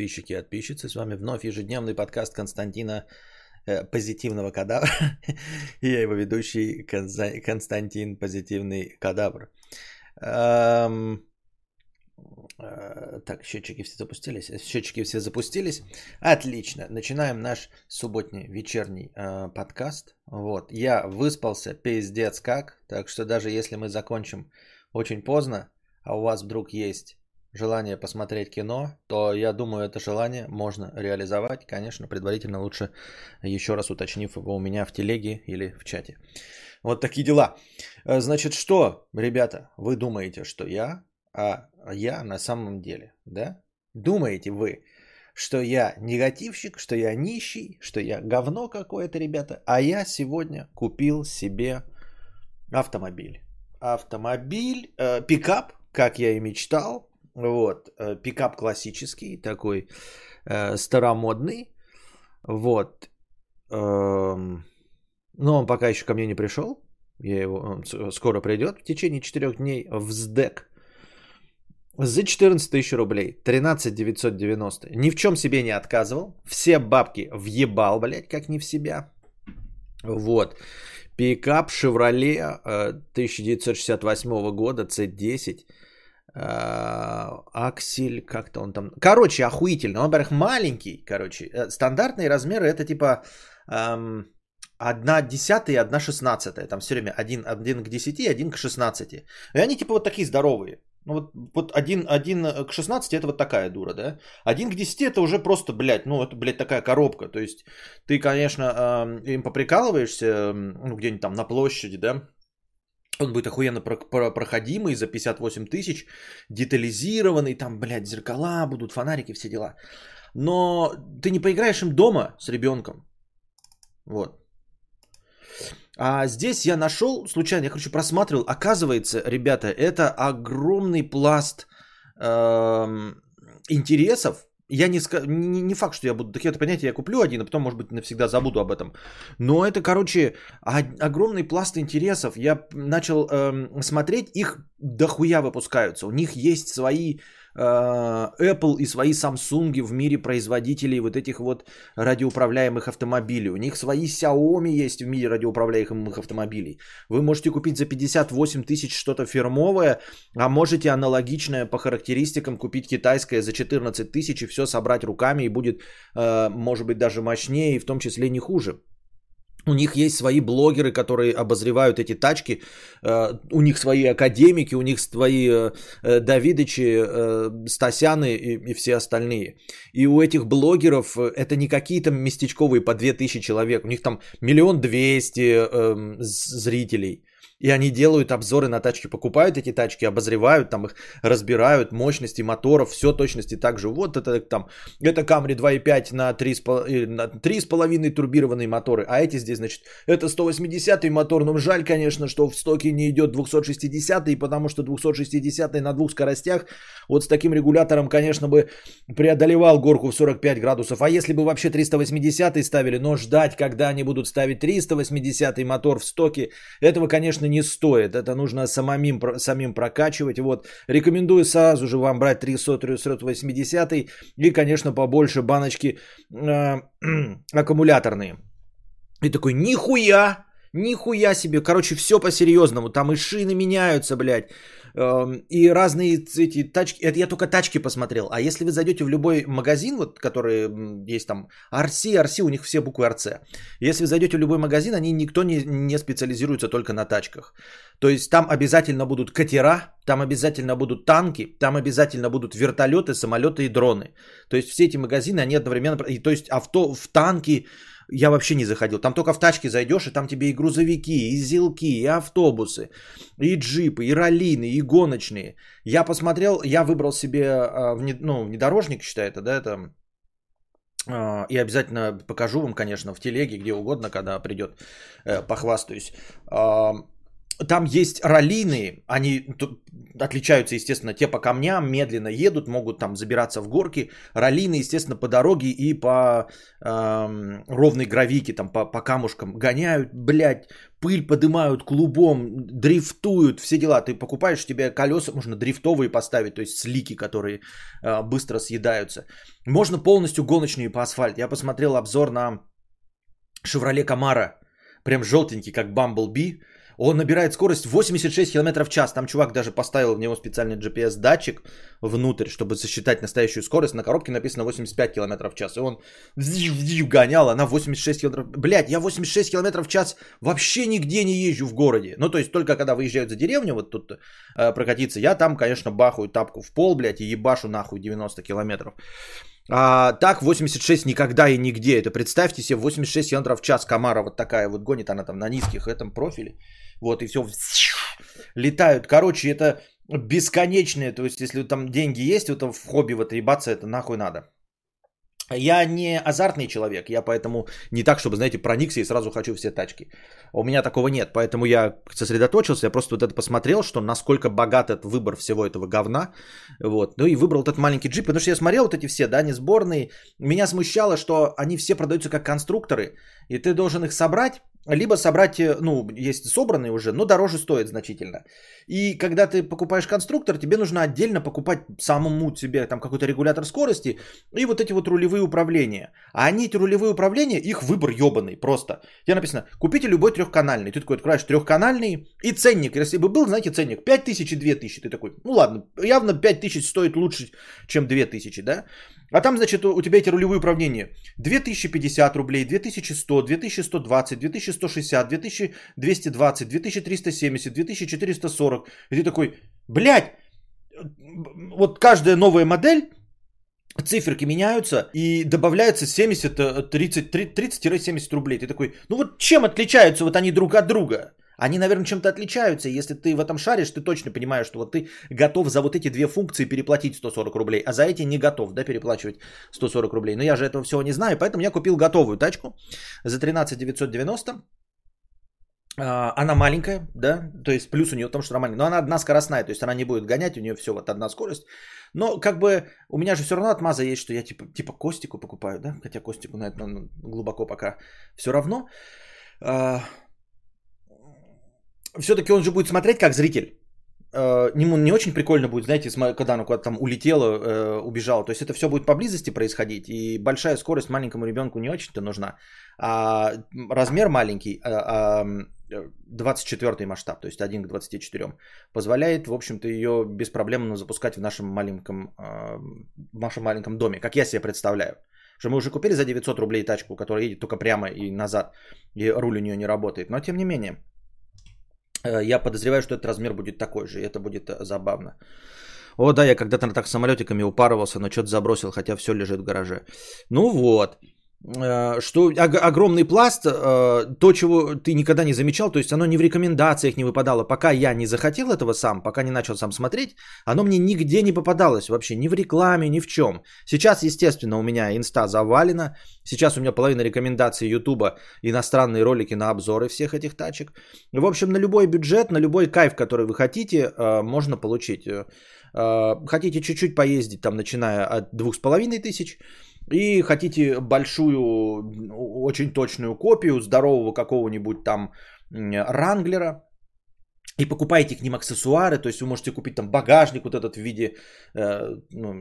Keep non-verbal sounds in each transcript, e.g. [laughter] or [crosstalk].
подписчики и подписчицы. С вами вновь ежедневный подкаст Константина э, Позитивного Кадавра. [laughs] И я его ведущий Константин Позитивный Кадавр. Эм, э, так, счетчики все запустились. Счетчики все запустились. Отлично. Начинаем наш субботний вечерний э, подкаст. Вот. Я выспался пиздец как. Так что даже если мы закончим очень поздно, а у вас вдруг есть желание посмотреть кино, то я думаю, это желание можно реализовать. Конечно, предварительно лучше еще раз уточнив его у меня в телеге или в чате. Вот такие дела. Э, значит, что, ребята, вы думаете, что я, а я на самом деле, да? Думаете вы, что я негативщик, что я нищий, что я говно какое-то, ребята, а я сегодня купил себе автомобиль. Автомобиль, э, пикап, как я и мечтал, вот, э, пикап классический, такой э, старомодный. Вот. Эм, но он пока еще ко мне не пришел. Я его, он скоро придет в течение 4 дней в СДЭК. За 14 тысяч рублей. 13 990. Ни в чем себе не отказывал. Все бабки въебал, блядь, как не в себя. Вот. Пикап Chevrolet 1968 э, года C10 а, аксель, как-то он там... Короче, охуительно. Он, во-первых, маленький, короче. Э, стандартные размеры это типа эм, 1 десятая и 1 шестнадцатая. Там все время один, один к 10, один к 16. И они типа вот такие здоровые. Ну вот, вот один, один к 16 это вот такая дура, да? Один к 10 это уже просто, блядь, ну это, блядь, такая коробка. То есть ты, конечно, э, им поприкалываешься, ну где-нибудь там на площади, да? Он будет охуенно проходимый за 58 тысяч, детализированный, там, блядь, зеркала будут, фонарики, все дела. Но ты не поиграешь им дома с ребенком. Вот. А здесь я нашел, случайно, я, короче, просматривал, оказывается, ребята, это огромный пласт э, интересов, я не, не, не факт, что я буду такие понятия, я куплю один, а потом, может быть, навсегда забуду об этом. Но это, короче, огромный пласт интересов. Я начал эм, смотреть, их дохуя выпускаются. У них есть свои Apple и свои Samsung в мире производителей вот этих вот радиоуправляемых автомобилей. У них свои Xiaomi есть в мире радиоуправляемых автомобилей. Вы можете купить за 58 тысяч что-то фирмовое, а можете аналогичное по характеристикам купить китайское за 14 тысяч и все собрать руками и будет, э, может быть, даже мощнее и в том числе не хуже. У них есть свои блогеры, которые обозревают эти тачки. Э, у них свои академики, у них свои э, э, Давидычи, Стасяны и все остальные. И у этих блогеров это не какие-то местечковые по 2000 человек. У них там миллион двести эм, зрителей. И они делают обзоры на тачки, покупают эти тачки, обозревают, там их разбирают, мощности моторов, все точности так же. Вот это там, это Camry 2.5 на 3,5, на 3,5 турбированные моторы, а эти здесь, значит, это 180 мотор, но жаль, конечно, что в стоке не идет 260 потому что 260 на двух скоростях, вот с таким регулятором, конечно, бы преодолевал горку в 45 градусов, а если бы вообще 380 ставили, но ждать, когда они будут ставить 380 мотор в стоке, этого, конечно, не стоит. Это нужно самим, самим прокачивать. Вот. Рекомендую сразу же вам брать 300-380 и, конечно, побольше баночки э, [clears throat] аккумуляторные. И такой, нихуя, нихуя себе. Короче, все по-серьезному. Там и шины меняются, блядь. Эм, и разные эти тачки, это я только тачки посмотрел, а если вы зайдете в любой магазин, вот, который есть там RC, RC, у них все буквы RC, если вы зайдете в любой магазин, они никто не, не специализируется только на тачках. То есть там обязательно будут катера, там обязательно будут танки, там обязательно будут вертолеты, самолеты и дроны. То есть все эти магазины, они одновременно, и, то есть авто в танки, я вообще не заходил. Там только в тачке зайдешь, и там тебе и грузовики, и зилки, и автобусы, и джипы, и раллины, и гоночные. Я посмотрел, я выбрал себе, а, ну, внедорожник, считай это, да, это а, и обязательно покажу вам, конечно, в телеге, где угодно, когда придет, э, похвастаюсь. Там есть раллийные, они отличаются, естественно, те по камням, медленно едут, могут там забираться в горки. Раллийные, естественно, по дороге и по э, ровной гравике, там по, по камушкам гоняют, блядь, пыль поднимают клубом, дрифтуют, все дела. Ты покупаешь, тебе колеса можно дрифтовые поставить, то есть слики, которые э, быстро съедаются. Можно полностью гоночные по асфальту. Я посмотрел обзор на Chevrolet Camaro, прям желтенький, как Bumblebee он набирает скорость 86 км в час. Там чувак даже поставил в него специальный GPS-датчик внутрь, чтобы засчитать настоящую скорость. На коробке написано 85 км в час. И он гонял, она 86 км. Блять, я 86 км в час вообще нигде не езжу в городе. Ну, то есть только когда выезжают за деревню, вот тут э, прокатиться, я там, конечно, бахаю тапку в пол, блядь, и ебашу нахуй 90 километров. А, так 86 никогда и нигде. Это представьте себе 86 км в час Камара вот такая вот гонит она там на низких этом профиле. Вот, и все [laughs] летают. Короче, это бесконечное. То есть, если там деньги есть, вот в хобби вот ебаться, это нахуй надо. Я не азартный человек, я поэтому не так, чтобы, знаете, проникся и сразу хочу все тачки. У меня такого нет, поэтому я сосредоточился, я просто вот это посмотрел, что насколько богат этот выбор всего этого говна. Вот. Ну и выбрал этот маленький джип, потому что я смотрел вот эти все, да, не сборные. Меня смущало, что они все продаются как конструкторы, и ты должен их собрать, либо собрать, э, ну, есть собранные уже, но дороже стоит значительно. И когда ты покупаешь конструктор, тебе нужно отдельно покупать самому себе там какой-то регулятор скорости и вот эти вот рулевые управления. А они, эти рулевые управления, их выбор ебаный просто. Тебе написано, купите любой трехканальный. Ты такой открываешь трехканальный и ценник. Если бы был, знаете, ценник 5000 и 2000. Ты такой, ну ладно, явно 5000 стоит лучше, чем 2000, да? А там, значит, у тебя эти рулевые управления. 2050 рублей, 2100, 2120, 2160, 2220, 2370, 2440. И ты такой, блядь, вот каждая новая модель, циферки меняются и добавляется 70, 30, 30-70 рублей. Ты такой, ну вот чем отличаются вот они друг от друга? Они, наверное, чем-то отличаются. Если ты в этом шаришь, ты точно понимаешь, что вот ты готов за вот эти две функции переплатить 140 рублей, а за эти не готов, да, переплачивать 140 рублей. Но я же этого всего не знаю, поэтому я купил готовую тачку за 13 990. А, она маленькая, да, то есть плюс у нее в том, что она маленькая, но она одна скоростная, то есть она не будет гонять, у нее все вот одна скорость. Но как бы у меня же все равно отмаза есть, что я типа, типа Костику покупаю, да, хотя Костику на это ну, глубоко пока все равно. А, все-таки он же будет смотреть как зритель. Э, ему не очень прикольно будет, знаете, когда оно куда-то там улетело, э, убежало. То есть это все будет поблизости происходить, и большая скорость маленькому ребенку не очень-то нужна. А размер маленький, 24 а, масштаб, то есть 1 к 24, позволяет, в общем-то, ее беспроблемно запускать в нашем маленьком, в нашем маленьком доме, как я себе представляю. Что мы уже купили за 900 рублей тачку, которая едет только прямо и назад, и руль у нее не работает. Но тем не менее, Э, я подозреваю, что этот размер будет такой же, и это будет э, забавно. О, да, я когда-то на так самолетиками упарывался, но что-то забросил, хотя все лежит в гараже. Ну вот. Э, что огромный пласт, э, то, чего ты никогда не замечал, то есть оно не в рекомендациях не выпадало, пока я не захотел этого сам, пока не начал сам смотреть, оно мне нигде не попадалось вообще, ни в рекламе, ни в чем. Сейчас, естественно, у меня инста завалена, сейчас у меня половина рекомендаций ютуба, иностранные ролики на обзоры всех этих тачек. В общем, на любой бюджет, на любой кайф, который вы хотите, э, можно получить. Хотите чуть-чуть поездить, там, начиная от двух с половиной тысяч, и хотите большую, очень точную копию здорового какого-нибудь там ранглера, и покупаете к ним аксессуары, то есть вы можете купить там багажник вот этот в виде, э, ну,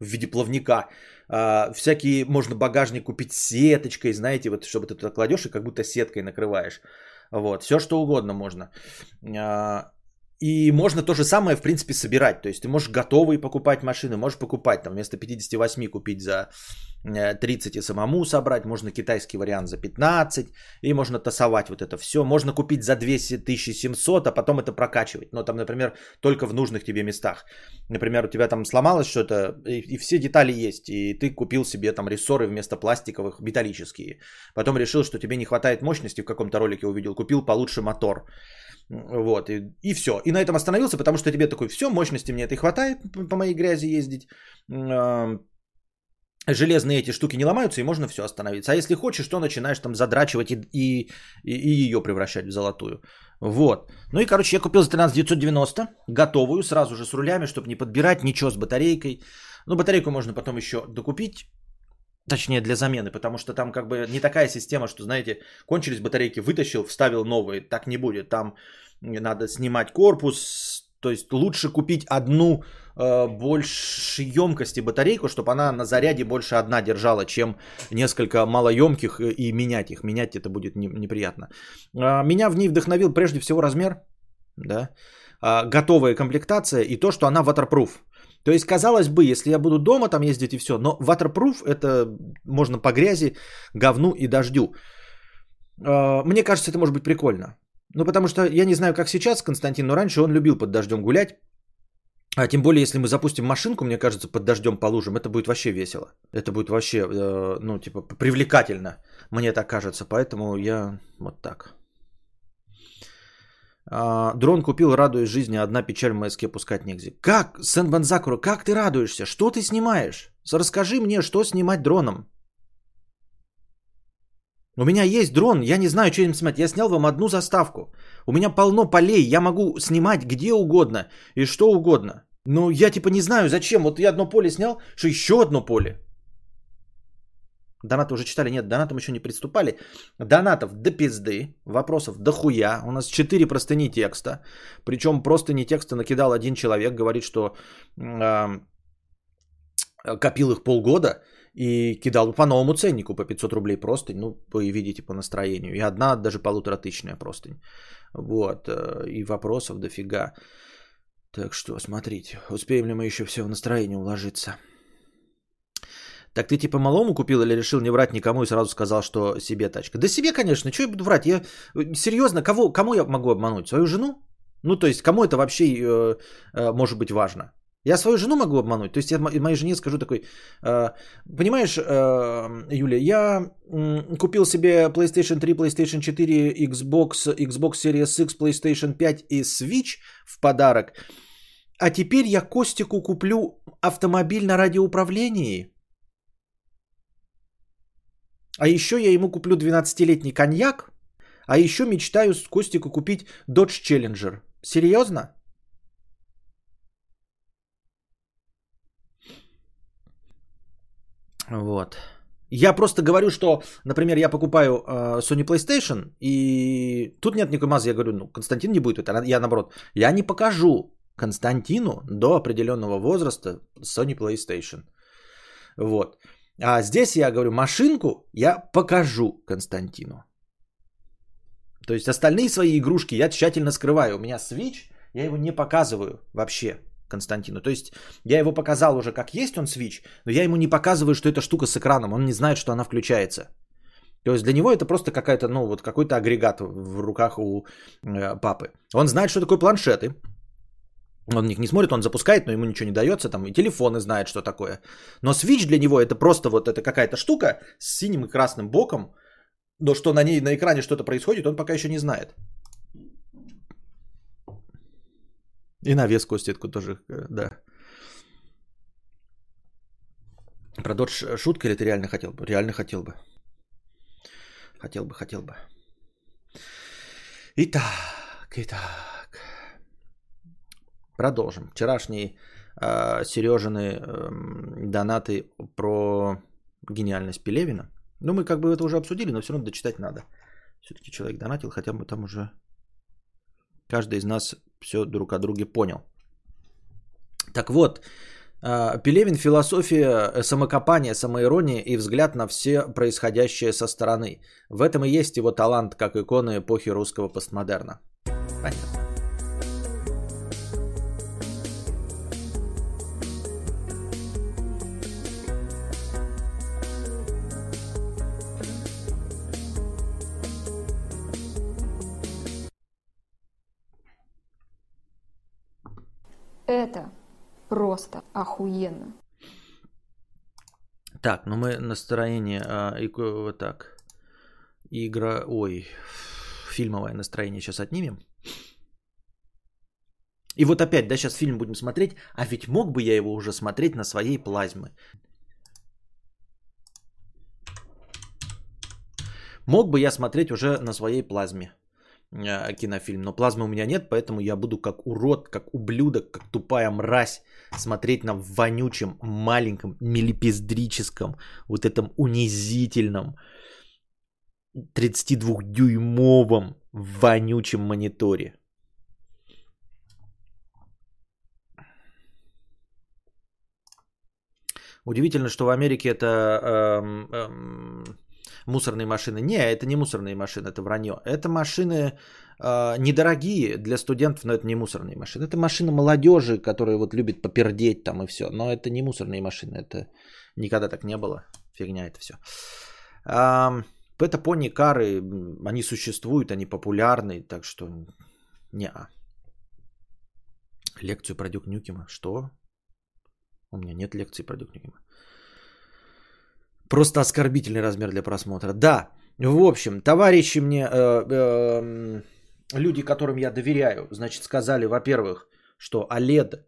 в виде плавника. Э, всякие, можно багажник купить сеточкой, знаете, вот чтобы ты туда кладешь и как будто сеткой накрываешь. Вот, все что угодно можно. И можно то же самое, в принципе, собирать. То есть ты можешь готовые покупать машины, можешь покупать там вместо 58 купить за 30 э, и самому собрать. Можно китайский вариант за 15. И можно тасовать вот это все. Можно купить за 2700, а потом это прокачивать. Но там, например, только в нужных тебе местах. Например, у тебя там сломалось что-то, и, и все детали есть. И ты купил себе там рессоры вместо пластиковых, металлические. Потом решил, что тебе не хватает мощности, в каком-то ролике увидел. Купил получше мотор. Вот, и, и все. И на этом остановился, потому что тебе такой, все, мощности мне этой хватает по моей грязи ездить. железные эти штуки не ломаются, и можно все остановиться. А если хочешь, то начинаешь там задрачивать и, и, и ее превращать в золотую. Вот. Ну и, короче, я купил за 13 990, готовую, сразу же с рулями, чтобы не подбирать ничего с батарейкой. Ну, батарейку можно потом еще докупить, точнее для замены, потому что там как бы не такая система, что, знаете, кончились батарейки, вытащил, вставил новые. Так не будет. Там надо снимать корпус, то есть лучше купить одну э, большей емкости батарейку, чтобы она на заряде больше одна держала, чем несколько малоемких и менять их. Менять это будет не, неприятно. Э, меня в ней вдохновил прежде всего размер, да, э, готовая комплектация и то, что она waterproof. То есть, казалось бы, если я буду дома там ездить и все, но waterproof это можно по грязи, говну и дождю. Э, мне кажется, это может быть прикольно. Ну, потому что я не знаю, как сейчас Константин, но раньше он любил под дождем гулять. А тем более, если мы запустим машинку, мне кажется, под дождем по лужам, это будет вообще весело. Это будет вообще, э, ну, типа, привлекательно, мне так кажется. Поэтому я вот так. А, дрон купил, радуясь жизни, одна печаль в МСК пускать негде. Как, Сен Банзакуру, как ты радуешься? Что ты снимаешь? Расскажи мне, что снимать дроном. У меня есть дрон, я не знаю, что им снимать. Я снял вам одну заставку. У меня полно полей, я могу снимать где угодно и что угодно. Но я типа не знаю, зачем. Вот я одно поле снял, что еще одно поле. Донаты уже читали? Нет, донатом еще не приступали. Донатов до пизды, вопросов до хуя. У нас 4 простыни текста. Причем простыни текста накидал один человек, говорит, что э, копил их полгода и кидал по новому ценнику по 500 рублей простынь, ну, вы видите по настроению. И одна даже полуторатысячная простынь. Вот, э, и вопросов дофига. Так что, смотрите, успеем ли мы еще все в настроение уложиться. Так ты типа малому купил или решил не врать никому и сразу сказал, что себе тачка? Да себе, конечно, что я буду врать? Я серьезно, кого, кому я могу обмануть? Свою жену? Ну, то есть, кому это вообще э, э, может быть важно? Я свою жену могу обмануть. То есть я моей жене скажу такой, э, понимаешь, э, Юля, я купил себе PlayStation 3, PlayStation 4, Xbox, Xbox Series X, PlayStation 5 и Switch в подарок. А теперь я Костику куплю автомобиль на радиоуправлении. А еще я ему куплю 12-летний коньяк. А еще мечтаю с Костику купить Dodge Challenger. Серьезно? Вот. Я просто говорю, что, например, я покупаю э, Sony PlayStation, и тут нет никакой мазы. Я говорю, ну, Константин не будет это. Я наоборот, я не покажу Константину до определенного возраста Sony PlayStation. Вот. А здесь я говорю, машинку я покажу Константину. То есть остальные свои игрушки я тщательно скрываю. У меня Switch, я его не показываю вообще. Константину. То есть я его показал уже как есть он Switch, но я ему не показываю, что эта штука с экраном. Он не знает, что она включается. То есть для него это просто какая-то, ну вот какой-то агрегат в руках у э, папы. Он знает, что такое планшеты. Он них не смотрит, он запускает, но ему ничего не дается, там и телефоны знает, что такое. Но Switch для него это просто вот это какая-то штука с синим и красным боком, но что на ней на экране что-то происходит, он пока еще не знает. И навес Костетку тоже, э, да. Про Додж шутка или ты реально хотел бы? Реально хотел бы. Хотел бы, хотел бы. Итак, итак. Продолжим. Вчерашние э, Сережины э, донаты про гениальность Пелевина. Ну, мы как бы это уже обсудили, но все равно дочитать надо. Все-таки человек донатил, хотя бы там уже каждый из нас все друг о друге понял. Так вот, а, Пелевин философия самокопания, самоирония и взгляд на все происходящее со стороны. В этом и есть его талант, как икона эпохи русского постмодерна. Понятно. просто охуенно. Так, ну мы настроение, а, и, вот так, игра, ой, фильмовое настроение сейчас отнимем. И вот опять, да, сейчас фильм будем смотреть, а ведь мог бы я его уже смотреть на своей плазме. Мог бы я смотреть уже на своей плазме кинофильм, но плазмы у меня нет, поэтому я буду как урод, как ублюдок, как тупая мразь смотреть на вонючем, маленьком, милипиздрическом, вот этом унизительном 32-дюймовом вонючем мониторе. Удивительно, что в Америке это эм, эм, мусорные машины. Не, это не мусорные машины, это вранье. Это машины э, недорогие для студентов, но это не мусорные машины. Это машины молодежи, которые вот любят попердеть там и все. Но это не мусорные машины, это никогда так не было. Фигня это все. Это pony car ы, они существуют, они популярны, так что не -а. Лекцию про Дюк Нюкема. Что? У меня нет лекции про Дюк Нюкема. Просто оскорбительный размер для просмотра. Да, в общем, товарищи мне, э, э, люди, которым я доверяю, значит, сказали, во-первых, что OLED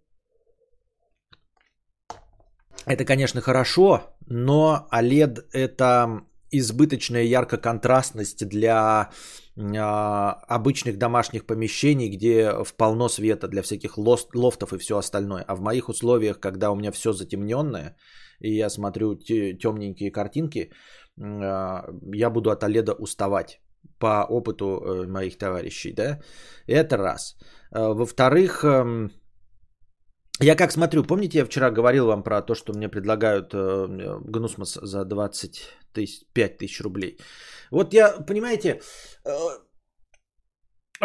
это, конечно, хорошо, но OLED это избыточная яркоконтрастность для э, обычных домашних помещений, где в полно света для всяких лофтов и все остальное. А в моих условиях, когда у меня все затемненное, и я смотрю темненькие картинки, э, я буду от OLED уставать по опыту э, моих товарищей. Да? Это раз. Э, во-вторых, эм, я как смотрю, помните, я вчера говорил вам про то, что мне предлагают Гнусмос за 25 тысяч рублей. Вот я, понимаете,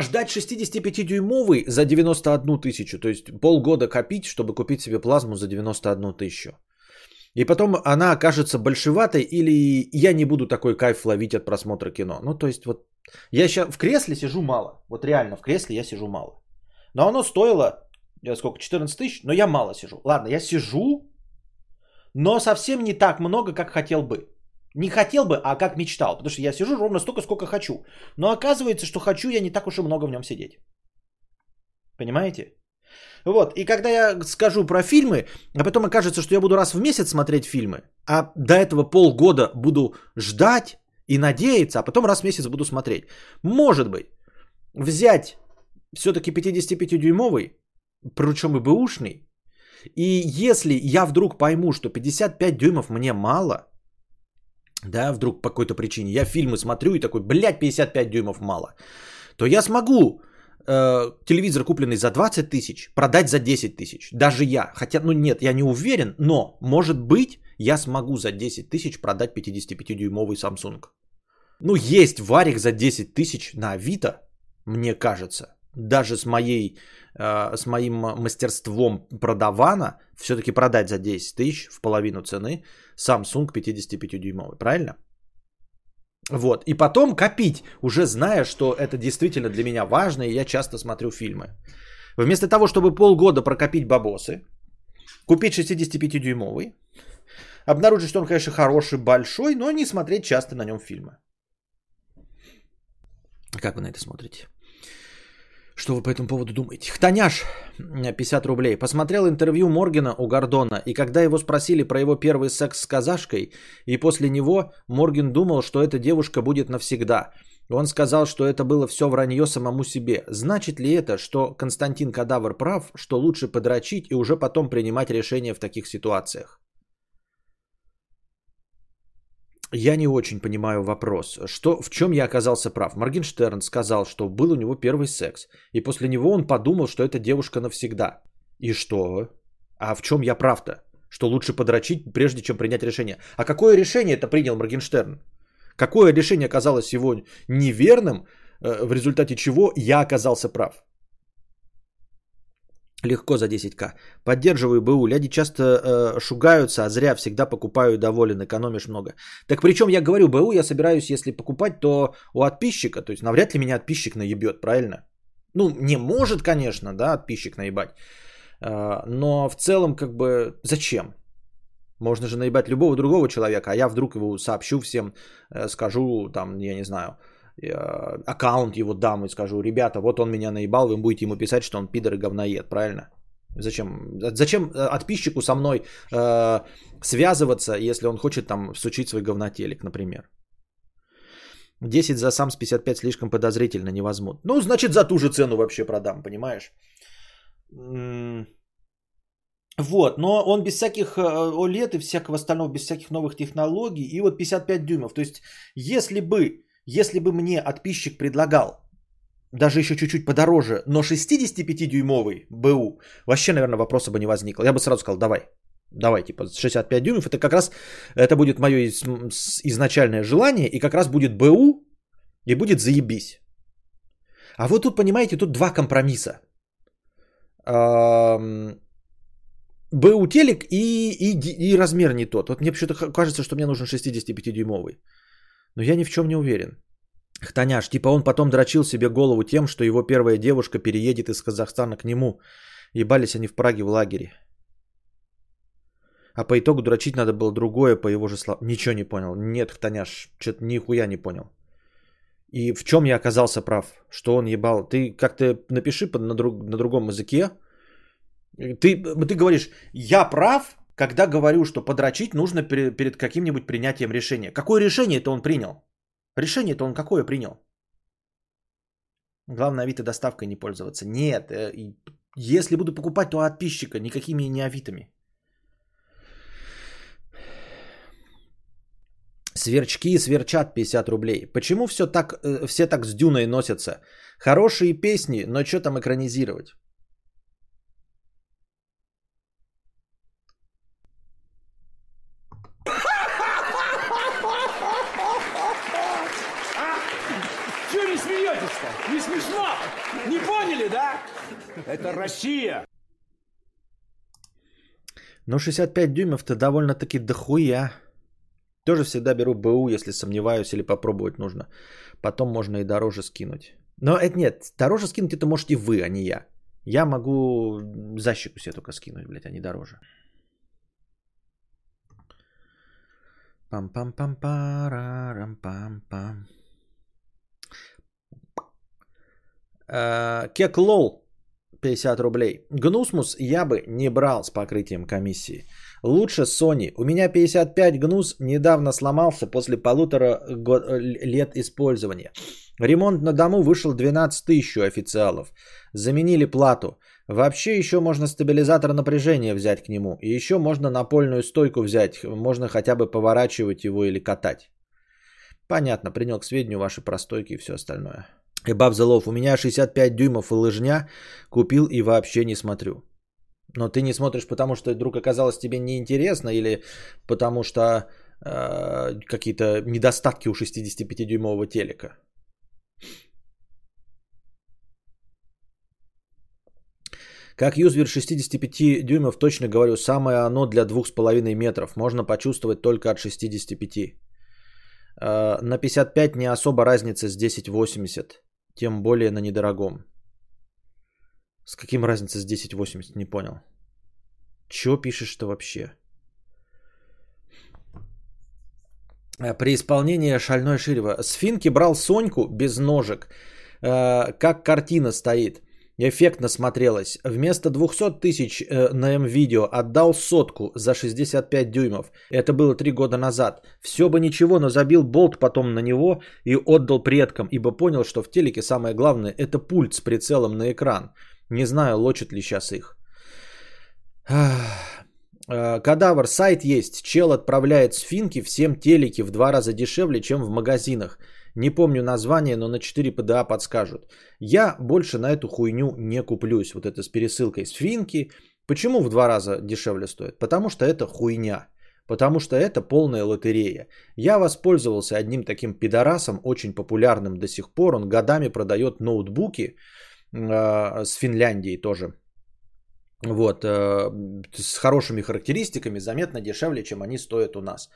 ждать 65-дюймовый за 91 тысячу, то есть полгода копить, чтобы купить себе плазму за 91 тысячу. И потом она окажется большеватой, или я не буду такой кайф ловить от просмотра кино. Ну, то есть, вот я сейчас в кресле сижу мало. Вот реально, в кресле я сижу мало. Но оно стоило, сколько, 14 тысяч, но я мало сижу. Ладно, я сижу, но совсем не так много, как хотел бы. Не хотел бы, а как мечтал. Потому что я сижу ровно столько, сколько хочу. Но оказывается, что хочу я не так уж и много в нем сидеть. Понимаете? Вот, и когда я скажу про фильмы, а потом окажется, что я буду раз в месяц смотреть фильмы, а до этого полгода буду ждать и надеяться, а потом раз в месяц буду смотреть. Может быть, взять все-таки 55-дюймовый, причем и бэушный, и если я вдруг пойму, что 55 дюймов мне мало, да, вдруг по какой-то причине, я фильмы смотрю и такой, блядь, 55 дюймов мало, то я смогу э, телевизор, купленный за 20 тысяч, продать за 10 тысяч. Даже я. Хотя, ну нет, я не уверен, но может быть я смогу за 10 тысяч продать 55-дюймовый Samsung. Ну, есть варик за 10 тысяч на Авито, мне кажется. Даже с, моей, э, с моим мастерством продавана, все-таки продать за 10 тысяч в половину цены Samsung 55-дюймовый. Правильно? Вот. И потом копить, уже зная, что это действительно для меня важно, и я часто смотрю фильмы. Вместо того, чтобы полгода прокопить бабосы, купить 65-дюймовый, обнаружить, что он, конечно, хороший, большой, но не смотреть часто на нем фильмы. Как вы на это смотрите? Что вы по этому поводу думаете? Хтоняш, 50 рублей. Посмотрел интервью Моргена у Гордона, и когда его спросили про его первый секс с казашкой, и после него Морген думал, что эта девушка будет навсегда. Он сказал, что это было все вранье самому себе. Значит ли это, что Константин Кадавр прав, что лучше подрочить и уже потом принимать решения в таких ситуациях? Я не очень понимаю вопрос. Что, в чем я оказался прав? Моргенштерн сказал, что был у него первый секс. И после него он подумал, что это девушка навсегда. И что? А в чем я прав-то? Что лучше подрочить, прежде чем принять решение. А какое решение это принял Моргенштерн? Какое решение оказалось его неверным, э, в результате чего я оказался прав? Легко за 10к. Поддерживаю БУ. Ляди часто э, шугаются, а зря всегда покупаю доволен, экономишь много. Так причем я говорю БУ, я собираюсь, если покупать, то у подписчика, то есть навряд ли меня подписчик наебет, правильно? Ну, не может, конечно, да, подписчик наебать. Э, но в целом, как бы, зачем? Можно же наебать любого другого человека, а я вдруг его сообщу всем, э, скажу, там, я не знаю, аккаунт его дам и скажу, ребята, вот он меня наебал, вы будете ему писать, что он пидор и говноед, правильно? Зачем? Зачем э, подписчику со мной э, связываться, если он хочет там всучить свой говнотелек, например? 10 за сам с 55 слишком подозрительно, не возьмут. Ну, значит, за ту же цену вообще продам, понимаешь? Вот, но он без всяких э, OLED и всякого остального, без всяких новых технологий. И вот 55 дюймов. То есть, если бы, если бы мне отписчик предлагал даже еще чуть-чуть подороже, но 65-дюймовый БУ, вообще, наверное, вопроса бы не возникло. Я бы сразу сказал, давай, давай, типа 65 дюймов, это как раз, это будет мое изначальное желание, и как раз будет БУ, и будет заебись. А вот тут, понимаете, тут два компромисса. БУ телек и, и, и размер не тот. Вот мне почему-то кажется, что мне нужен 65-дюймовый. Но я ни в чем не уверен. Хтаняш, типа он потом дрочил себе голову тем, что его первая девушка переедет из Казахстана к нему. Ебались они в Праге в лагере. А по итогу дрочить надо было другое, по его же словам. Ничего не понял. Нет, Хтаняш, что-то нихуя не понял. И в чем я оказался прав? Что он ебал? Ты как-то напиши на, друг, на другом языке. Ты, ты говоришь, я прав, когда говорю, что подрочить нужно перед, каким-нибудь принятием решения. Какое решение это он принял? Решение-то он какое принял? Главное, Авито доставкой не пользоваться. Нет, э, если буду покупать, то от подписчика, никакими не Авитами. Сверчки сверчат 50 рублей. Почему все так, э, все так с Дюной носятся? Хорошие песни, но что там экранизировать? Не смешно? Не поняли, да? Это Россия. Ну, 65 дюймов-то довольно-таки дохуя. Тоже всегда беру БУ, если сомневаюсь или попробовать нужно. Потом можно и дороже скинуть. Но это нет, дороже скинуть это можете вы, а не я. Я могу защику себе только скинуть, блядь, а не дороже. Пам-пам-пам-парам-пам-пам. Э, Кек Лол 50 рублей. Гнусмус я бы не брал с покрытием комиссии. Лучше Sony. У меня 55 гнус недавно сломался после полутора год, лет использования. Ремонт на дому вышел 12 тысяч официалов. Заменили плату. Вообще еще можно стабилизатор напряжения взять к нему. И еще можно напольную стойку взять. Можно хотя бы поворачивать его или катать. Понятно, принял к сведению ваши простойки и все остальное. Above the Love. У меня 65 дюймов и лыжня. Купил и вообще не смотрю. Но ты не смотришь, потому что вдруг оказалось тебе неинтересно или потому что э, какие-то недостатки у 65-дюймового телека. Как юзер 65 дюймов, точно говорю, самое оно для 2,5 метров. Можно почувствовать только от 65. Э, на 55 не особо разница с 1080. Тем более на недорогом. С каким разница с 1080, не понял. Чё пишешь-то вообще? Э, при исполнении шальной ширева. Сфинки брал Соньку без ножек. Э, как картина стоит. Эффектно смотрелось. Вместо 200 тысяч э, на М-видео отдал сотку за 65 дюймов. Это было три года назад. Все бы ничего, но забил болт потом на него и отдал предкам, ибо понял, что в телеке самое главное это пульт с прицелом на экран. Не знаю, лочат ли сейчас их. Э, кадавр, сайт есть. Чел отправляет сфинки всем телеки в два раза дешевле, чем в магазинах. Не помню название, но на 4 ПДА подскажут. Я больше на эту хуйню не куплюсь. Вот это с пересылкой сфинки. Почему в два раза дешевле стоит? Потому что это хуйня. Потому что это полная лотерея. Я воспользовался одним таким пидорасом, очень популярным до сих пор. Он годами продает ноутбуки э, с Финляндии тоже. Вот, э, с хорошими характеристиками, заметно дешевле, чем они стоят у нас.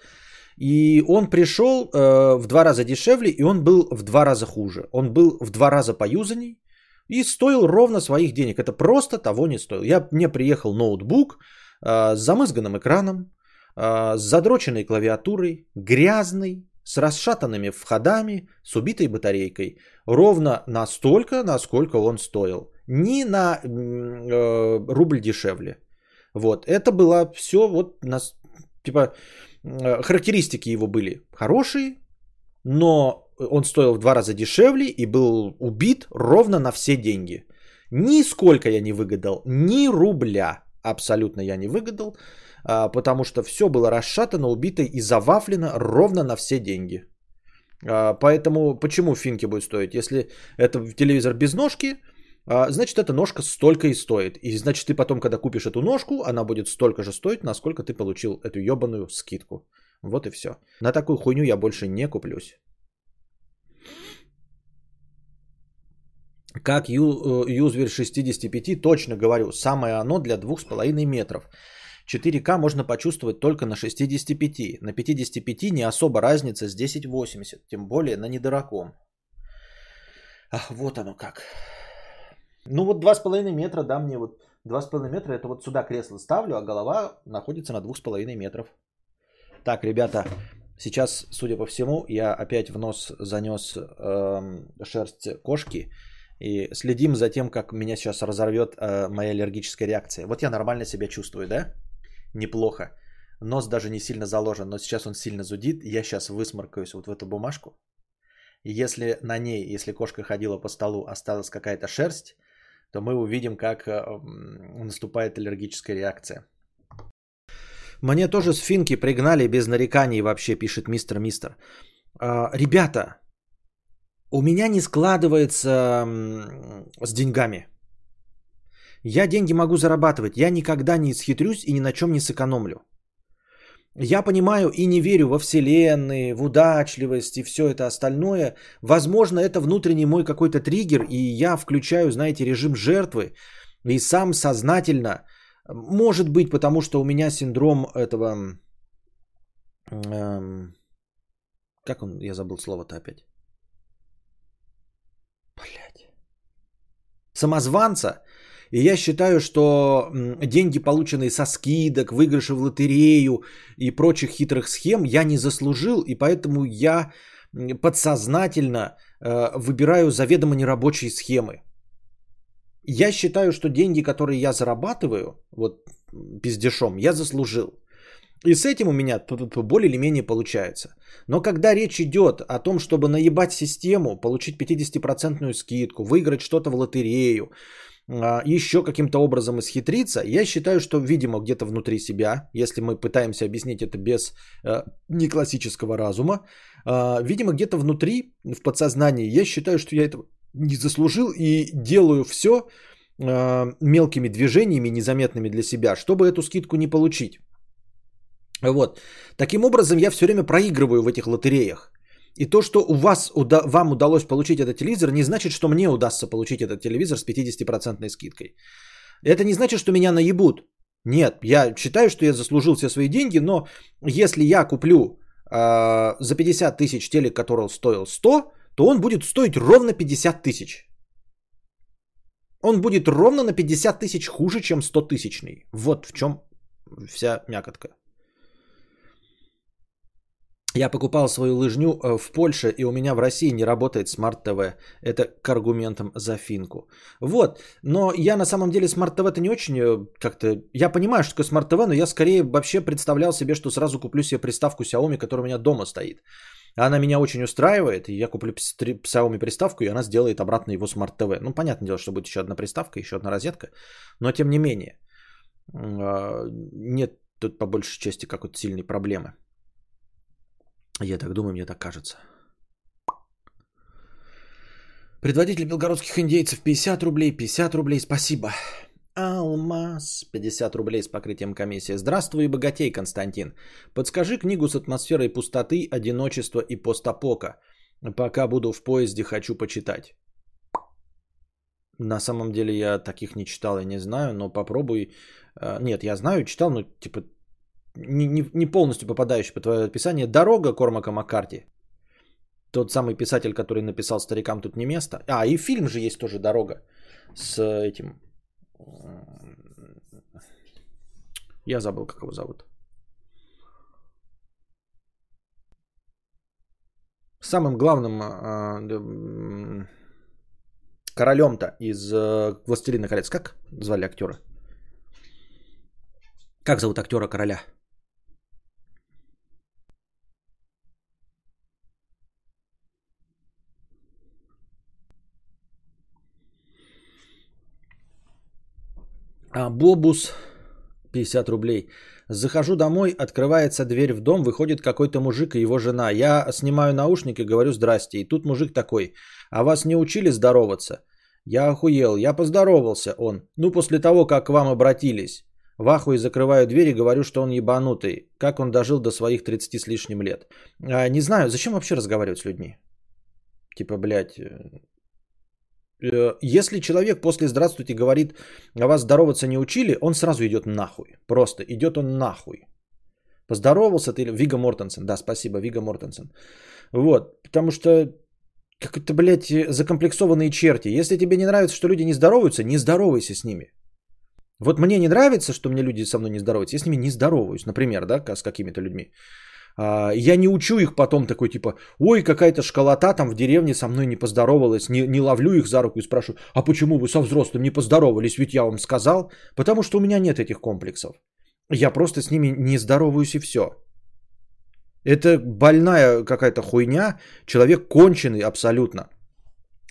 И он пришел э, в два раза дешевле, и он был в два раза хуже. Он был в два раза поюзанней и стоил ровно своих денег. Это просто того не стоил. Я, мне приехал ноутбук э, с замызганным экраном, э, с задроченной клавиатурой, грязный, с расшатанными входами, с убитой батарейкой. Ровно настолько, насколько он стоил. Ни на э, рубль дешевле. Вот, это было все вот, нас, типа, характеристики его были хорошие, но он стоил в два раза дешевле и был убит ровно на все деньги. Нисколько я не выгадал, ни рубля абсолютно я не выгадал, а, потому что все было расшатано, убито и завафлено ровно на все деньги. А, поэтому почему финки будет стоить? Если это телевизор без ножки, значит, эта ножка столько и стоит. И значит, ты потом, когда купишь эту ножку, она будет столько же стоить, насколько ты получил эту ебаную скидку. Вот и все. На такую хуйню я больше не куплюсь. Как ю, э, Юзвер 65, точно говорю, самое оно для 2,5 метров. 4К можно почувствовать только на 65. На 55 не особо разница с 1080, тем более на недорогом. Ах, вот оно как. Ну вот 2,5 метра, да, мне вот 2,5 метра, это вот сюда кресло ставлю, а голова находится на 2,5 метров. Так, ребята, сейчас, судя по всему, я опять в нос занес э, шерсть кошки. И следим за тем, как меня сейчас разорвет э, моя аллергическая реакция. Вот я нормально себя чувствую, да? Неплохо. Нос даже не сильно заложен, но сейчас он сильно зудит. Я сейчас высморкаюсь вот в эту бумажку. И если на ней, если кошка ходила по столу, осталась какая-то шерсть, то мы увидим, как э, наступает аллергическая реакция. Мне тоже с финки пригнали без нареканий вообще, пишет мистер Мистер. А, ребята, у меня не складывается с деньгами. Я деньги могу зарабатывать. Я никогда не схитрюсь и ни на чем не сэкономлю. Я понимаю и не верю во вселенные, в удачливость и все это остальное. Возможно, это внутренний мой какой-то триггер, и я включаю, знаете, режим жертвы, и сам сознательно может быть, потому что у меня синдром этого... Эм, как он? Я забыл слово-то опять. Блять. Самозванца. И я считаю, что деньги, полученные со скидок, выигрыши в лотерею и прочих хитрых схем, я не заслужил, и поэтому я подсознательно э, выбираю заведомо нерабочие схемы. Я считаю, что деньги, которые я зарабатываю, вот пиздешом, я заслужил. И с этим у меня более или менее получается. Но когда речь идет о том, чтобы наебать систему, получить 50% скидку, выиграть что-то в лотерею, еще каким-то образом исхитриться, я считаю, что, видимо, где-то внутри себя, если мы пытаемся объяснить это без э, неклассического разума, э, видимо, где-то внутри, в подсознании, я считаю, что я этого не заслужил и делаю все э, мелкими движениями, незаметными для себя, чтобы эту скидку не получить. Вот. Таким образом, я все время проигрываю в этих лотереях. И то, что у вас, вам удалось получить этот телевизор, не значит, что мне удастся получить этот телевизор с 50% скидкой. Это не значит, что меня наебут. Нет, я считаю, что я заслужил все свои деньги, но если я куплю э, за 50 тысяч телек, который стоил 100, то он будет стоить ровно 50 тысяч. Он будет ровно на 50 тысяч хуже, чем 100 тысячный. Вот в чем вся мякотка. Я покупал свою лыжню э, в Польше, и у меня в России не работает Смарт ТВ. Это к аргументам за финку. Вот, но я на самом деле Smart TV -то не очень э, как-то... Я понимаю, что такое Smart TV, но я скорее вообще представлял себе, что сразу куплю себе приставку Xiaomi, которая у меня дома стоит. Она меня очень устраивает, и я куплю Xiaomi приставку, и она сделает обратно его Smart TV. Ну, понятное дело, что будет еще одна приставка, еще одна розетка, но тем не менее. А, нет тут по большей части какой-то сильной проблемы. Я так думаю, мне так кажется. Предводитель белгородских индейцев 50 рублей, 50 рублей, спасибо. Алмаз, 50 рублей с покрытием комиссии. Здравствуй, богатей, Константин. Подскажи книгу с атмосферой пустоты, одиночества и постапока. Пока буду в поезде, хочу почитать. На самом деле я таких не читал и не знаю, но попробуй. А, нет, я знаю, читал, но типа не, не, полностью попадающий по твое описание. Дорога Кормака Маккарти. Тот самый писатель, который написал «Старикам тут не место». А, и фильм же есть тоже «Дорога» с этим я забыл, как его зовут. Самым главным э, королем-то из э, «Властелина колец». Как звали актера? Как зовут актера короля? А, Бобус 50 рублей. Захожу домой, открывается дверь в дом, выходит какой-то мужик и его жена. Я снимаю наушники, говорю здрасте. И тут мужик такой, а вас не учили здороваться? Я охуел, я поздоровался, он. Ну, после того, как к вам обратились. В ахуе закрываю дверь и говорю, что он ебанутый. Как он дожил до своих 30 с лишним лет. А, не знаю, зачем вообще разговаривать с людьми? Типа, блядь, э, если человек после «здравствуйте» говорит, а вас здороваться не учили, он сразу идет нахуй. Просто идет он нахуй. Поздоровался ты, Вига Мортенсен. Да, спасибо, Вига Мортенсен. Вот, потому что как-то, блядь, закомплексованные черти. Если тебе не нравится, что люди не здороваются, не здоровайся с ними. Вот мне не нравится, что мне люди со мной не здороваются. Я с ними не здороваюсь, например, да, с какими-то людьми. А, я не учу их потом такой типа, ой, какая-то школота там в деревне со мной не поздоровалась, не, не ловлю их за руку и спрашиваю, а почему вы со взрослым не поздоровались, ведь я вам сказал, потому что у меня нет этих комплексов. Я просто с ними не здороваюсь и все. Это больная какая-то хуйня, человек конченый абсолютно.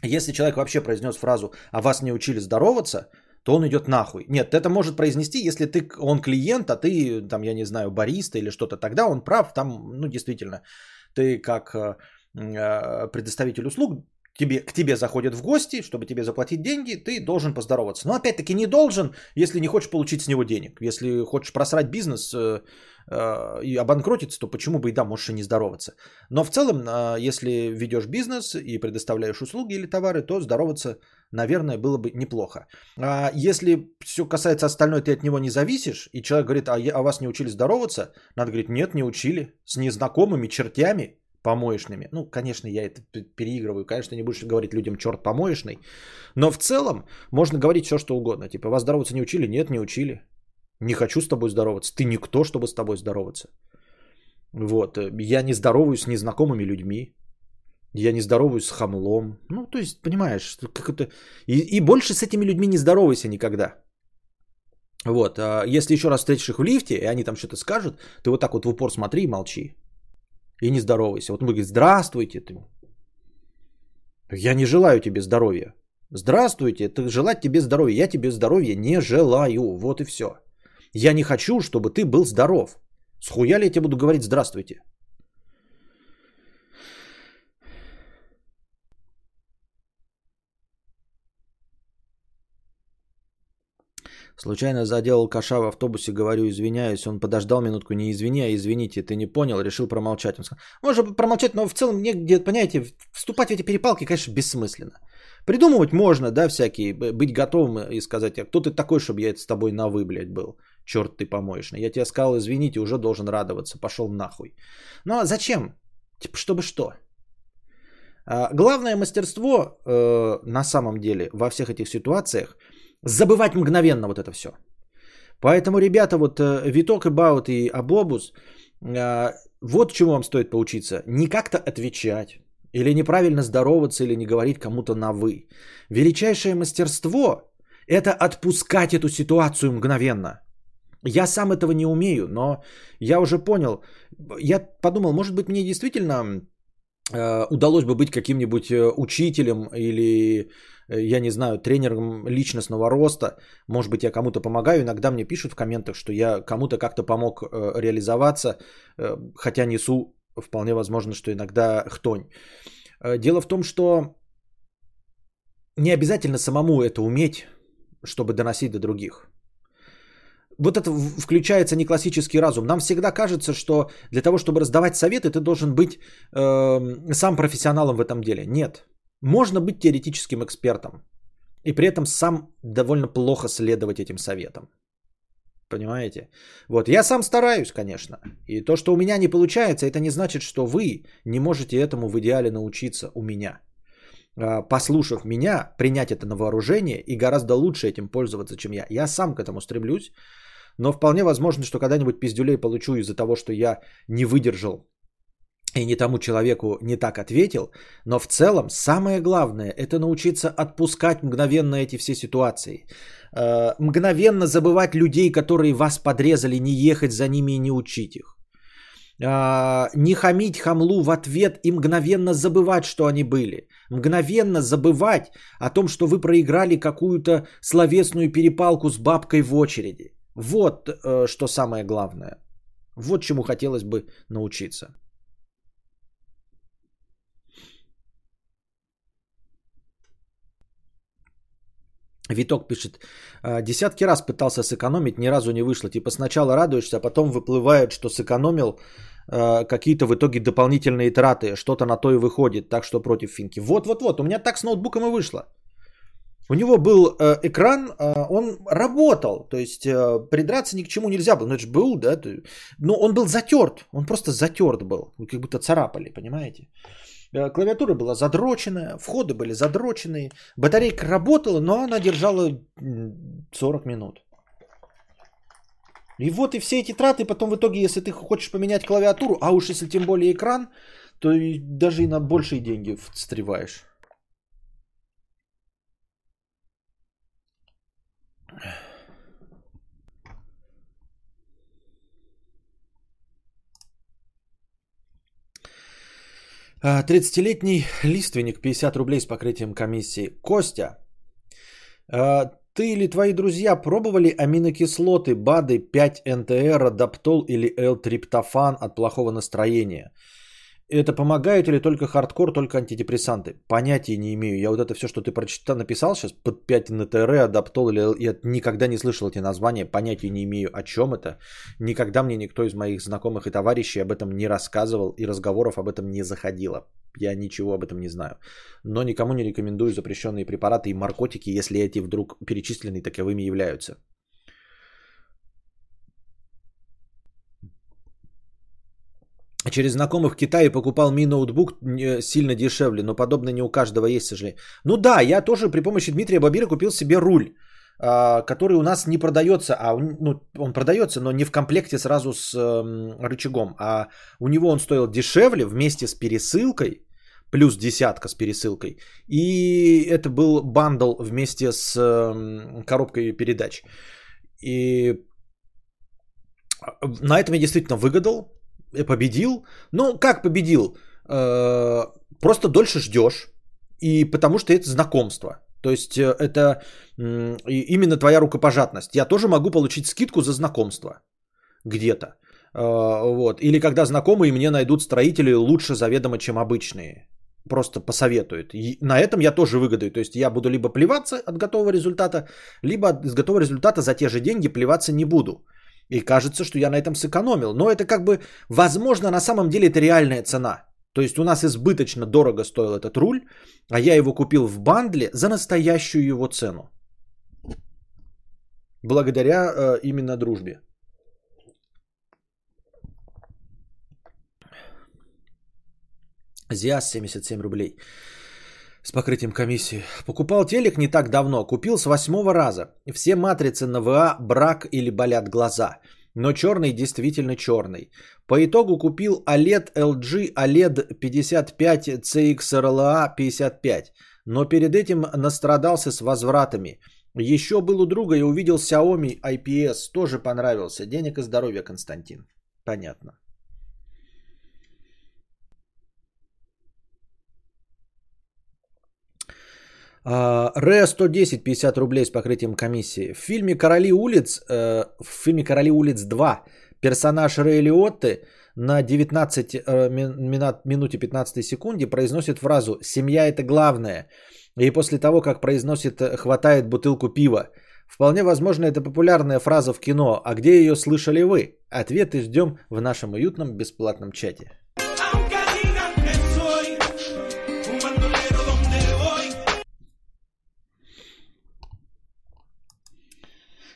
Если человек вообще произнес фразу «а вас не учили здороваться», то он идет нахуй. Нет, это может произнести, если ты, он клиент, а ты, там, я не знаю, бариста или что-то, тогда он прав, там, ну, действительно, ты как э, э, предоставитель услуг, тебе, к тебе заходят в гости, чтобы тебе заплатить деньги, ты должен поздороваться. Но опять-таки не должен, если не хочешь получить с него денег. Если хочешь просрать бизнес э, э, и обанкротиться, то почему бы и да, можешь и не здороваться. Но в целом, э, если ведешь бизнес и предоставляешь услуги или товары, то здороваться, наверное, было бы неплохо. А если все касается остальной, ты от него не зависишь, и человек говорит, а, я, а вас не учили здороваться, надо говорить, нет, не учили, с незнакомыми чертями, помоечными. Ну, конечно, я это переигрываю. Конечно, не будешь говорить людям черт помоечный. Но в целом можно говорить все, что угодно. Типа, вас здороваться не учили? Нет, не учили. Не хочу с тобой здороваться. Ты никто, чтобы с тобой здороваться. Вот. Я не здороваюсь с незнакомыми людьми. Я не здороваюсь с хамлом. Ну, то есть, понимаешь, как это... И, и больше с этими людьми не здоровайся никогда. Вот. А если еще раз встретишь их в лифте, и они там что-то скажут, ты вот так вот в упор смотри и молчи и не здоровайся. Вот он говорит, здравствуйте ты. Я не желаю тебе здоровья. Здравствуйте, это желать тебе здоровья. Я тебе здоровья не желаю. Вот и все. Я не хочу, чтобы ты был здоров. Схуя ли я тебе буду говорить здравствуйте? Случайно заделал коша в автобусе, говорю, извиняюсь. Он подождал минутку, не извини, а извините, ты не понял, решил промолчать. Он сказал, можно промолчать, но в целом негде, понимаете, вступать в эти перепалки, конечно, бессмысленно. Придумывать можно, да, всякие, быть готовым и сказать, а кто ты такой, чтобы я с тобой на вы, блядь, был? Черт ты помоечный. Я тебе сказал, извините, уже должен радоваться, пошел нахуй. Ну а зачем? Типа, чтобы что? А, главное мастерство э, на самом деле во всех этих ситуациях – забывать мгновенно вот это все. Поэтому, ребята, вот э, Виток и Баут и Абобус, э, вот чему вам стоит поучиться. Не как-то отвечать, или неправильно здороваться, или не говорить кому-то на «вы». Величайшее мастерство – это отпускать эту ситуацию мгновенно. Я сам этого не умею, но я уже понял. Я подумал, может быть, мне действительно э, удалось бы быть каким-нибудь учителем или я не знаю, тренером личностного роста, может быть, я кому-то помогаю, иногда мне пишут в комментах, что я кому-то как-то помог э, реализоваться, э, хотя несу вполне возможно, что иногда хтонь. Дело в том, что не обязательно самому это уметь, чтобы доносить до других. Вот это включается не классический разум. Нам всегда кажется, что для того, чтобы раздавать советы, ты должен быть э, сам профессионалом в этом деле. Нет. Можно быть теоретическим экспертом и при этом сам довольно плохо следовать этим советам. Понимаете? Вот, я сам стараюсь, конечно. И то, что у меня не получается, это не значит, что вы не можете этому в идеале научиться у меня. А, послушав меня, принять это на вооружение и гораздо лучше этим пользоваться, чем я. Я сам к этому стремлюсь, но вполне возможно, что когда-нибудь пиздюлей получу из-за того, что я не выдержал и не тому человеку не так ответил, но в целом самое главное это научиться отпускать мгновенно эти все ситуации. Э, мгновенно забывать людей, которые вас подрезали, не ехать за ними и не учить их. Э, не хамить хамлу в ответ и мгновенно забывать, что они были. мгновенно забывать о том, что вы проиграли какую-то словесную перепалку с бабкой в очереди. Вот э, что самое главное. Вот чему хотелось бы научиться. Виток пишет, «А, десятки раз пытался сэкономить, ни разу не вышло. Типа сначала радуешься, а потом выплывает, что сэкономил а, какие-то в итоге дополнительные траты, что-то на то и выходит, так что против финки. Вот-вот-вот, у меня так с ноутбуком и вышло. У него был э, экран, э, он работал, то есть э, придраться ни к чему нельзя было, ну это же был, да, но он был затерт, он просто затерт был, как будто царапали, понимаете. Э, клавиатура была задроченная, входы были задроченные, батарейка работала, но она держала 40 минут. И вот и все эти траты, потом в итоге, если ты хочешь поменять клавиатуру, а уж если тем более экран, то и даже и на большие деньги встреваешь. 30-летний лиственник, 50 рублей с покрытием комиссии. Костя, а, ты или твои друзья пробовали аминокислоты, БАДы, 5 НТР, Адаптол или L-триптофан от плохого настроения? Это помогает или только хардкор, только антидепрессанты? Понятия не имею. Я вот это все, что ты прочитал, написал сейчас под 5 НТР, адаптол, или я никогда не слышал эти названия, понятия не имею, о чем это. Никогда мне никто из моих знакомых и товарищей об этом не рассказывал, и разговоров об этом не заходило. Я ничего об этом не знаю. Но никому не рекомендую запрещенные препараты и наркотики, если эти вдруг перечисленные таковыми являются. Через знакомых в Китае покупал ми ноутбук сильно дешевле, но подобно не у каждого есть, к сожалению. Ну да, я тоже при помощи Дмитрия Бабира купил себе руль, а, который у нас не продается, а ну, он продается, но не в комплекте сразу с рычагом, а у него он стоил дешевле вместе с пересылкой, плюс десятка с пересылкой. И это был бандл вместе с коробкой передач. И на этом я действительно выгадал, победил. Ну, как победил? Э, просто дольше ждешь. И потому что это знакомство. То есть э, это именно твоя рукопожатность. Я тоже могу получить скидку за знакомство где-то. Э, вот. Или когда знакомые мне найдут строители лучше заведомо, чем обычные. Просто посоветуют. И на этом я тоже выгодаю. То есть я буду либо плеваться от готового результата, либо от готового результата за те же деньги плеваться не буду. И кажется, что я на этом сэкономил. Но это как бы, возможно, на самом деле это реальная цена. То есть у нас избыточно дорого стоил этот руль, а я его купил в бандле за настоящую его цену. Благодаря э, именно дружбе. Зиас 77 рублей с покрытием комиссии. Покупал телек не так давно, купил с восьмого раза. Все матрицы на ВА брак или болят глаза. Но черный действительно черный. По итогу купил OLED LG OLED 55 CXRLA 55. Но перед этим настрадался с возвратами. Еще был у друга и увидел Xiaomi IPS. Тоже понравился. Денег и здоровья, Константин. Понятно. Ре 110, 50 рублей с покрытием комиссии. В фильме «Короли улиц», э, в фильме «Короли улиц 2» персонаж Рэй Лиотты на 19 э, минут, минуте 15 секунде произносит фразу «Семья – это главное». И после того, как произносит «хватает бутылку пива». Вполне возможно, это популярная фраза в кино. А где ее слышали вы? Ответы ждем в нашем уютном бесплатном чате.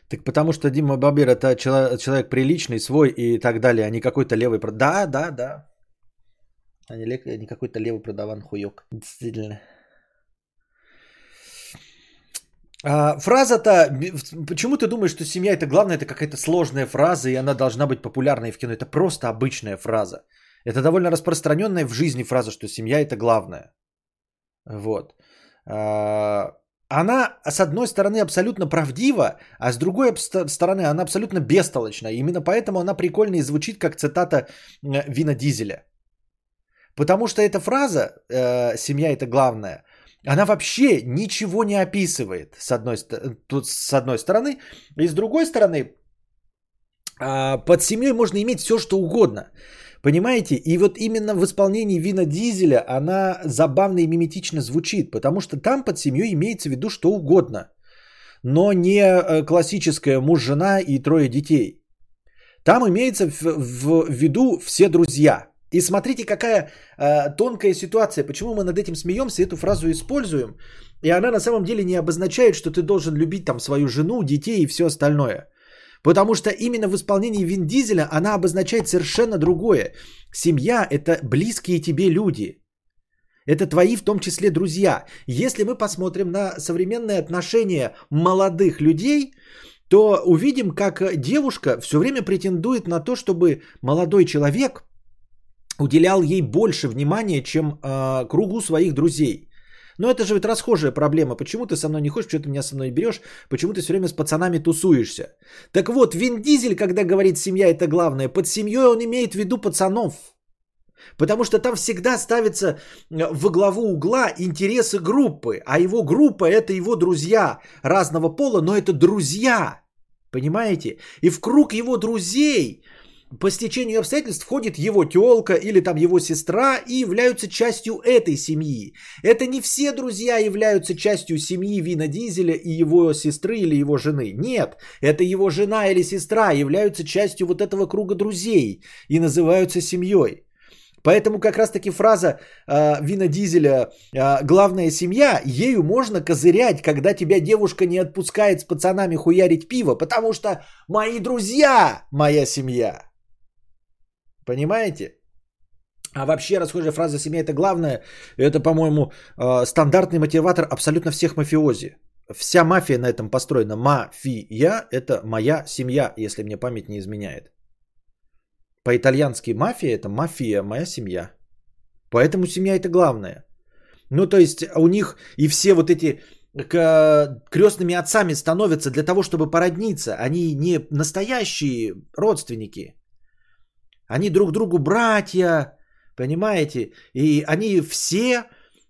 Так потому что Дима Бабир это человек, приличный, свой и так далее, а не какой-то левый. Да, да, да. А не, не какой-то левый продаван хуёк. Действительно. А, фраза-то, почему ты думаешь, что семья это главное, это какая-то сложная фраза, и она должна быть популярной в кино? Это просто обычная фраза. Это довольно распространенная в жизни фраза, что семья это главное. Вот. А, она, с одной стороны, абсолютно правдива, а с другой стороны, она абсолютно бестолочна. Именно поэтому она прикольно и звучит как цитата Вина Дизеля. Потому что эта фраза э, «семья – это главное», она вообще ничего не описывает с одной, тут, с одной стороны. И с другой стороны, а, под семьей можно иметь все, что угодно. Понимаете? И вот именно в исполнении Вина Дизеля она забавно и миметично звучит, потому что там под семьей имеется в виду что угодно, но не э, классическая муж-жена и трое детей. Там имеется в, в виду все друзья. И смотрите, какая э, тонкая ситуация. Почему мы над этим смеемся, эту фразу используем. И она на самом деле не обозначает, что ты должен любить там свою жену, детей и все остальное. Потому что именно в исполнении Вин Дизеля она обозначает совершенно другое. Семья – это близкие тебе люди. Это твои в том числе друзья. Если мы посмотрим на современные отношения молодых людей, то увидим, как девушка все время претендует на то, чтобы молодой человек уделял ей больше внимания, чем э, кругу своих друзей. Но это же ведь расхожая проблема. Почему ты со мной не хочешь, что ты меня со мной берешь? Почему ты все время с пацанами тусуешься? Так вот, Вин Дизель, когда говорит семья это главное, под семьей он имеет в виду пацанов. Потому что там всегда ставится э, во главу угла интересы группы, а его группа это его друзья разного пола, но это друзья. Понимаете? И в круг его друзей по стечению обстоятельств входит его телка или там его сестра и являются частью этой семьи. Это не все друзья являются частью семьи Вина Дизеля и его сестры или его жены. Нет, это его жена или сестра являются частью вот этого круга друзей и называются семьей. Поэтому как раз таки фраза э, Вина Дизеля э, «главная семья», ею можно козырять, когда тебя девушка не отпускает с пацанами хуярить пиво, потому что мои друзья – моя семья. Понимаете? А вообще расхожая фраза «семья – это главное» – это, по-моему, э, стандартный мотиватор абсолютно всех мафиози. Вся мафия на этом построена. Мафия – это моя семья, если мне память не изменяет. По-итальянски мафия – это мафия, моя семья. Поэтому семья – это главное. Ну, то есть у них и все вот эти крестными отцами становятся для того, чтобы породниться. Они не настоящие родственники – они друг другу братья, понимаете? И они все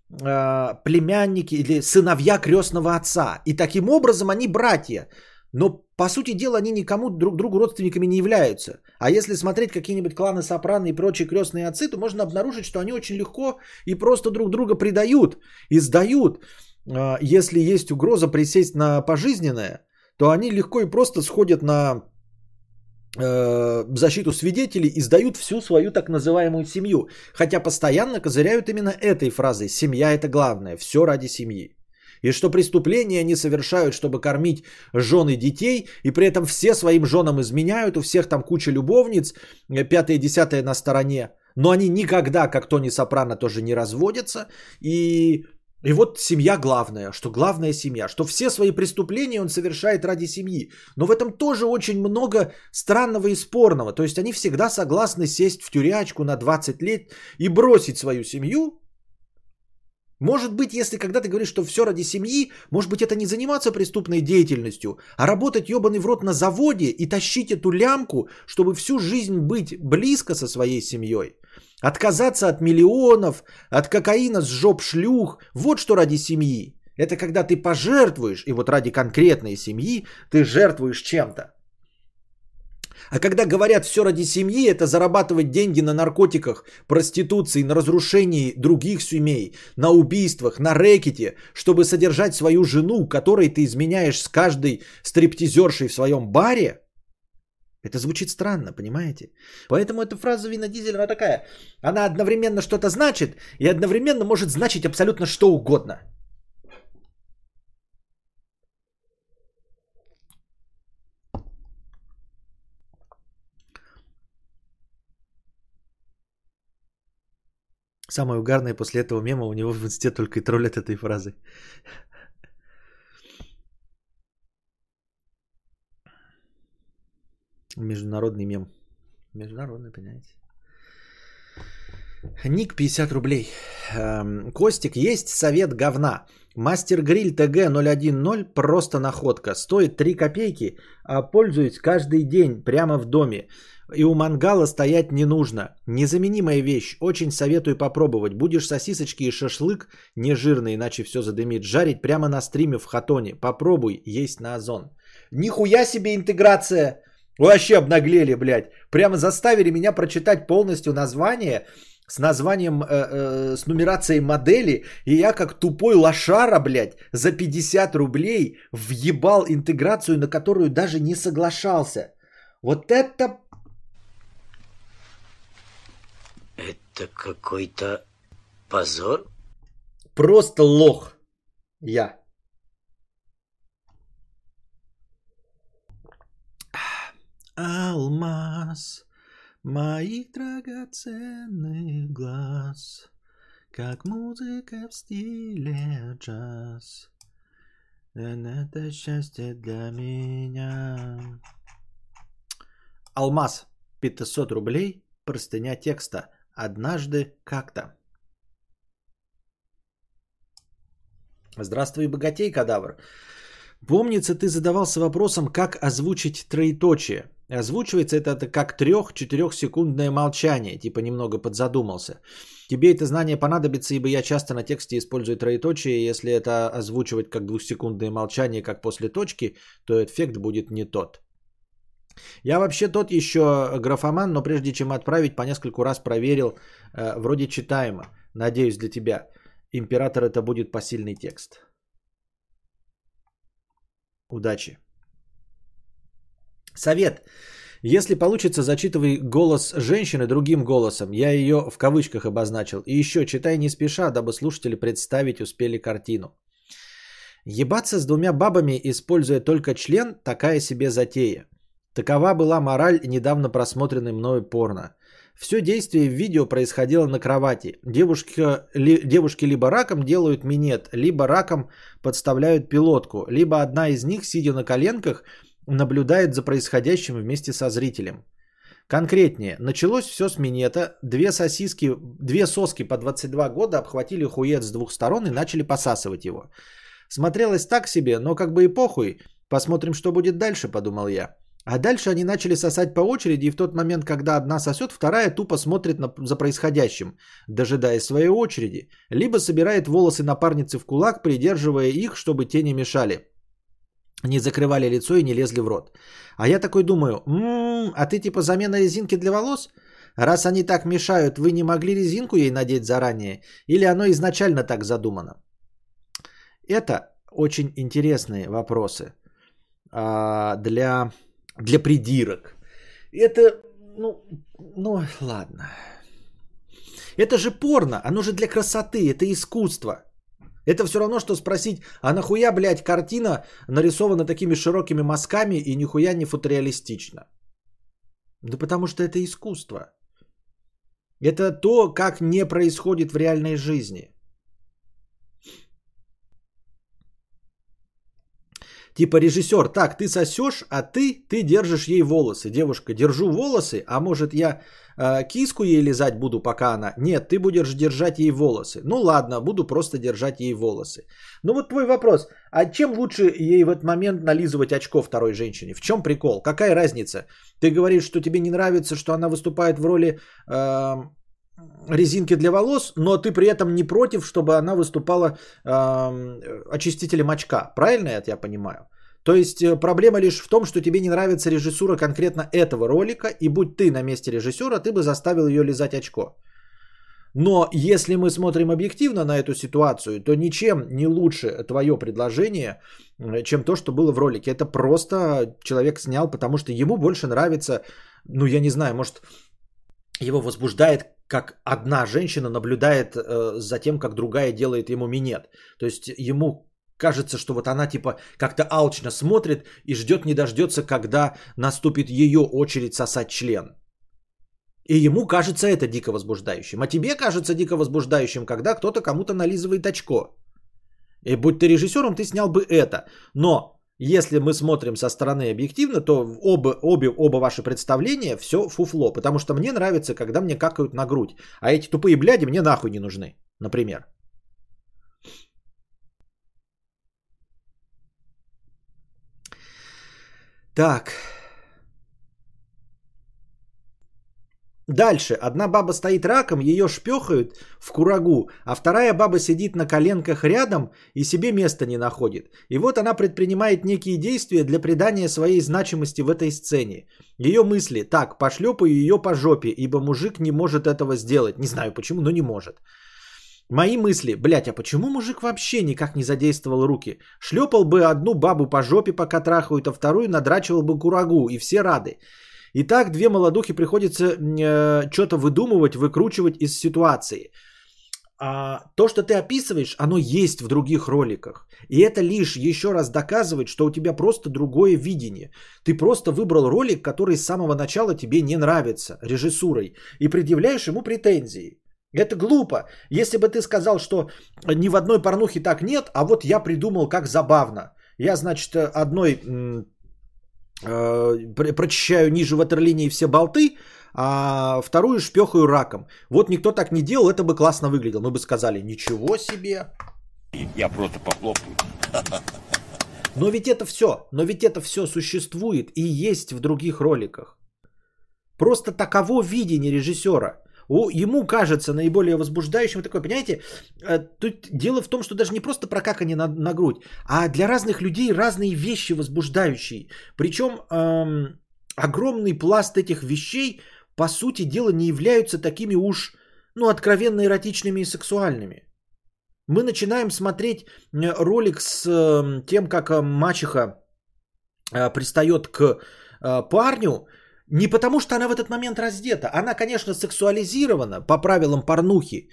э, племянники или сыновья крестного отца. И таким образом они братья. Но, по сути дела, они никому друг другу родственниками не являются. А если смотреть какие-нибудь кланы Сопрано и прочие крестные отцы, то можно обнаружить, что они очень легко и просто друг друга предают и сдают. Э, если есть угроза присесть на пожизненное, то они легко и просто сходят на защиту свидетелей и сдают всю свою так называемую семью. Хотя постоянно козыряют именно этой фразой «семья это главное, все ради семьи». И что преступления они совершают, чтобы кормить жены детей, и при этом все своим женам изменяют, у всех там куча любовниц, э, пятое, десятое на стороне, но они никогда, как Тони Сопрано, тоже не разводятся, и и вот семья главная, что главная семья, что все свои преступления он совершает ради семьи. Но в этом тоже очень много странного и спорного. То есть они всегда согласны сесть в тюрячку на 20 лет и бросить свою семью. Может быть, если когда ты говоришь, что все ради семьи, может быть, это не заниматься преступной деятельностью, а работать ебаный в рот на заводе и тащить эту лямку, чтобы всю жизнь быть близко со своей семьей. Отказаться от миллионов, от кокаина с жоп шлюх. Вот что ради семьи. Это когда ты пожертвуешь, и вот ради конкретной семьи ты жертвуешь чем-то. А когда говорят все ради семьи, это зарабатывать деньги на наркотиках, проституции, на разрушении других семей, на убийствах, на рэкете, чтобы содержать свою жену, которой ты изменяешь с каждой стриптизершей в своем баре – это звучит странно, понимаете? Поэтому эта фраза Вина Дизеля, она такая, она одновременно что-то значит и одновременно может значить абсолютно что угодно. Самое угарное после этого мема у него в инсте только и троллят этой фразой. Международный мем. Международный, понимаете. Ник 50 рублей. Эм, Костик, есть совет говна. Мастер Гриль ТГ 010 просто находка. Стоит 3 копейки, а пользуюсь каждый день прямо в доме. И у мангала стоять не нужно. Незаменимая вещь. Очень советую попробовать. Будешь сосисочки и шашлык, не жирный, иначе все задымит, жарить прямо на стриме в хатоне. Попробуй, есть на озон. Нихуя себе интеграция. Вообще обнаглели, блядь. Прямо заставили меня прочитать полностью название с названием, э, э, с нумерацией модели, и я как тупой лошара, блядь, за 50 рублей въебал интеграцию, на которую даже не соглашался. Вот это... Это какой-то позор? Просто лох. Я. Алмаз моих драгоценных глаз, как музыка в стиле джаз. Это счастье для меня. Алмаз, 500 рублей, простыня текста. Однажды как-то. Здравствуй, богатей, кадавр. Помнится, ты задавался вопросом, как озвучить троеточие. Озвучивается это, как трех-четырехсекундное молчание, типа немного подзадумался. Тебе это знание понадобится, ибо я часто на тексте использую троеточие. Если это озвучивать как двухсекундное молчание, как после точки, то эффект будет не тот. Я вообще тот еще графоман, но прежде чем отправить, по нескольку раз проверил. Э, вроде читаемо. Надеюсь для тебя. Император это будет посильный текст. Удачи. Совет. Если получится, зачитывай голос женщины другим голосом. Я ее в кавычках обозначил. И еще читай не спеша, дабы слушатели представить успели картину. Ебаться с двумя бабами, используя только член, такая себе затея. Такова была мораль недавно просмотренной мною порно. Все действие в видео происходило на кровати. Девушки, ли, девушки либо раком делают минет, либо раком подставляют пилотку, либо одна из них, сидя на коленках, наблюдает за происходящим вместе со зрителем. Конкретнее, началось все с минета, две сосиски, две соски по 22 года обхватили хует с двух сторон и начали посасывать его. Смотрелось так себе, но как бы и похуй, посмотрим, что будет дальше, подумал я. А дальше они начали сосать по очереди, и в тот момент, когда одна сосет, вторая тупо смотрит на, за происходящим, дожидаясь своей очереди, либо собирает волосы напарницы в кулак, придерживая их, чтобы те не мешали не закрывали лицо и не лезли в рот. А я такой думаю, м-м, а ты типа замена резинки для волос? Раз они так мешают, вы не могли резинку ей надеть заранее? Или оно изначально так задумано? Это очень интересные вопросы а, для, для придирок. Это, ну, ну, ладно. Это же порно, оно же для красоты, это искусство. Это все равно, что спросить, а нахуя, блядь, картина нарисована такими широкими мазками и нихуя не фотореалистично? Да потому что это искусство. Это то, как не происходит в реальной жизни. Типа режиссер, так, ты сосешь, а ты, ты держишь ей волосы. Девушка, держу волосы, а может я э, киску ей лизать буду, пока она... Нет, ты будешь держать ей волосы. Ну ладно, буду просто держать ей волосы. Ну вот твой вопрос, а чем лучше ей в этот момент нализывать очко второй женщине? В чем прикол? Какая разница? Ты говоришь, что тебе не нравится, что она выступает в роли... Э, резинки для волос, но ты при этом не против, чтобы она выступала э, очистителем очка. Правильно я тебя понимаю? То есть э, проблема лишь в том, что тебе не нравится режиссура конкретно этого ролика, и будь ты на месте режиссера, ты бы заставил ее лизать очко. Но если мы смотрим объективно на эту ситуацию, то ничем не лучше твое предложение, э, чем то, что было в ролике. Это просто человек снял, потому что ему больше нравится, ну я не знаю, может его возбуждает, как одна женщина наблюдает э, за тем, как другая делает ему минет. То есть ему кажется, что вот она типа как-то алчно смотрит и ждет не дождется, когда наступит ее очередь сосать член. И ему кажется это дико возбуждающим. А тебе кажется дико возбуждающим, когда кто-то кому-то нализывает очко. И будь ты режиссером, ты снял бы это. Но если мы смотрим со стороны объективно, то оба, обе, оба ваши представления все фуфло. Потому что мне нравится, когда мне какают на грудь. А эти тупые бляди мне нахуй не нужны, например. Так. Дальше. Одна баба стоит раком, ее шпехают в курагу, а вторая баба сидит на коленках рядом и себе места не находит. И вот она предпринимает некие действия для придания своей значимости в этой сцене. Ее мысли. Так, пошлепаю ее по жопе, ибо мужик не может этого сделать. Не знаю почему, но не может. Мои мысли, блять, а почему мужик вообще никак не задействовал руки? Шлепал бы одну бабу по жопе, пока трахают, а вторую надрачивал бы курагу, и все рады. И так две молодухи приходится э, что-то выдумывать, выкручивать из ситуации. А, то, что ты описываешь, оно есть в других роликах. И это лишь еще раз доказывает, что у тебя просто другое видение. Ты просто выбрал ролик, который с самого начала тебе не нравится режиссурой, и предъявляешь ему претензии. Это глупо. Если бы ты сказал, что ни в одной порнухе так нет, а вот я придумал, как забавно. Я, значит, одной э, прочищаю ниже ватерлинии все болты, а вторую шпехаю раком. Вот никто так не делал, это бы классно выглядело. Мы бы сказали, ничего себе. Я просто похлопаю. Но ведь это все, но ведь это все существует и есть в других роликах. Просто таково видение режиссера ему кажется наиболее возбуждающим такое, понимаете, э, тут дело в том, что даже не просто прокакание на, на грудь, а для разных людей разные вещи возбуждающие. Причем эм, огромный пласт этих вещей, по сути дела, не являются такими уж, ну, откровенно эротичными и сексуальными. Мы начинаем смотреть э, ролик с э, тем, как э, мачеха пристает к парню, не потому, что она в этот момент раздета. Она, конечно, сексуализирована по правилам порнухи,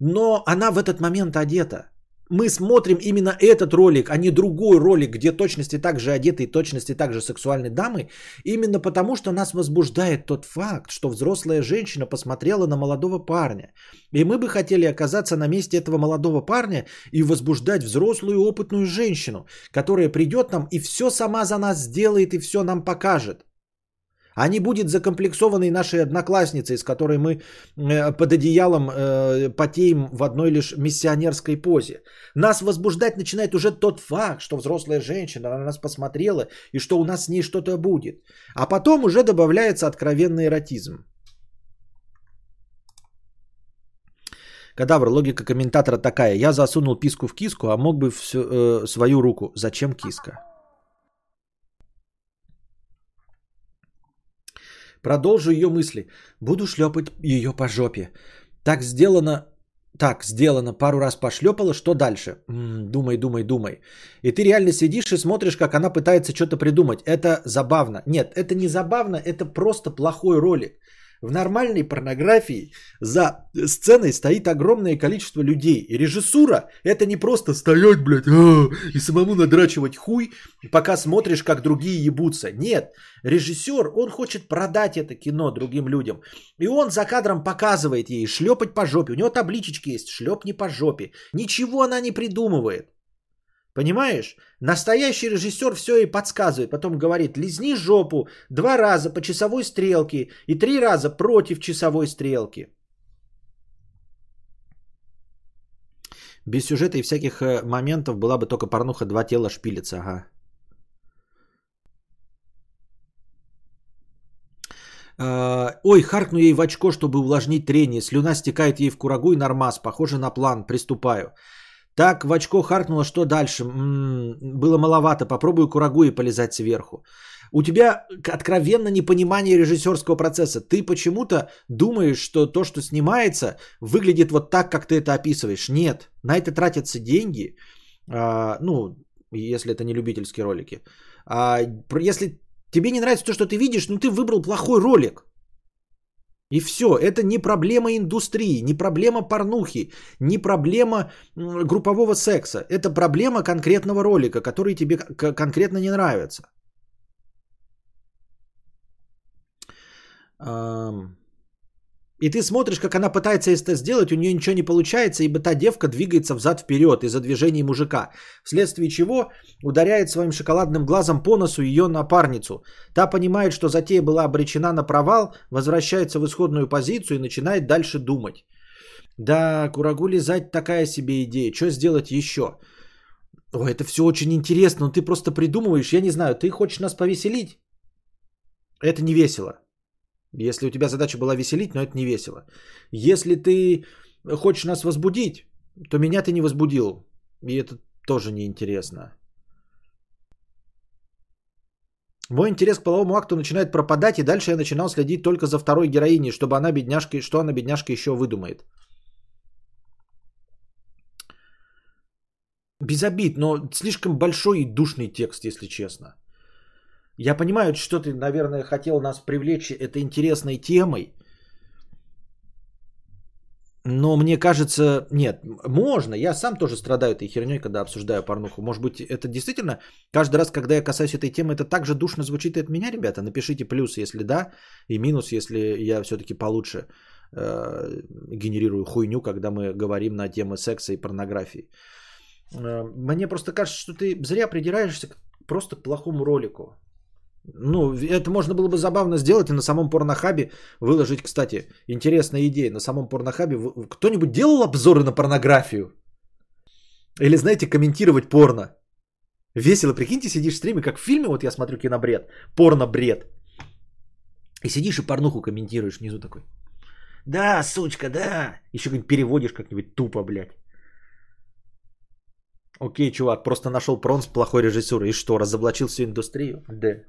но она в этот момент одета. Мы смотрим именно этот ролик, а не другой ролик, где точности также одеты и точности также сексуальные дамы, именно потому, что нас возбуждает тот факт, что взрослая женщина посмотрела на молодого парня. И мы бы хотели оказаться на месте этого молодого парня и возбуждать взрослую опытную женщину, которая придет нам и все сама за нас сделает и все нам покажет а не будет закомплексованной нашей одноклассницей, с которой мы э, под одеялом э, потеем в одной лишь миссионерской позе. Нас возбуждать начинает уже тот факт, что взрослая женщина на нас посмотрела и что у нас с ней что-то будет. А потом уже добавляется откровенный эротизм. Кадавр, логика комментатора такая. Я засунул писку в киску, а мог бы в э, свою руку. Зачем киска? Продолжу ее мысли. Буду шлепать ее по жопе. Так сделано, так, сделано, пару раз пошлепала, что дальше? М-м, думай, думай, думай. И ты реально сидишь и смотришь, как она пытается что-то придумать. Это забавно. Нет, это не забавно, это просто плохой ролик. В нормальной порнографии за сценой стоит огромное количество людей. И режиссура это не просто стоять, блядь, а, и самому надрачивать хуй, пока смотришь, как другие ебутся. Нет, режиссер, он хочет продать это кино другим людям. И он за кадром показывает ей шлепать по жопе. У него табличечки есть, шлепни по жопе. Ничего она не придумывает. Понимаешь? Настоящий режиссер все и подсказывает. Потом говорит, лизни жопу два раза по часовой стрелке и три раза против часовой стрелки. Без сюжета и всяких э, моментов была бы только порнуха «Два тела шпилится». Ага. Uh, ой, харкну ей в очко, чтобы увлажнить трение. Слюна стекает ей в курагу и нормас. Похоже на план. Приступаю. Так, в очко харкнуло, что дальше? М-м, было маловато, попробую курагу и полезать сверху. У тебя откровенно непонимание режиссерского процесса. Ты почему-то думаешь, что то, что снимается, выглядит вот так, как ты это описываешь. Нет, на это тратятся деньги. А, ну, если это не любительские ролики. А, если тебе не нравится то, что ты видишь, ну ты выбрал плохой ролик. И все, это не проблема индустрии, не проблема порнухи, не проблема группового секса. Это проблема конкретного ролика, который тебе конкретно не нравится. И ты смотришь, как она пытается это сделать, у нее ничего не получается, ибо та девка двигается взад-вперед из-за движений мужика, вследствие чего ударяет своим шоколадным глазом по носу ее напарницу. Та понимает, что затея была обречена на провал, возвращается в исходную позицию и начинает дальше думать. Да, курагу лизать такая себе идея, что сделать еще? Ой, это все очень интересно, но ты просто придумываешь, я не знаю, ты хочешь нас повеселить? Это не весело. Если у тебя задача была веселить, но это не весело. Если ты хочешь нас возбудить, то меня ты не возбудил. И это тоже неинтересно. Мой интерес к половому акту начинает пропадать, и дальше я начинал следить только за второй героиней, чтобы она бедняжка, что она бедняжка еще выдумает. Без обид, но слишком большой и душный текст, если честно. Я понимаю, что ты, наверное, хотел нас привлечь этой интересной темой. Но мне кажется, нет, можно. Я сам тоже страдаю этой херней, когда обсуждаю порнуху. Может быть, это действительно каждый раз, когда я касаюсь этой темы, это так же душно звучит и от меня, ребята. Напишите плюс, если да, и минус, если я все-таки получше э, генерирую хуйню, когда мы говорим на темы секса и порнографии. Э, мне просто кажется, что ты зря придираешься к просто плохому ролику. Ну, это можно было бы забавно сделать и на самом порнохабе выложить, кстати, интересная идея. На самом порнохабе кто-нибудь делал обзоры на порнографию? Или, знаете, комментировать порно? Весело, прикиньте, сидишь в стриме, как в фильме, вот я смотрю кинобред, порно-бред. И сидишь и порнуху комментируешь внизу такой. Да, сучка, да. Еще как переводишь как-нибудь тупо, блядь. Окей, чувак, просто нашел прон с плохой режиссурой. И что, разоблачил всю индустрию? Да.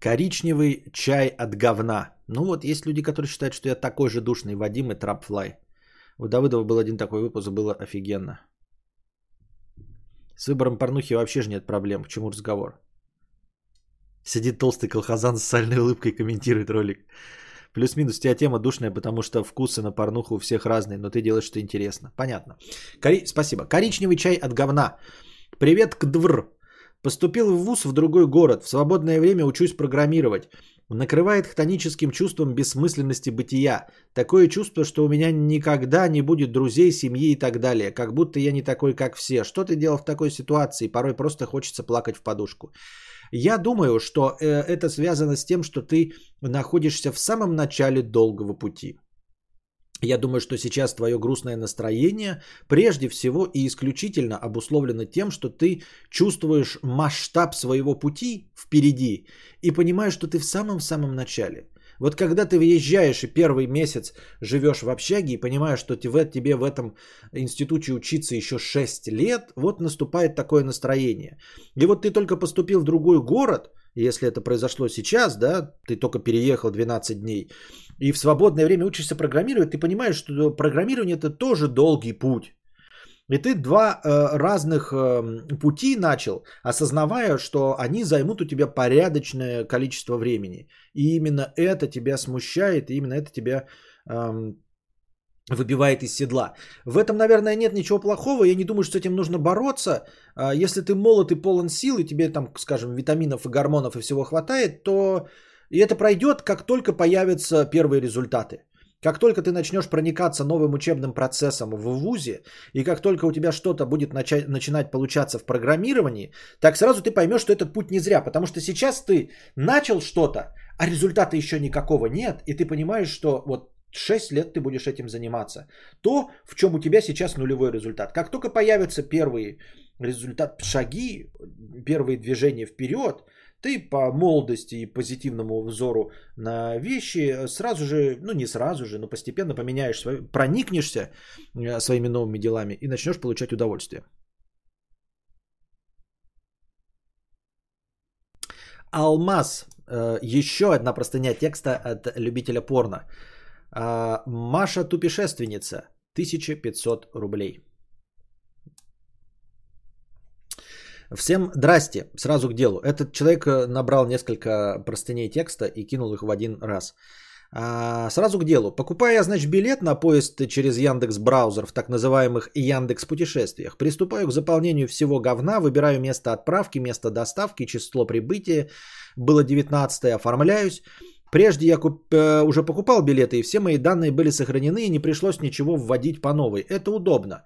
Коричневый чай от говна. Ну вот, есть люди, которые считают, что я такой же душный Вадим и Трапфлай. У Давыдова был один такой выпуск, было офигенно. С выбором порнухи вообще же нет проблем. К чему разговор? Сидит толстый колхозан с сальной улыбкой комментирует ролик. Плюс-минус, у тебя тема душная, потому что вкусы на порнуху у всех разные, но ты делаешь что интересно. Понятно. Кори... Спасибо. Коричневый чай от говна. Привет, Кдвр. Поступил в ВУЗ в другой город. В свободное время учусь программировать. Накрывает хтоническим чувством бессмысленности бытия. Такое чувство, что у меня никогда не будет друзей, семьи и так далее. Как будто я не такой, как все. Что ты делал в такой ситуации? Порой просто хочется плакать в подушку. Я думаю, что э, это связано с тем, что ты находишься в самом начале долгого пути. Я думаю, что сейчас твое грустное настроение прежде всего и исключительно обусловлено тем, что ты чувствуешь масштаб своего пути впереди и понимаешь, что ты в самом-самом начале. Вот когда ты въезжаешь и первый месяц живешь в общаге и понимаешь, что тебе в этом институте учиться еще 6 лет, вот наступает такое настроение. И вот ты только поступил в другой город, если это произошло сейчас, да, ты только переехал 12 дней, и в свободное время учишься программировать, ты понимаешь, что программирование это тоже долгий путь. И ты два э, разных э, пути начал, осознавая, что они займут у тебя порядочное количество времени. И именно это тебя смущает, и именно это тебя э, выбивает из седла. В этом, наверное, нет ничего плохого. Я не думаю, что с этим нужно бороться. А если ты молод и полон сил, и тебе там, скажем, витаминов и гормонов и всего хватает, то и это пройдет, как только появятся первые результаты. Как только ты начнешь проникаться новым учебным процессом в ВУЗе, и как только у тебя что-то будет начать, начинать получаться в программировании, так сразу ты поймешь, что этот путь не зря. Потому что сейчас ты начал что-то, а результата еще никакого нет, и ты понимаешь, что вот 6 лет ты будешь этим заниматься. То, в чем у тебя сейчас нулевой результат. Как только появятся первые результат, шаги, первые движения вперед, ты по молодости и позитивному взору на вещи сразу же, ну не сразу же, но постепенно поменяешь, свой, проникнешься э, своими новыми делами и начнешь получать удовольствие. Алмаз. Э, еще одна простыня текста от любителя порно. А, Маша Тупешественница. 1500 рублей. Всем здрасте, сразу к делу. Этот человек э, набрал несколько простыней текста и кинул их в один раз. А, сразу к делу. Покупая, значит, билет на поезд через Яндекс браузер в так называемых Яндекс путешествиях, приступаю к заполнению всего говна, выбираю место отправки, место доставки, число прибытия. Было 19 оформляюсь. Прежде я куп, э, уже покупал билеты, и все мои данные были сохранены, и не пришлось ничего вводить по новой. Это удобно.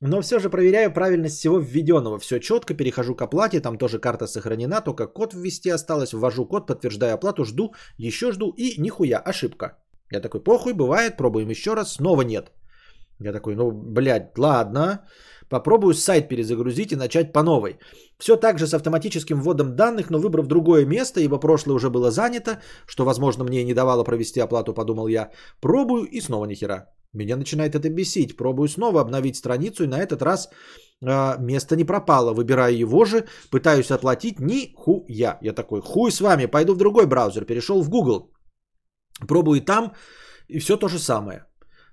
Но все же проверяю правильность всего введенного. Все четко, перехожу к оплате, там тоже карта сохранена, только код ввести осталось. Ввожу код, подтверждаю оплату, жду, еще жду и нихуя, ошибка. Я такой, похуй, бывает, пробуем еще раз, снова нет. Я такой, ну, блядь, ладно. Попробую сайт перезагрузить и начать по новой. Все так же с автоматическим вводом данных, но выбрав другое место, ибо прошлое уже было занято, что, возможно, мне не давало провести оплату, подумал я. Пробую и снова ни хера. Меня начинает это бесить. Пробую снова обновить страницу, и на этот раз э, место не пропало. Выбираю его же, пытаюсь оплатить, ни хуя. Я такой, хуй с вами, пойду в другой браузер. Перешел в Google. Пробую там, и все то же самое.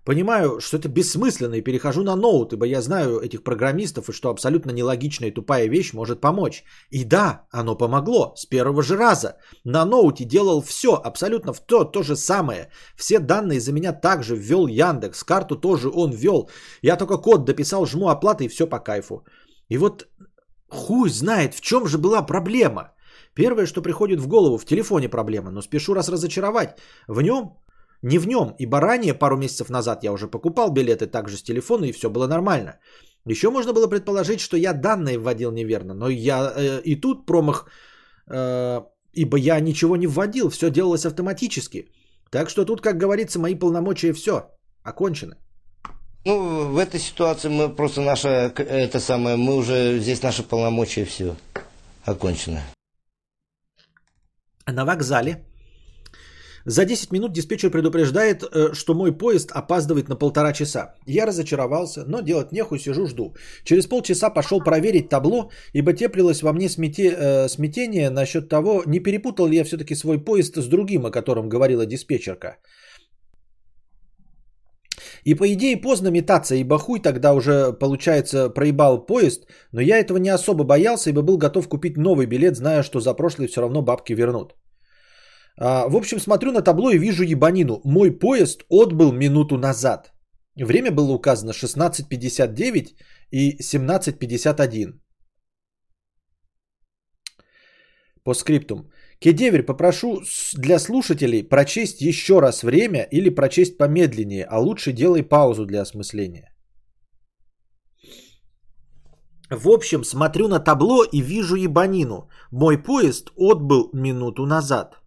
Понимаю, что это бессмысленно, и перехожу на ноут, ибо я знаю этих программистов, и что абсолютно нелогичная и тупая вещь может помочь. И да, оно помогло с первого же раза. На ноуте делал все, абсолютно в то, то же самое. Все данные за меня также ввел Яндекс, карту тоже он ввел. Я только код дописал, жму оплаты и все по кайфу. И вот хуй знает, в чем же была проблема. Первое, что приходит в голову, в телефоне проблема, но спешу раз разочаровать. В нем не в нем, ибо ранее, пару месяцев назад, я уже покупал билеты также с телефона, и все было нормально. Еще можно было предположить, что я данные вводил неверно, но я э, и тут промах, э, ибо я ничего не вводил, все делалось автоматически. Так что тут, как говорится, мои полномочия все, окончены. Ну, в этой ситуации мы просто наша, это самое, мы уже, здесь наши полномочия все окончено. На вокзале за 10 минут диспетчер предупреждает, э, что мой поезд опаздывает на полтора часа. Я разочаровался, но делать нехуй, сижу, жду. Через полчаса пошел проверить табло, ибо теплилось во мне смете, э, смятение насчет того, не перепутал ли я все-таки свой поезд с другим, о котором говорила диспетчерка. И по идее поздно метаться, ибо хуй тогда уже, получается, проебал поезд, но я этого не особо боялся, ибо был готов купить новый билет, зная, что за прошлый все равно бабки вернут. А, в общем, смотрю на табло и вижу ебанину. Мой поезд отбыл минуту назад. Время было указано 16.59 и 17.51. По скриптум. Кедевер, попрошу для слушателей прочесть еще раз время или прочесть помедленнее, а лучше делай паузу для осмысления. В общем, смотрю на табло и вижу ебанину. Мой поезд отбыл минуту назад.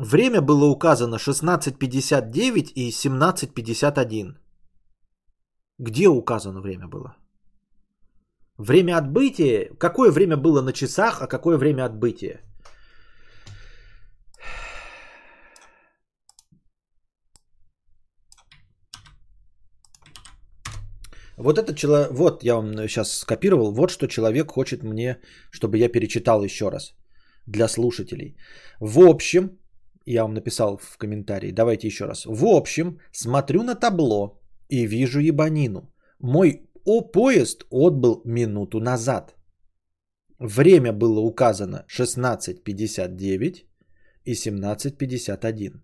Время было указано 16.59 и 17.51. Где указано время было? Время отбытия? Какое время было на часах, а какое время отбытия? Вот этот человек, вот я вам сейчас скопировал, вот что человек хочет мне, чтобы я перечитал еще раз для слушателей. В общем, я вам написал в комментарии, давайте еще раз. В общем, смотрю на табло и вижу ебанину. Мой о поезд отбыл минуту назад. Время было указано 16.59 и 17.51.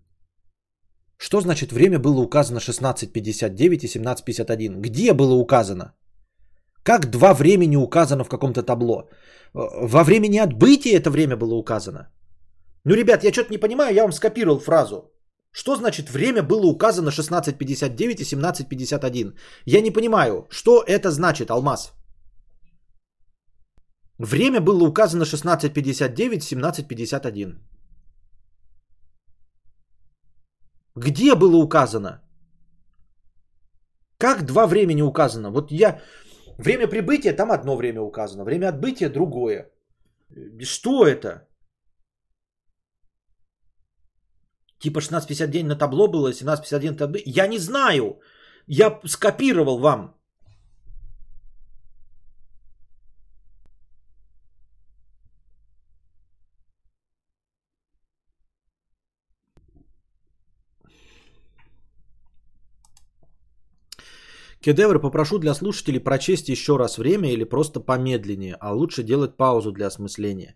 Что значит время было указано 16.59 и 17.51? Где было указано? Как два времени указано в каком-то табло? Во времени отбытия это время было указано. Ну, ребят, я что-то не понимаю, я вам скопировал фразу. Что значит время было указано 16.59 и 17.51? Я не понимаю, что это значит, Алмаз? Время было указано 16.59, 17.51. Где было указано? Как два времени указано? Вот я... Время прибытия там одно время указано, время отбытия другое. Что это? Типа 16.50 день на табло было, 17.51 табло. Я не знаю. Я скопировал вам. Кедевр, попрошу для слушателей прочесть еще раз время или просто помедленнее, а лучше делать паузу для осмысления.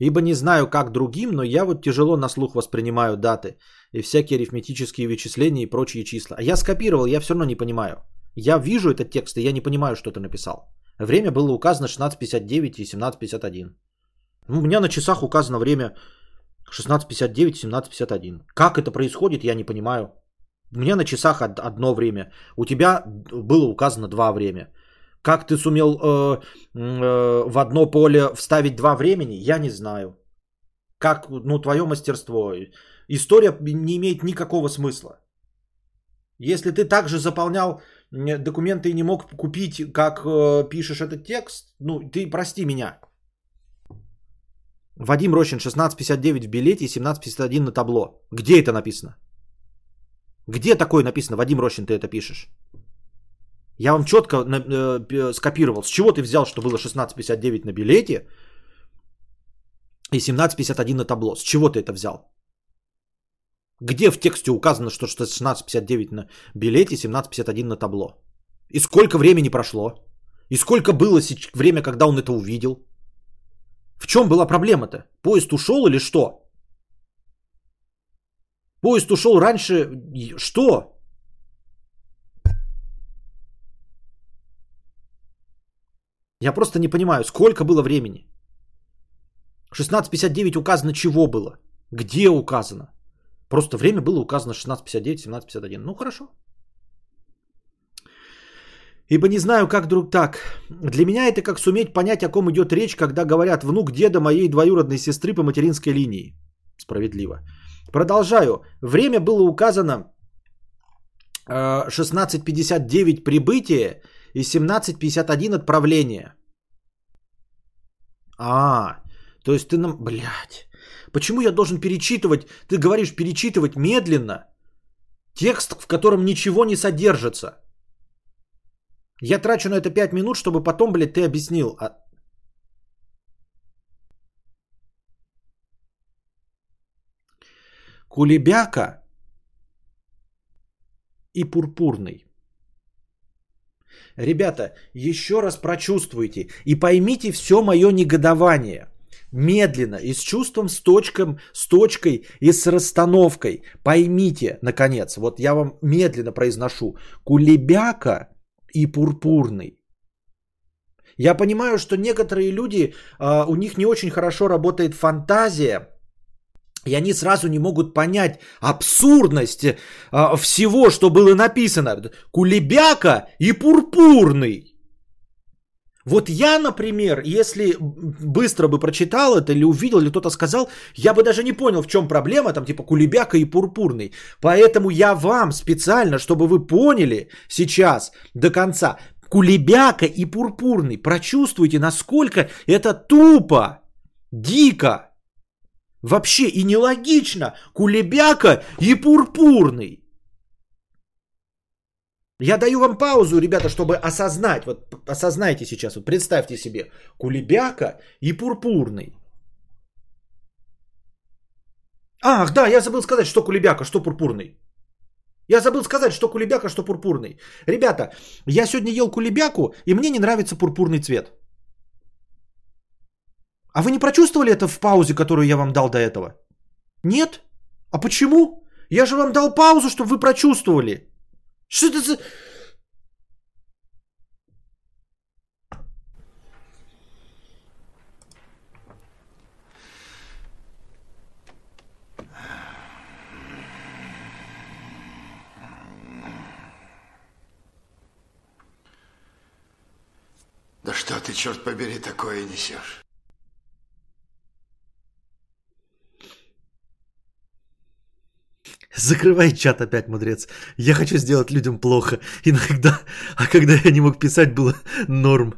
Ибо не знаю, как другим, но я вот тяжело на слух воспринимаю даты и всякие арифметические вычисления и прочие числа. А я скопировал, я все равно не понимаю. Я вижу этот текст, и я не понимаю, что ты написал. Время было указано 16.59 и 17.51. Ну, у меня на часах указано время 16.59 и 17.51. Как это происходит, я не понимаю. У меня на часах одно время. У тебя было указано два время. Как ты сумел э, э, в одно поле вставить два времени, я не знаю. Как, ну, твое мастерство. История не имеет никакого смысла. Если ты также заполнял документы не мог купить, как э, пишешь этот текст, ну, ты прости меня. Вадим Рощин, 16.59 в билете и 17.51 на табло. Где это написано? Где такое написано, Вадим Рощин, ты это пишешь? Я вам четко э, п- скопировал. С чего ты взял, что было 16.59 на билете и 17.51 на табло? С чего ты это взял? Где в тексте указано, что что 16.59 на билете, 17.51 на табло? И сколько времени прошло? И сколько было сеч- время, когда он это увидел? В чем была проблема-то? Поезд ушел или что? Поезд ушел раньше. Что? Я просто не понимаю, сколько было времени? 16.59 указано чего было? Где указано? Просто время было указано 16.59, 17.51. Ну хорошо. Ибо не знаю, как друг так. Для меня это как суметь понять, о ком идет речь, когда говорят внук деда моей двоюродной сестры по материнской линии. Справедливо. Продолжаю. Время было указано э, 16.59 прибытие и 17.51 отправление. А, то есть ты нам... Блядь. Почему я должен перечитывать? Ты говоришь перечитывать медленно текст, в котором ничего не содержится. Я трачу на это 5 минут, чтобы потом, блядь, ты объяснил. А... Кулебяка и пурпурный. Ребята, еще раз прочувствуйте и поймите все мое негодование. Медленно и с чувством, с, точком, с точкой и с расстановкой. Поймите, наконец, вот я вам медленно произношу. Кулебяка и пурпурный. Я понимаю, что некоторые люди, а, у них не очень хорошо работает фантазия, и они сразу не могут понять абсурдность а, всего, что было написано. Кулебяка и пурпурный. Вот я, например, если быстро бы прочитал это или увидел, или кто-то сказал, я бы даже не понял, в чем проблема, там типа кулебяка и пурпурный. Поэтому я вам специально, чтобы вы поняли сейчас до конца, кулебяка и пурпурный, прочувствуйте, насколько это тупо, дико, вообще и нелогично, кулебяка и пурпурный. Я даю вам паузу, ребята, чтобы осознать. Вот осознайте сейчас, вот представьте себе. Кулебяка и пурпурный. Ах, да, я забыл сказать, что кулебяка, что пурпурный. Я забыл сказать, что кулебяка, что пурпурный. Ребята, я сегодня ел кулебяку, и мне не нравится пурпурный цвет. А вы не прочувствовали это в паузе, которую я вам дал до этого? Нет? А почему? Я же вам дал паузу, чтобы вы прочувствовали. Что это за... Да что ты, черт побери, такое несешь? Закрывай чат опять, мудрец. Я хочу сделать людям плохо. Иногда, а когда я не мог писать, было норм.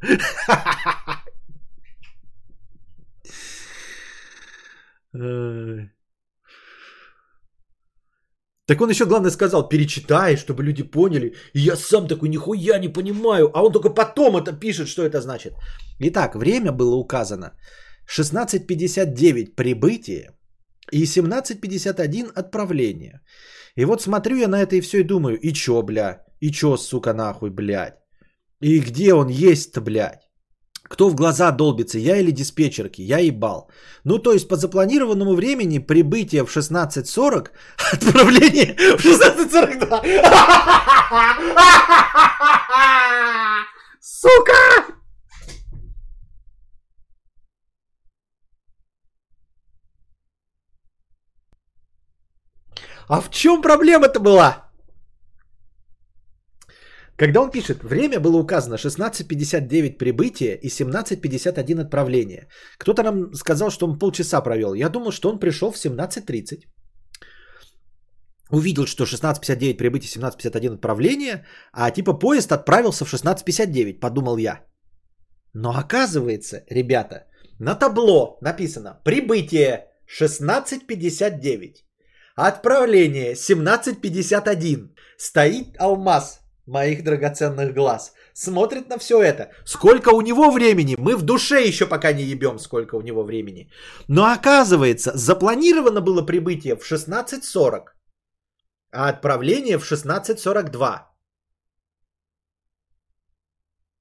Так он еще, главное, сказал, перечитай, чтобы люди поняли. И я сам такой, нихуя не понимаю. А он только потом это пишет, что это значит. Итак, время было указано. 16.59 прибытие и 17.51 отправление. И вот смотрю я на это и все и думаю, и чё, бля, и чё, сука, нахуй, блядь. И где он есть-то, блядь? Кто в глаза долбится, я или диспетчерки? Я ебал. Ну, то есть по запланированному времени прибытие в 16.40, [laughs] отправление в 16.42. [laughs] Сука! А в чем проблема-то была? Когда он пишет, время было указано 16.59 прибытие и 17.51 отправление. Кто-то нам сказал, что он полчаса провел. Я думал, что он пришел в 17.30. увидел, что 16.59 прибытие, 17.51 отправление, а типа поезд отправился в 16.59, подумал я. Но оказывается, ребята, на табло написано прибытие 16.59, отправление 17.51. Стоит алмаз моих драгоценных глаз. Смотрит на все это. Сколько у него времени? Мы в душе еще пока не ебем, сколько у него времени. Но оказывается, запланировано было прибытие в 16.40 а отправление в 16.42.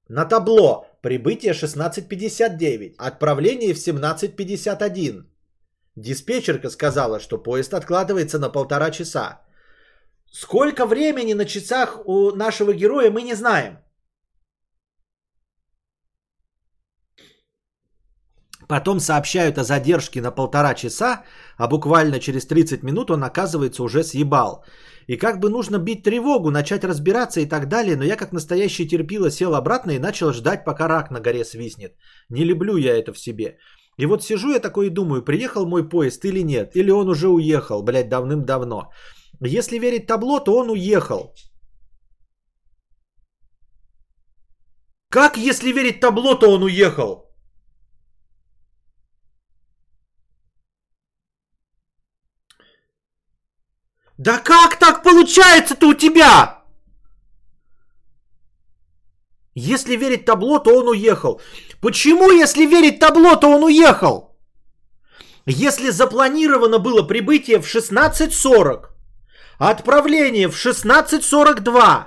На табло прибытие 16.59, отправление в 17.51. Диспетчерка сказала, что поезд откладывается на полтора часа. Сколько времени на часах у нашего героя мы не знаем. Потом сообщают о задержке на полтора часа, а буквально через 30 минут он оказывается уже съебал. И как бы нужно бить тревогу, начать разбираться и так далее, но я как настоящий терпила сел обратно и начал ждать, пока рак на горе свистнет. Не люблю я это в себе. И вот сижу я такой и думаю, приехал мой поезд или нет, или он уже уехал, блядь, давным-давно. Если верить табло, то он уехал. Как, если верить табло, то он уехал? Да как так получается-то у тебя? Если верить табло, то он уехал. Почему, если верить табло, то он уехал? Если запланировано было прибытие в 16.40, а отправление в 16.42,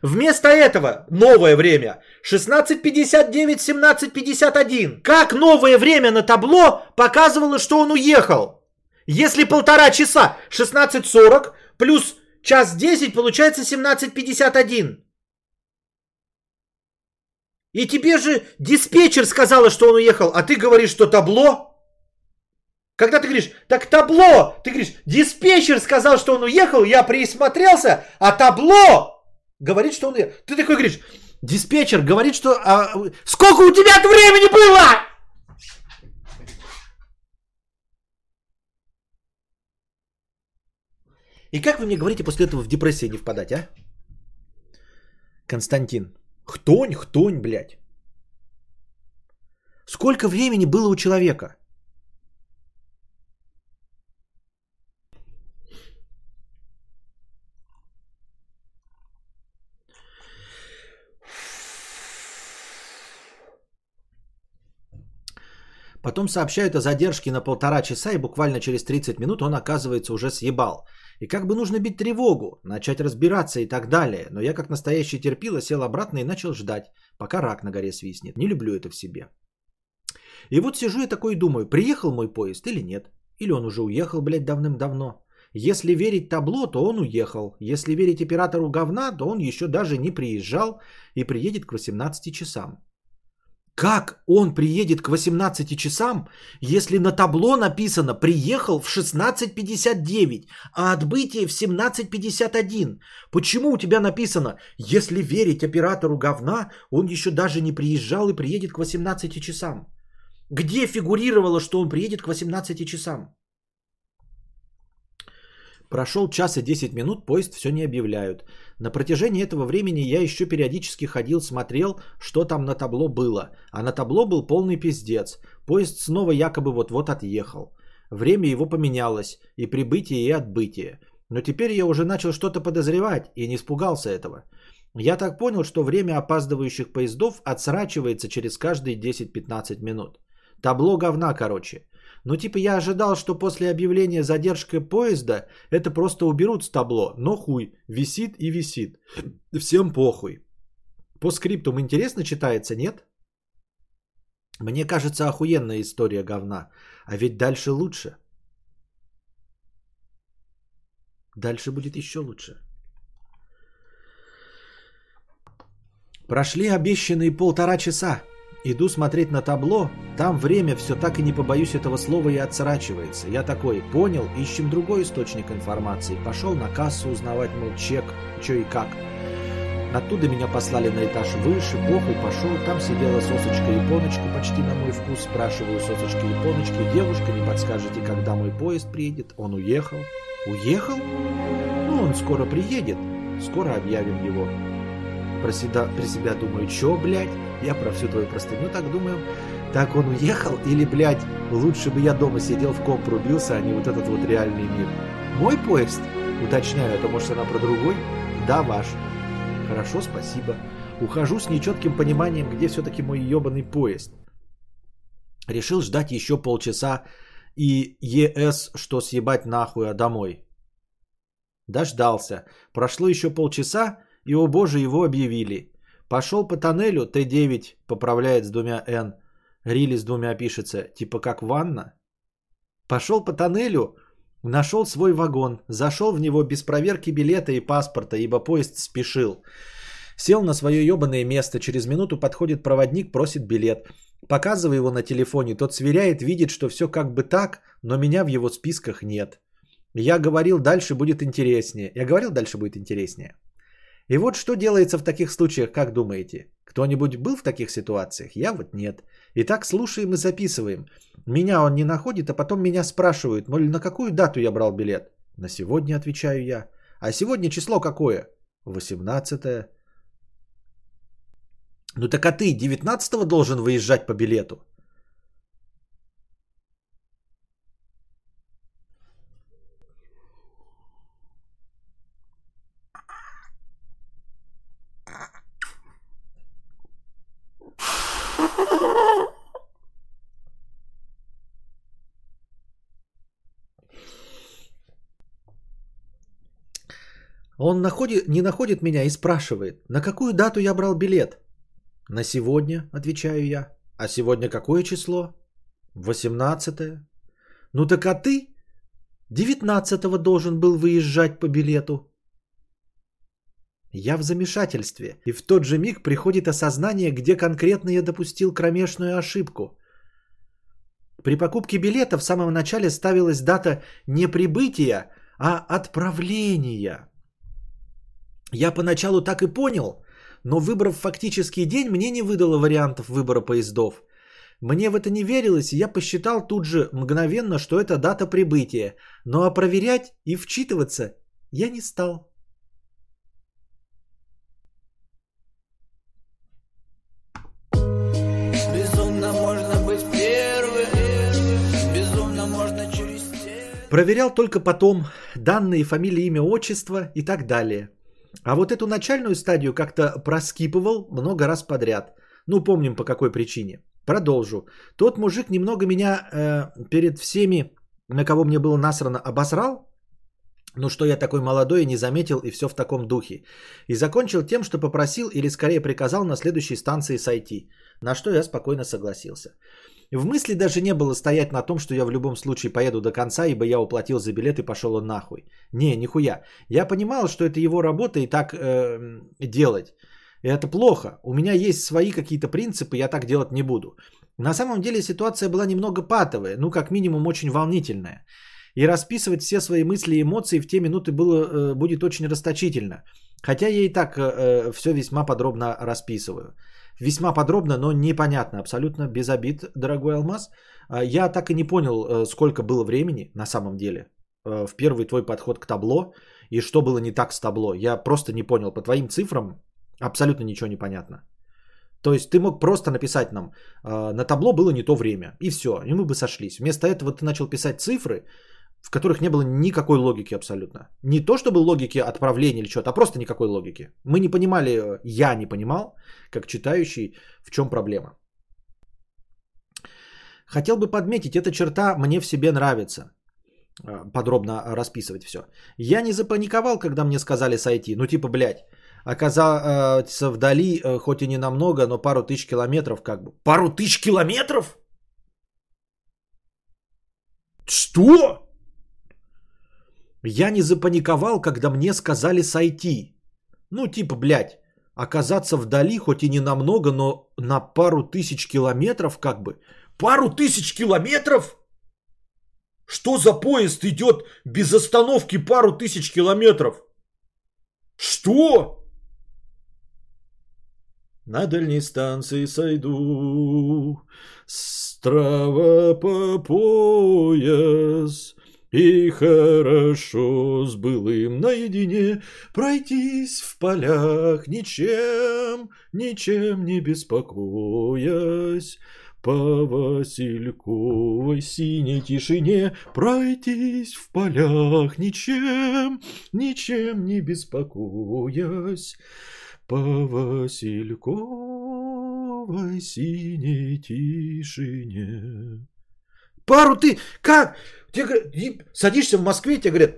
вместо этого новое время 16.59, 17.51. Как новое время на табло показывало, что он уехал? Если полтора часа 16.40 плюс час 10 получается 17.51. И тебе же диспетчер сказала, что он уехал, а ты говоришь, что табло. Когда ты говоришь, так табло, ты говоришь, диспетчер сказал, что он уехал, я присмотрелся, а табло говорит, что он уехал. Ты такой говоришь, диспетчер говорит, что... А, сколько у тебя времени было? И как вы мне говорите после этого в депрессию не впадать, а? Константин. Хтонь, хтонь, блядь. Сколько времени было у человека? Потом сообщают о задержке на полтора часа, и буквально через 30 минут он оказывается уже съебал. И как бы нужно бить тревогу, начать разбираться и так далее. Но я как настоящий терпила сел обратно и начал ждать, пока рак на горе свистнет. Не люблю это в себе. И вот сижу я такой и думаю, приехал мой поезд или нет? Или он уже уехал, блядь, давным-давно? Если верить табло, то он уехал. Если верить оператору говна, то он еще даже не приезжал и приедет к 18 часам. Как он приедет к 18 часам, если на табло написано «приехал в 16.59», а отбытие в 17.51? Почему у тебя написано «если верить оператору говна, он еще даже не приезжал и приедет к 18 часам»? Где фигурировало, что он приедет к 18 часам? Прошел час и 10 минут, поезд все не объявляют. На протяжении этого времени я еще периодически ходил, смотрел, что там на табло было. А на табло был полный пиздец. Поезд снова якобы вот-вот отъехал. Время его поменялось, и прибытие, и отбытие. Но теперь я уже начал что-то подозревать и не испугался этого. Я так понял, что время опаздывающих поездов отсрачивается через каждые 10-15 минут. Табло говна, короче. Ну, типа, я ожидал, что после объявления задержки поезда это просто уберут с табло, но хуй, висит и висит. Всем похуй. По скриптум интересно читается, нет? Мне кажется, охуенная история говна. А ведь дальше лучше. Дальше будет еще лучше. Прошли обещанные полтора часа. Иду смотреть на табло, там время все так и не побоюсь этого слова и отсрачивается. Я такой, понял, ищем другой источник информации. Пошел на кассу узнавать, мол, чек, что и как. Оттуда меня послали на этаж выше, похуй, пошел. Там сидела сосочка-японочка почти на мой вкус. Спрашиваю сосочка-японочки, девушка, не подскажете, когда мой поезд приедет? Он уехал. Уехал? Ну, он скоро приедет. Скоро объявим его. Про себя, про себя думаю, чё, блядь? Я про всю твою простыню так думаю. Так он уехал? Или, блядь, лучше бы я дома сидел в комп рубился, а не вот этот вот реальный мир? Мой поезд? Уточняю, а то может она про другой? Да, ваш. Хорошо, спасибо. Ухожу с нечетким пониманием, где все-таки мой ебаный поезд. Решил ждать еще полчаса и ЕС, что съебать нахуй, а домой. Дождался. Прошло еще полчаса, и, о боже, его объявили. Пошел по тоннелю, Т9 поправляет с двумя Н. Рили с двумя пишется, типа как ванна. Пошел по тоннелю, нашел свой вагон, зашел в него без проверки билета и паспорта, ибо поезд спешил. Сел на свое ебаное место, через минуту подходит проводник, просит билет. Показываю его на телефоне, тот сверяет, видит, что все как бы так, но меня в его списках нет. Я говорил, дальше будет интереснее. Я говорил, дальше будет интереснее. И вот что делается в таких случаях, как думаете? Кто-нибудь был в таких ситуациях? Я вот нет. Итак, слушаем и записываем. Меня он не находит, а потом меня спрашивают, мол, на какую дату я брал билет? На сегодня, отвечаю я. А сегодня число какое? 18 ну так а ты 19-го должен выезжать по билету. Он находит, не находит меня и спрашивает, на какую дату я брал билет. На сегодня, отвечаю я. А сегодня какое число? 18 Ну так а ты 19 должен был выезжать по билету. Я в замешательстве, и в тот же миг приходит осознание, где конкретно я допустил кромешную ошибку. При покупке билета в самом начале ставилась дата не прибытия, а отправления. Я поначалу так и понял, но выбрав фактический день, мне не выдало вариантов выбора поездов. Мне в это не верилось, и я посчитал тут же мгновенно, что это дата прибытия. Но а проверять и вчитываться я не стал. Безумно можно быть первым, безумно можно через Проверял только потом данные, фамилия, имя, отчество и так далее. А вот эту начальную стадию как-то проскипывал много раз подряд. Ну, помним по какой причине. Продолжу. Тот мужик немного меня э, перед всеми, на кого мне было насрано, обосрал. Ну, что я такой молодой и не заметил, и все в таком духе. И закончил тем, что попросил или скорее приказал на следующей станции сойти. На что я спокойно согласился. В мысли даже не было стоять на том, что я в любом случае поеду до конца, ибо я уплатил за билет и пошел он нахуй. Не, нихуя. Я понимал, что это его работа и так э, делать. И это плохо. У меня есть свои какие-то принципы, я так делать не буду. На самом деле ситуация была немного патовая, ну как минимум очень волнительная. И расписывать все свои мысли и эмоции в те минуты было, э, будет очень расточительно. Хотя я и так э, э все весьма подробно расписываю. Весьма подробно, но непонятно, абсолютно без обид, дорогой Алмаз. А, я так и не понял, э, сколько было времени на самом деле э, в первый твой подход к табло и что было не так с табло. Я просто не понял. По твоим цифрам абсолютно ничего не понятно. То есть ты мог просто написать нам, э, на табло было не то время, и все, и мы бы сошлись. Вместо этого ты начал писать цифры, в которых не было никакой логики абсолютно. Не то, чтобы логики отправления или что-то, а просто никакой логики. Мы не понимали, я не понимал, как читающий, в чем проблема. Хотел бы подметить, эта черта мне в себе нравится. А, подробно расписывать все. Я не запаниковал, когда мне сказали сойти. Ну типа, блядь, оказаться вдали, э, хоть и не намного, но пару тысяч километров как бы. Пару тысяч километров? Что? Я не запаниковал, когда мне сказали сойти. Ну, типа, блядь, оказаться вдали, хоть и не намного, но на пару тысяч километров как бы. Пару тысяч километров? Что за поезд идет без остановки пару тысяч километров? Что? На дальней станции сойду, Страва по пояс, И хорошо с былым наедине пройтись в полях, ничем, ничем не беспокоясь. По Васильковой синей тишине пройтись в полях, ничем, ничем не беспокоясь. По Васильковой синей тишине. Пару ты... Как? Тебе садишься в Москве, тебе говорят,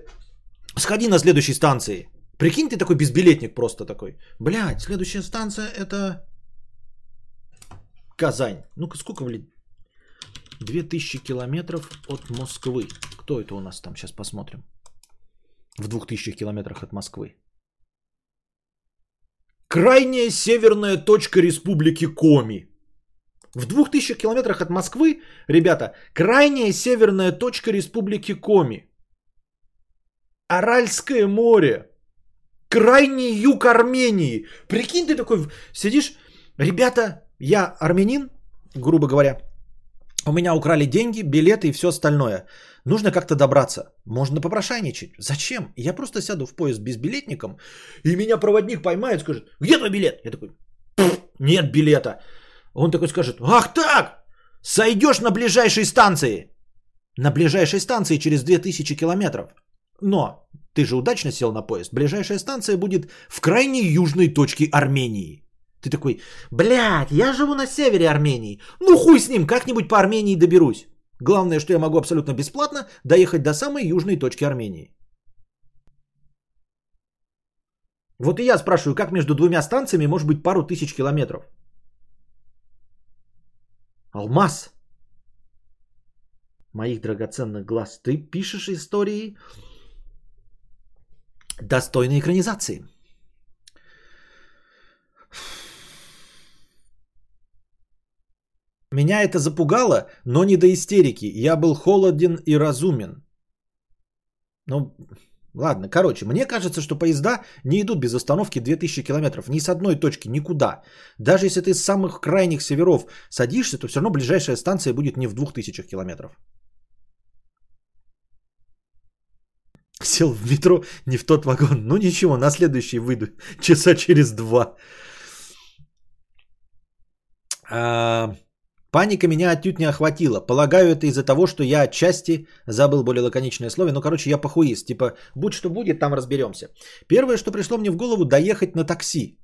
сходи на следующей станции. Прикинь, ты такой безбилетник просто такой. Блядь, следующая станция это Казань. Ну-ка, сколько, блин? 2000 километров от Москвы. Кто это у нас там? Сейчас посмотрим. В 2000 километрах от Москвы. Крайняя северная точка республики Коми. В 2000 километрах от Москвы, ребята, крайняя северная точка республики Коми. Аральское море. Крайний юг Армении. Прикинь, ты такой сидишь, ребята, я армянин, грубо говоря, у меня украли деньги, билеты и все остальное. Нужно как-то добраться. Можно попрошайничать. Зачем? Я просто сяду в поезд безбилетником, и меня проводник поймает скажет, где твой билет? Я такой, нет билета. Он такой скажет, ах так, сойдешь на ближайшей станции. На ближайшей станции через 2000 километров. Но ты же удачно сел на поезд. Ближайшая станция будет в крайней южной точке Армении. Ты такой, блядь, я живу на севере Армении. Ну хуй с ним, как-нибудь по Армении доберусь. Главное, что я могу абсолютно бесплатно доехать до самой южной точки Армении. Вот и я спрашиваю, как между двумя станциями может быть пару тысяч километров? Алмаз моих драгоценных глаз. Ты пишешь истории достойной экранизации. Меня это запугало, но не до истерики. Я был холоден и разумен. Ну, ладно, короче, мне кажется, что поезда не идут без остановки 2000 километров. Ни с одной точки, никуда. Даже если ты с самых крайних северов садишься, то все равно ближайшая станция будет не в 2000 километров. Сел в метро не в тот вагон. Ну ничего, на следующий выйду. [laughs] Часа через два. А, Паника меня отнюдь не охватила. Полагаю, это из-за того, что я отчасти забыл более лаконичное слово. Ну, короче, я похуист. Типа, будь что будет, там разберемся. Первое, что пришло мне в голову, доехать на такси.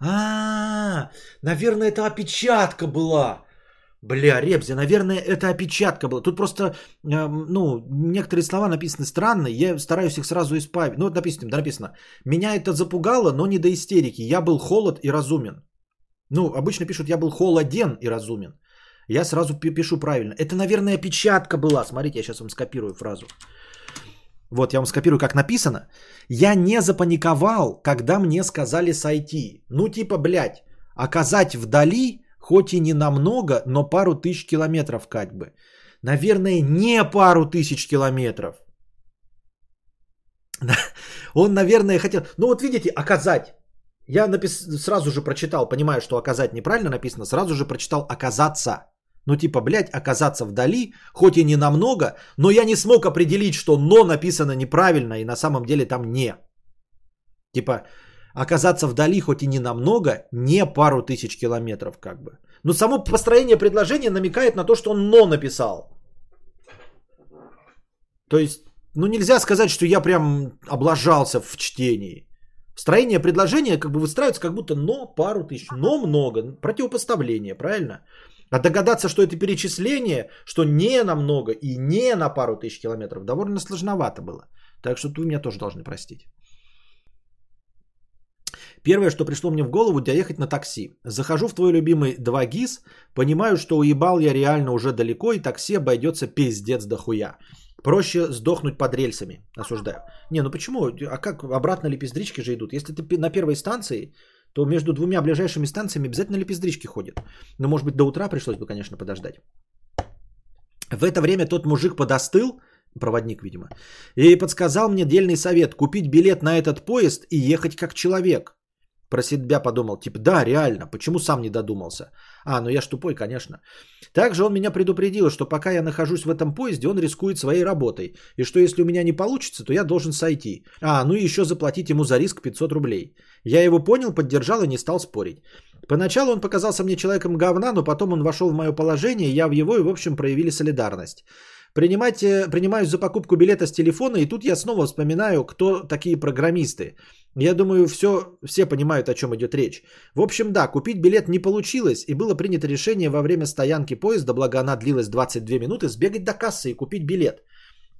А, наверное, это опечатка была. Бля, Ребзи, наверное, это опечатка была. Тут просто, э, ну, некоторые слова написаны странно, я стараюсь их сразу исправить. Ну, вот написано, да, написано. Меня это запугало, но не до истерики. Я был холод и разумен. Ну, обычно пишут, я был холоден и разумен. Я сразу пишу правильно. Это, наверное, опечатка была. Смотрите, я сейчас вам скопирую фразу. Вот, я вам скопирую, как написано. Я не запаниковал, когда мне сказали сойти. Ну, типа, блядь, оказать вдали, хоть и не намного, но пару тысяч километров как бы. Наверное, не пару тысяч километров. [laughs] Он, наверное, хотел... Ну, вот видите, оказать. Я напис... сразу же прочитал, понимаю, что оказать неправильно написано, сразу же прочитал оказаться. Ну типа, блядь, оказаться вдали, хоть и не намного, но я не смог определить, что но написано неправильно и на самом деле там не. Типа, оказаться вдали, хоть и не намного, не пару тысяч километров как бы. Но само построение предложения намекает на то, что он но написал. То есть, ну нельзя сказать, что я прям облажался в чтении. Строение предложения как бы выстраивается как будто но пару тысяч, но много, противопоставление, правильно? А догадаться, что это перечисление, что не на много и не на пару тысяч километров, довольно сложновато было. Так что вы меня тоже должны простить. Первое, что пришло мне в голову, доехать на такси. Захожу в твой любимый 2 ГИС, понимаю, что уебал я реально уже далеко, и такси обойдется пиздец дохуя. Проще сдохнуть под рельсами, осуждаю. Не, ну почему? А как обратно лепездрички же идут? Если ты на первой станции, то между двумя ближайшими станциями обязательно лепездрички ходят. Но может быть до утра пришлось бы, конечно, подождать. В это время тот мужик подостыл, проводник, видимо, и подсказал мне дельный совет купить билет на этот поезд и ехать как человек. Про себя подумал, типа, да, реально, почему сам не додумался? А, ну я ж тупой, конечно. Также он меня предупредил, что пока я нахожусь в этом поезде, он рискует своей работой. И что если у меня не получится, то я должен сойти. А, ну и еще заплатить ему за риск 500 рублей. Я его понял, поддержал и не стал спорить. Поначалу он показался мне человеком говна, но потом он вошел в мое положение, я в его и в общем проявили солидарность. Принимать, э, принимаюсь за покупку билета с телефона, и тут я снова вспоминаю, кто такие программисты. Я думаю, все, все понимают, о чем идет речь. В общем, да, купить билет не получилось, и было принято решение во время стоянки поезда, благо она длилась 22 минуты, сбегать до кассы и купить билет.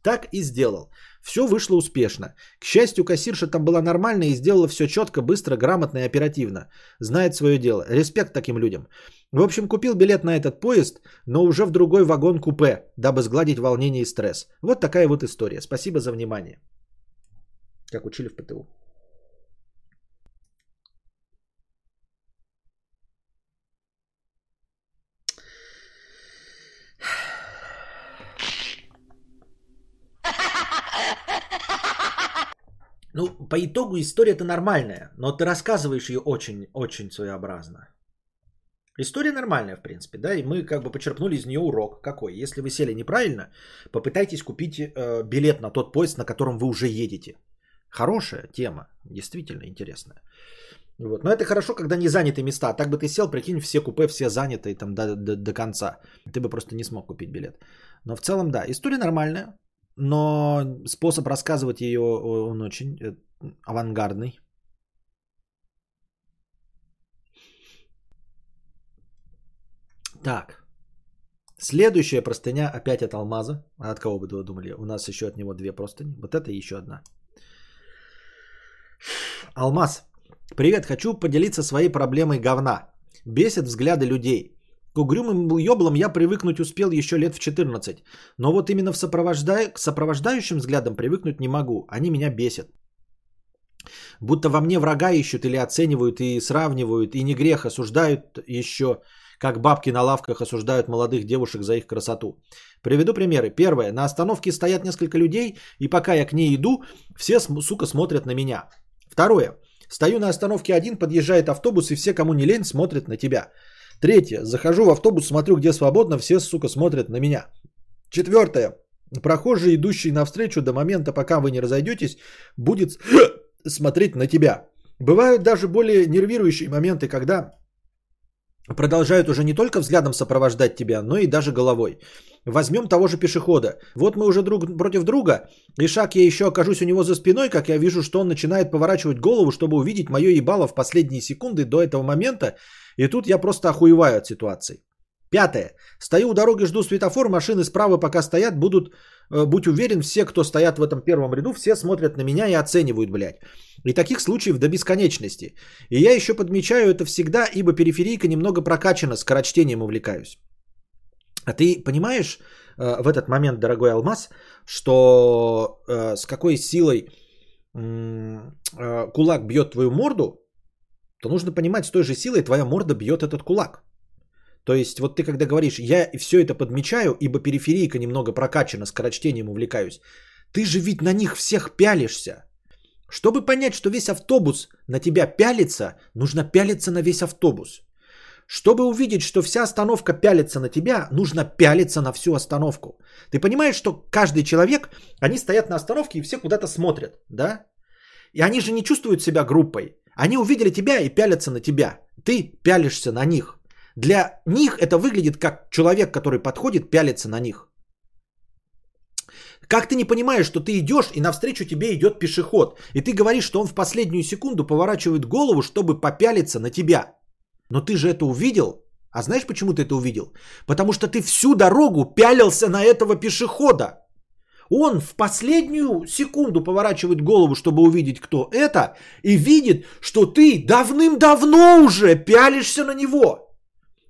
Так и сделал. Все вышло успешно. К счастью, кассирша там была нормальная и сделала все четко, быстро, грамотно и оперативно. Знает свое дело. Респект таким людям. В общем, купил билет на этот поезд, но уже в другой вагон-купе, дабы сгладить волнение и стресс. Вот такая вот история. Спасибо за внимание. Как учили в ПТУ. Ну, по итогу история-то нормальная, но ты рассказываешь ее очень-очень своеобразно. История нормальная, в принципе, да, и мы как бы почерпнули из нее урок. Какой? Если вы сели неправильно, попытайтесь купить э, билет на тот поезд, на котором вы уже едете. Хорошая тема, действительно интересная. Вот. Но это хорошо, когда не заняты места. Так бы ты сел, прикинь, все купе, все заняты там до, до, до конца. Ты бы просто не смог купить билет. Но в целом, да, история нормальная но способ рассказывать ее он очень э, авангардный. Так. Следующая простыня опять от алмаза. А от кого бы вы думали? У нас еще от него две простыни. Вот это еще одна. Алмаз. Привет, хочу поделиться своей проблемой говна. Бесит взгляды людей. К угрюмым ёблам я привыкнуть успел еще лет в 14. Но вот именно в сопровожда... к сопровождающим взглядам привыкнуть не могу. Они меня бесят. Будто во мне врага ищут или оценивают и сравнивают, и не грех осуждают еще, как бабки на лавках осуждают молодых девушек за их красоту. Приведу примеры. Первое. На остановке стоят несколько людей, и пока я к ней иду, все, сука, смотрят на меня. Второе. Стою на остановке один, подъезжает автобус, и все, кому не лень, смотрят на тебя. Третье. Захожу в автобус, смотрю, где свободно, все, сука, смотрят на меня. Четвертое. Прохожий, идущий навстречу до момента, пока вы не разойдетесь, будет [clears throat] смотреть на тебя. Бывают даже более нервирующие моменты, когда продолжают уже не только взглядом сопровождать тебя, но и даже головой. Возьмем того же пешехода. Вот мы уже друг против друга, и шаг я еще окажусь у него за спиной, как я вижу, что он начинает поворачивать голову, чтобы увидеть мое ебало в последние секунды до этого момента, и тут я просто охуеваю от ситуации. Пятое. Стою у дороги, жду светофор, машины справа пока стоят, будут, э, будь уверен, все, кто стоят в этом первом ряду, все смотрят на меня и оценивают, блядь. И таких случаев до бесконечности. И я еще подмечаю это всегда, ибо периферийка немного прокачана, скорочтением увлекаюсь. А ты понимаешь э, в этот момент, дорогой Алмаз, что э, с какой силой кулак бьет твою морду, то нужно понимать, с той же силой твоя морда бьет этот кулак. То есть вот ты когда говоришь, я все это подмечаю, ибо периферийка немного прокачана, скорочтением увлекаюсь. Ты же ведь на них всех пялишься. Чтобы понять, что весь автобус на тебя пялится, нужно пялиться на весь автобус. Чтобы увидеть, что вся остановка пялится на тебя, нужно пялиться на всю остановку. Ты понимаешь, что каждый человек, они стоят на остановке и все куда-то смотрят, да? И они же не чувствуют себя группой. Они увидели тебя и пялятся на тебя. Ты пялишься на них. Для них это выглядит как человек, который подходит, пялится на них. Как ты не понимаешь, что ты идешь и навстречу тебе идет пешеход, и ты говоришь, что он в последнюю секунду поворачивает голову, чтобы попялиться на тебя. Но ты же это увидел. А знаешь, почему ты это увидел? Потому что ты всю дорогу пялился на этого пешехода. Он в последнюю секунду поворачивает голову, чтобы увидеть, кто это, и видит, что ты давным-давно уже пялишься на него.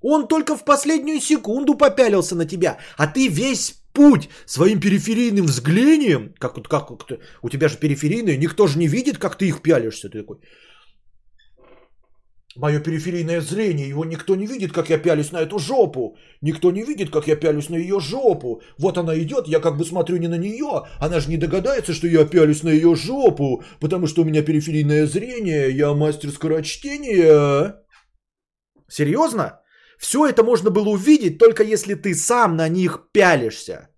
Он только в последнюю секунду попялился на тебя, а ты весь путь своим периферийным взглением, как, как, как у тебя же периферийные, никто же не видит, как ты их пялишься. Ты такой, Мое периферийное зрение, его никто не видит, как я пялюсь на эту жопу. Никто не видит, как я пялюсь на ее жопу. Вот она идет, я как бы смотрю не на нее. Она же не догадается, что я пялюсь на ее жопу, потому что у меня периферийное зрение, я мастер скорочтения. Серьезно? Все это можно было увидеть только если ты сам на них пялишься.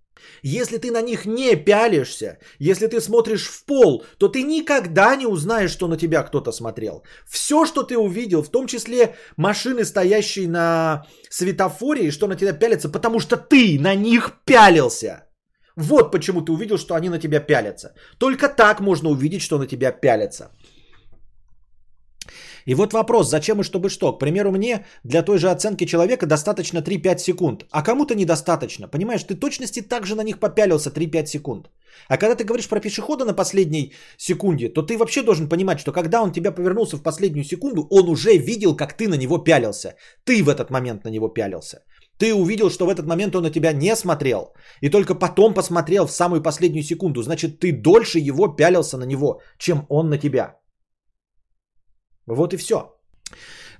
Если ты на них не пялишься, если ты смотришь в пол, то ты никогда не узнаешь, что на тебя кто-то смотрел. Все, что ты увидел, в том числе машины, стоящие на светофоре, и что на тебя пялятся, потому что ты на них пялился. Вот почему ты увидел, что они на тебя пялятся. Только так можно увидеть, что на тебя пялятся. И вот вопрос, зачем и чтобы что? К примеру, мне для той же оценки человека достаточно 3-5 секунд, а кому-то недостаточно. Понимаешь, ты точности так же на них попялился 3-5 секунд. А когда ты говоришь про пешехода на последней секунде, то ты вообще должен понимать, что когда он тебя повернулся в последнюю секунду, он уже видел, как ты на него пялился. Ты в этот момент на него пялился. Ты увидел, что в этот момент он на тебя не смотрел. И только потом посмотрел в самую последнюю секунду. Значит, ты дольше его пялился на него, чем он на тебя. Вот и все.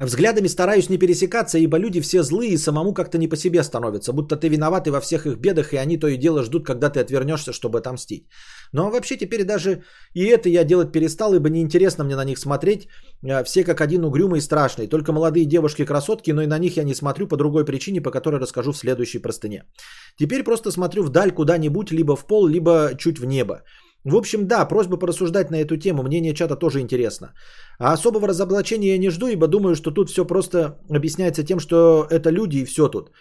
Взглядами стараюсь не пересекаться, ибо люди все злые и самому как-то не по себе становятся, будто ты виноват и во всех их бедах, и они то и дело ждут, когда ты отвернешься, чтобы отомстить. Но вообще теперь даже и это я делать перестал, ибо неинтересно мне на них смотреть. А, все как один угрюмый и страшный. Только молодые девушки-красотки, но и на них я не смотрю по другой причине, по которой расскажу в следующей простыне. Теперь просто смотрю вдаль куда-нибудь, либо в пол, либо чуть в небо. В общем, да, просьба порассуждать на эту тему. Мнение чата тоже интересно. А особого разоблачения я не жду, ибо думаю, что тут все просто объясняется тем, что это люди и все тут.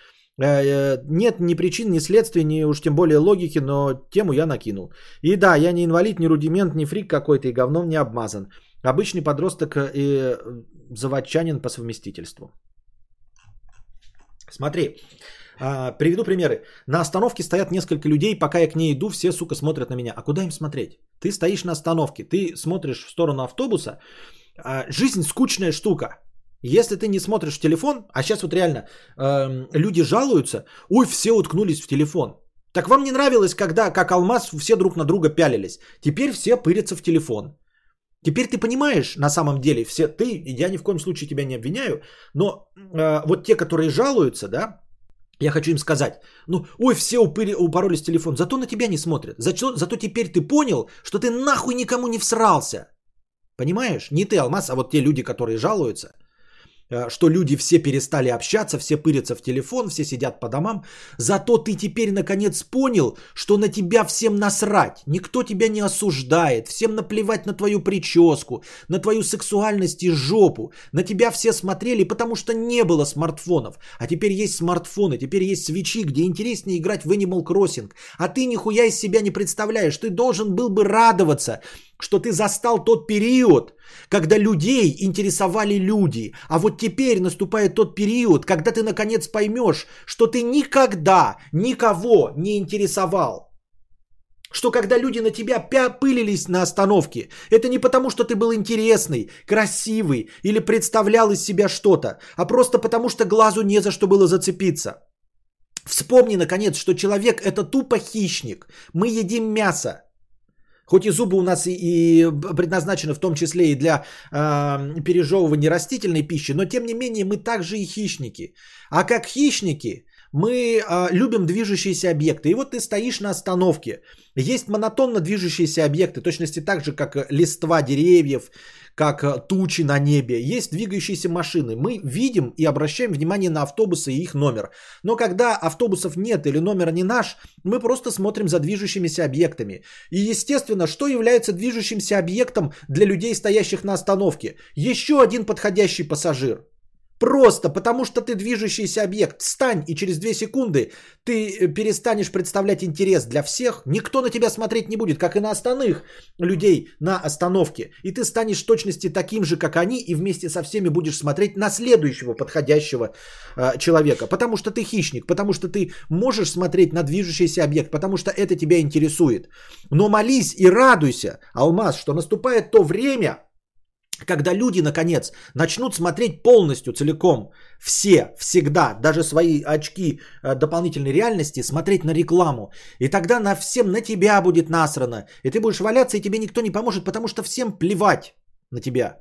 Э, э, нет ни причин, ни следствий, ни уж тем более логики, но тему я накинул. И да, я не инвалид, не рудимент, не фрик какой-то и говном не обмазан. Обычный подросток и заводчанин по совместительству. Смотри, а, приведу примеры. На остановке стоят несколько людей, пока я к ней иду, все, сука, смотрят на меня. А куда им смотреть? Ты стоишь на остановке, ты смотришь в сторону автобуса. А, жизнь скучная штука. Если ты не смотришь в телефон, а сейчас вот реально э, люди жалуются, ой, все уткнулись в телефон. Так вам не нравилось, когда, как алмаз, все друг на друга пялились. Теперь все пырятся в телефон. Теперь ты понимаешь, на самом деле, все ты, я ни в коем случае тебя не обвиняю, но э, вот те, которые жалуются, да, я хочу им сказать, ну, ой, все упыри, упоролись телефон, зато на тебя не смотрят. Зато, зато теперь ты понял, что ты нахуй никому не всрался. Понимаешь? Не ты, Алмаз, а вот те люди, которые жалуются – что люди все перестали общаться, все пырятся в телефон, все сидят по домам. Зато ты теперь наконец понял, что на тебя всем насрать. Никто тебя не осуждает. Всем наплевать на твою прическу, на твою сексуальность и жопу. На тебя все смотрели, потому что не было смартфонов. А теперь есть смартфоны, теперь есть свечи, где интереснее играть в Animal Crossing. А ты нихуя из себя не представляешь. Ты должен был бы радоваться, что ты застал тот период, когда людей интересовали люди. А вот теперь наступает тот период, когда ты наконец поймешь, что ты никогда никого не интересовал. Что когда люди на тебя пылились на остановке, это не потому, что ты был интересный, красивый или представлял из себя что-то, а просто потому, что глазу не за что было зацепиться. Вспомни, наконец, что человек это тупо хищник. Мы едим мясо. Хоть и зубы у нас и, и предназначены в том числе и для э, пережевывания растительной пищи, но тем не менее мы также и хищники. А как хищники мы э, любим движущиеся объекты. И вот ты стоишь на остановке. Есть монотонно движущиеся объекты, точности так же, как листва деревьев, как э, тучи на небе. Есть двигающиеся машины. Мы видим и обращаем внимание на автобусы и их номер. Но когда автобусов нет или номер не наш, мы просто смотрим за движущимися объектами. И естественно, что является движущимся объектом для людей, стоящих на остановке? Еще один подходящий пассажир. Просто потому, что ты движущийся объект. Встань, и через 2 секунды ты э, перестанешь представлять интерес для всех. Никто на тебя смотреть не будет, как и на остальных людей на остановке. И ты станешь в точности таким же, как они, и вместе со всеми будешь смотреть на следующего подходящего э, человека. Потому что ты хищник, потому что ты можешь смотреть на движущийся объект, потому что это тебя интересует. Но молись и радуйся, Алмаз, что наступает то время, когда люди, наконец, начнут смотреть полностью, целиком, все, всегда, даже свои очки э, дополнительной реальности, смотреть на рекламу. И тогда на всем на тебя будет насрано. И ты будешь валяться, и тебе никто не поможет, потому что всем плевать на тебя.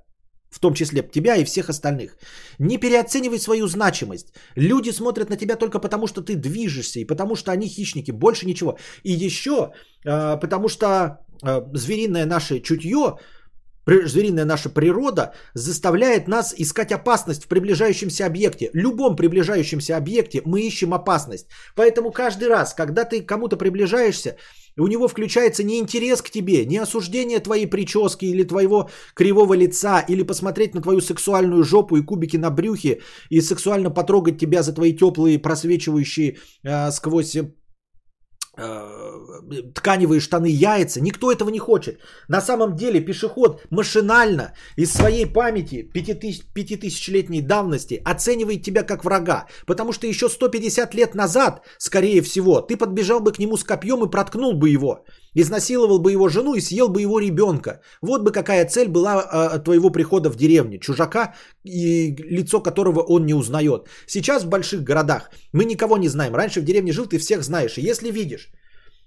в том числе тебя и всех остальных. Не переоценивай свою значимость. Люди смотрят на тебя только потому, что ты движешься, и потому что они хищники, больше ничего. И еще э, потому что э, звериное наше чутье, звериная наша природа заставляет нас искать опасность в приближающемся объекте. В любом приближающемся объекте мы ищем опасность. Поэтому каждый раз, когда ты кому-то приближаешься, у него включается не интерес к тебе, не осуждение твоей прически или твоего кривого лица, или посмотреть на твою сексуальную жопу и кубики на брюхе, и сексуально потрогать тебя за твои теплые, просвечивающие э, сквозь тканевые штаны яйца. Никто этого не хочет. На самом деле пешеход машинально из своей памяти пятитысяч- пятитысячелетней давности оценивает тебя как врага. Потому что еще 150 лет назад, скорее всего, ты подбежал бы к нему с копьем и проткнул бы его. Изнасиловал бы его жену и съел бы его ребенка. Вот бы какая цель была э, твоего прихода в деревню. Чужака, и лицо которого он не узнает. Сейчас в больших городах мы никого не знаем. Раньше в деревне жил, ты всех знаешь. И если видишь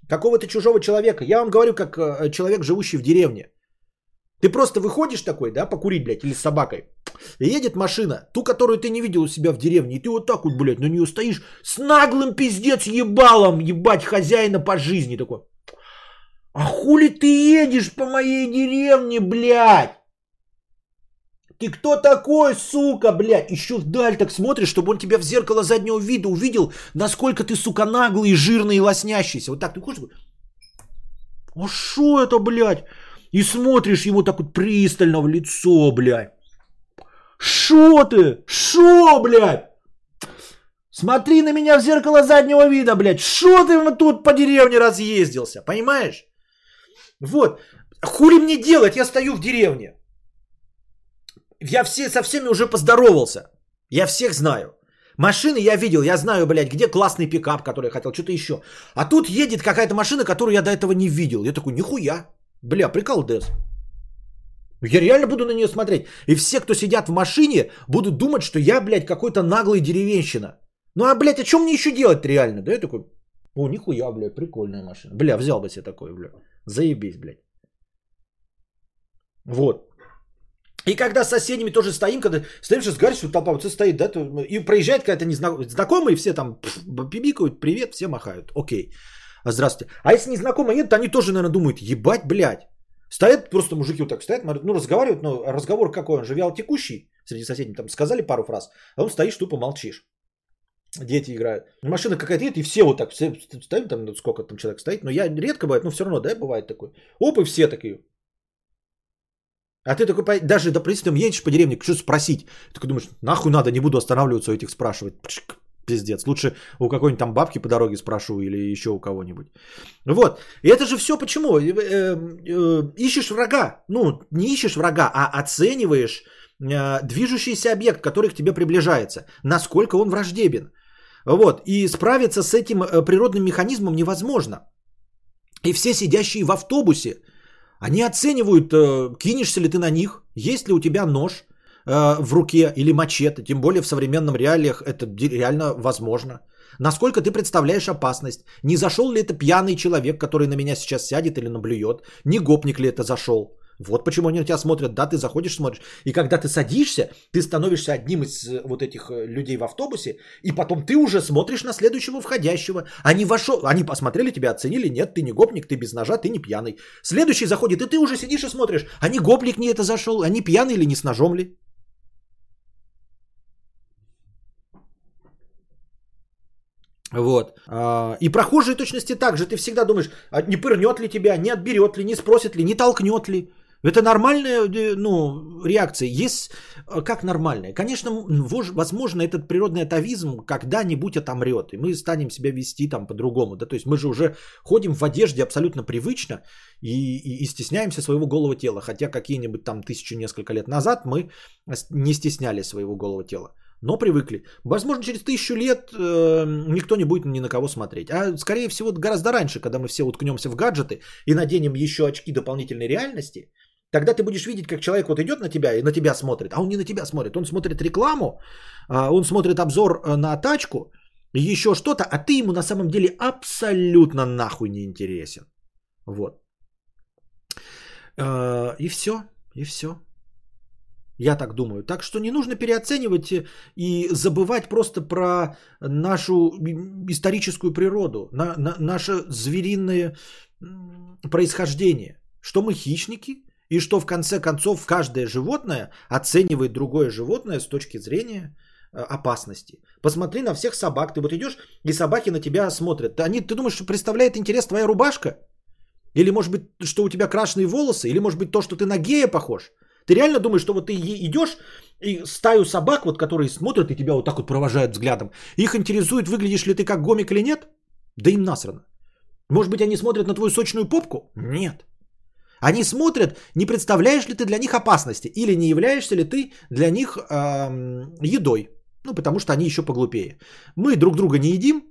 какого-то чужого человека, я вам говорю, как э, человек, живущий в деревне. Ты просто выходишь такой, да, покурить, блядь, или с собакой. И едет машина, ту, которую ты не видел у себя в деревне. И ты вот так вот, блядь, на нее стоишь с наглым пиздец ебалом, ебать, хозяина по жизни такой. А хули ты едешь по моей деревне, блядь? Ты кто такой, сука, блядь? Еще вдаль так смотришь, чтобы он тебя в зеркало заднего вида увидел, насколько ты, сука, наглый, жирный и лоснящийся. Вот так ты ходишь, а шо это, блядь? И смотришь ему так вот пристально в лицо, блядь. Шо ты? Шо, блядь? Смотри на меня в зеркало заднего вида, блядь. Шо ты тут по деревне разъездился, понимаешь? Вот. Хули мне делать? Я стою в деревне. Я все, со всеми уже поздоровался. Я всех знаю. Машины я видел, я знаю, блядь, где классный пикап, который я хотел, что-то еще. А тут едет какая-то машина, которую я до этого не видел. Я такой, нихуя. Бля, прикол Дес. Я реально буду на нее смотреть. И все, кто сидят в машине, будут думать, что я, блядь, какой-то наглый деревенщина. Ну а, блядь, а что мне еще делать реально? Да я такой, о, нихуя, блядь, прикольная машина. Бля, взял бы себе такой, бля. Заебись, блядь. Вот. И когда с соседями тоже стоим, когда сейчас говоришь, что толпа вот стоит, да, то- и проезжает какая-то незнакомая, знакомые, все там пф, пибикают, привет, все махают, окей, здравствуйте. А если незнакомые едут, они тоже, наверное, думают, ебать, блядь. Стоят просто мужики вот так стоят, ну, разговаривают, ну, разговор какой, он же вял текущий среди соседей, там сказали пару фраз, а он стоишь, тупо молчишь. Дети играют. Машина какая-то едет, и все вот так, все стоим, там ну, сколько там человек стоит, но я редко бывает, но все равно, да, бывает такой. Оп, и все такие, а ты такой, даже, допустим, едешь по деревне, что спросить? Ты такой думаешь, нахуй надо, не буду останавливаться у этих спрашивать. Пиздец. Лучше у какой-нибудь там бабки по дороге спрошу или еще у кого-нибудь. Вот. И это же все почему? Э, э, э, ищешь врага. Ну, не ищешь врага, а оцениваешь движущийся объект, который к тебе приближается. Насколько он враждебен. Вот. И справиться с этим э, природным механизмом невозможно. И все сидящие в автобусе, они оценивают, э, кинешься ли ты на них, есть ли у тебя нож э, в руке или мачете, тем более в современном реалиях это реально возможно. Насколько ты представляешь опасность? Не зашел ли это пьяный человек, который на меня сейчас сядет или наблюет? Не гопник ли это зашел? Вот почему они на тебя смотрят. Да, ты заходишь, смотришь. И когда ты садишься, ты становишься одним из э, вот этих э, людей в автобусе, и потом ты уже смотришь на следующего входящего. Они вошел, они посмотрели тебя, оценили, нет, ты не гопник, ты без ножа, ты не пьяный. Следующий заходит, и ты уже сидишь и смотришь, а не гопник не это зашел, они пьяный или не с ножом ли? Вот. А, И прохожие точности так же. Ты всегда думаешь, а не пырнет ли тебя, не отберет ли, не спросит ли, не толкнет ли. Это нормальная э, ну, реакция. Есть э, как нормальная. Конечно, возможно, этот природный атовизм когда-нибудь отомрет. И мы станем себя вести там по-другому. Да? То есть мы же уже ходим в одежде абсолютно привычно и, и- и стесняемся своего голого тела. Хотя какие-нибудь там тысячу несколько лет назад мы не стесняли своего голого тела. Но привыкли. Возможно, через тысячу лет э, никто не будет ни на кого смотреть. А скорее всего, гораздо раньше, когда мы все уткнемся в гаджеты и наденем еще очки дополнительной реальности, тогда ты будешь видеть, как человек вот идет на тебя и на тебя смотрит, а он не на тебя смотрит. Он смотрит рекламу, а, он смотрит обзор э, на тачку, еще что-то, а ты ему на самом деле абсолютно нахуй не интересен. Вот. Э, И все, и все. Я так думаю. Так что не нужно переоценивать и забывать просто про нашу историческую природу, на, на, наше звериное происхождение. Что мы хищники, и что в конце концов каждое животное оценивает другое животное с точки зрения э, опасности. Посмотри на всех собак. Ты вот идешь, и собаки на тебя смотрят. Они, ты думаешь, что представляет интерес твоя рубашка? Или может быть, что у тебя крашеные волосы? Или может быть то, что ты на гея похож? Ты реально думаешь, что вот ты идешь и стаю собак, вот, которые смотрят и тебя вот так вот провожают взглядом, их интересует, выглядишь ли ты как гомик или нет? Да им насрано. Может быть, они смотрят на твою сочную попку? Нет. Они смотрят, не представляешь ли ты для них опасности или не являешься ли ты для них эм, едой. Ну, потому что они еще поглупее. Мы друг друга не едим,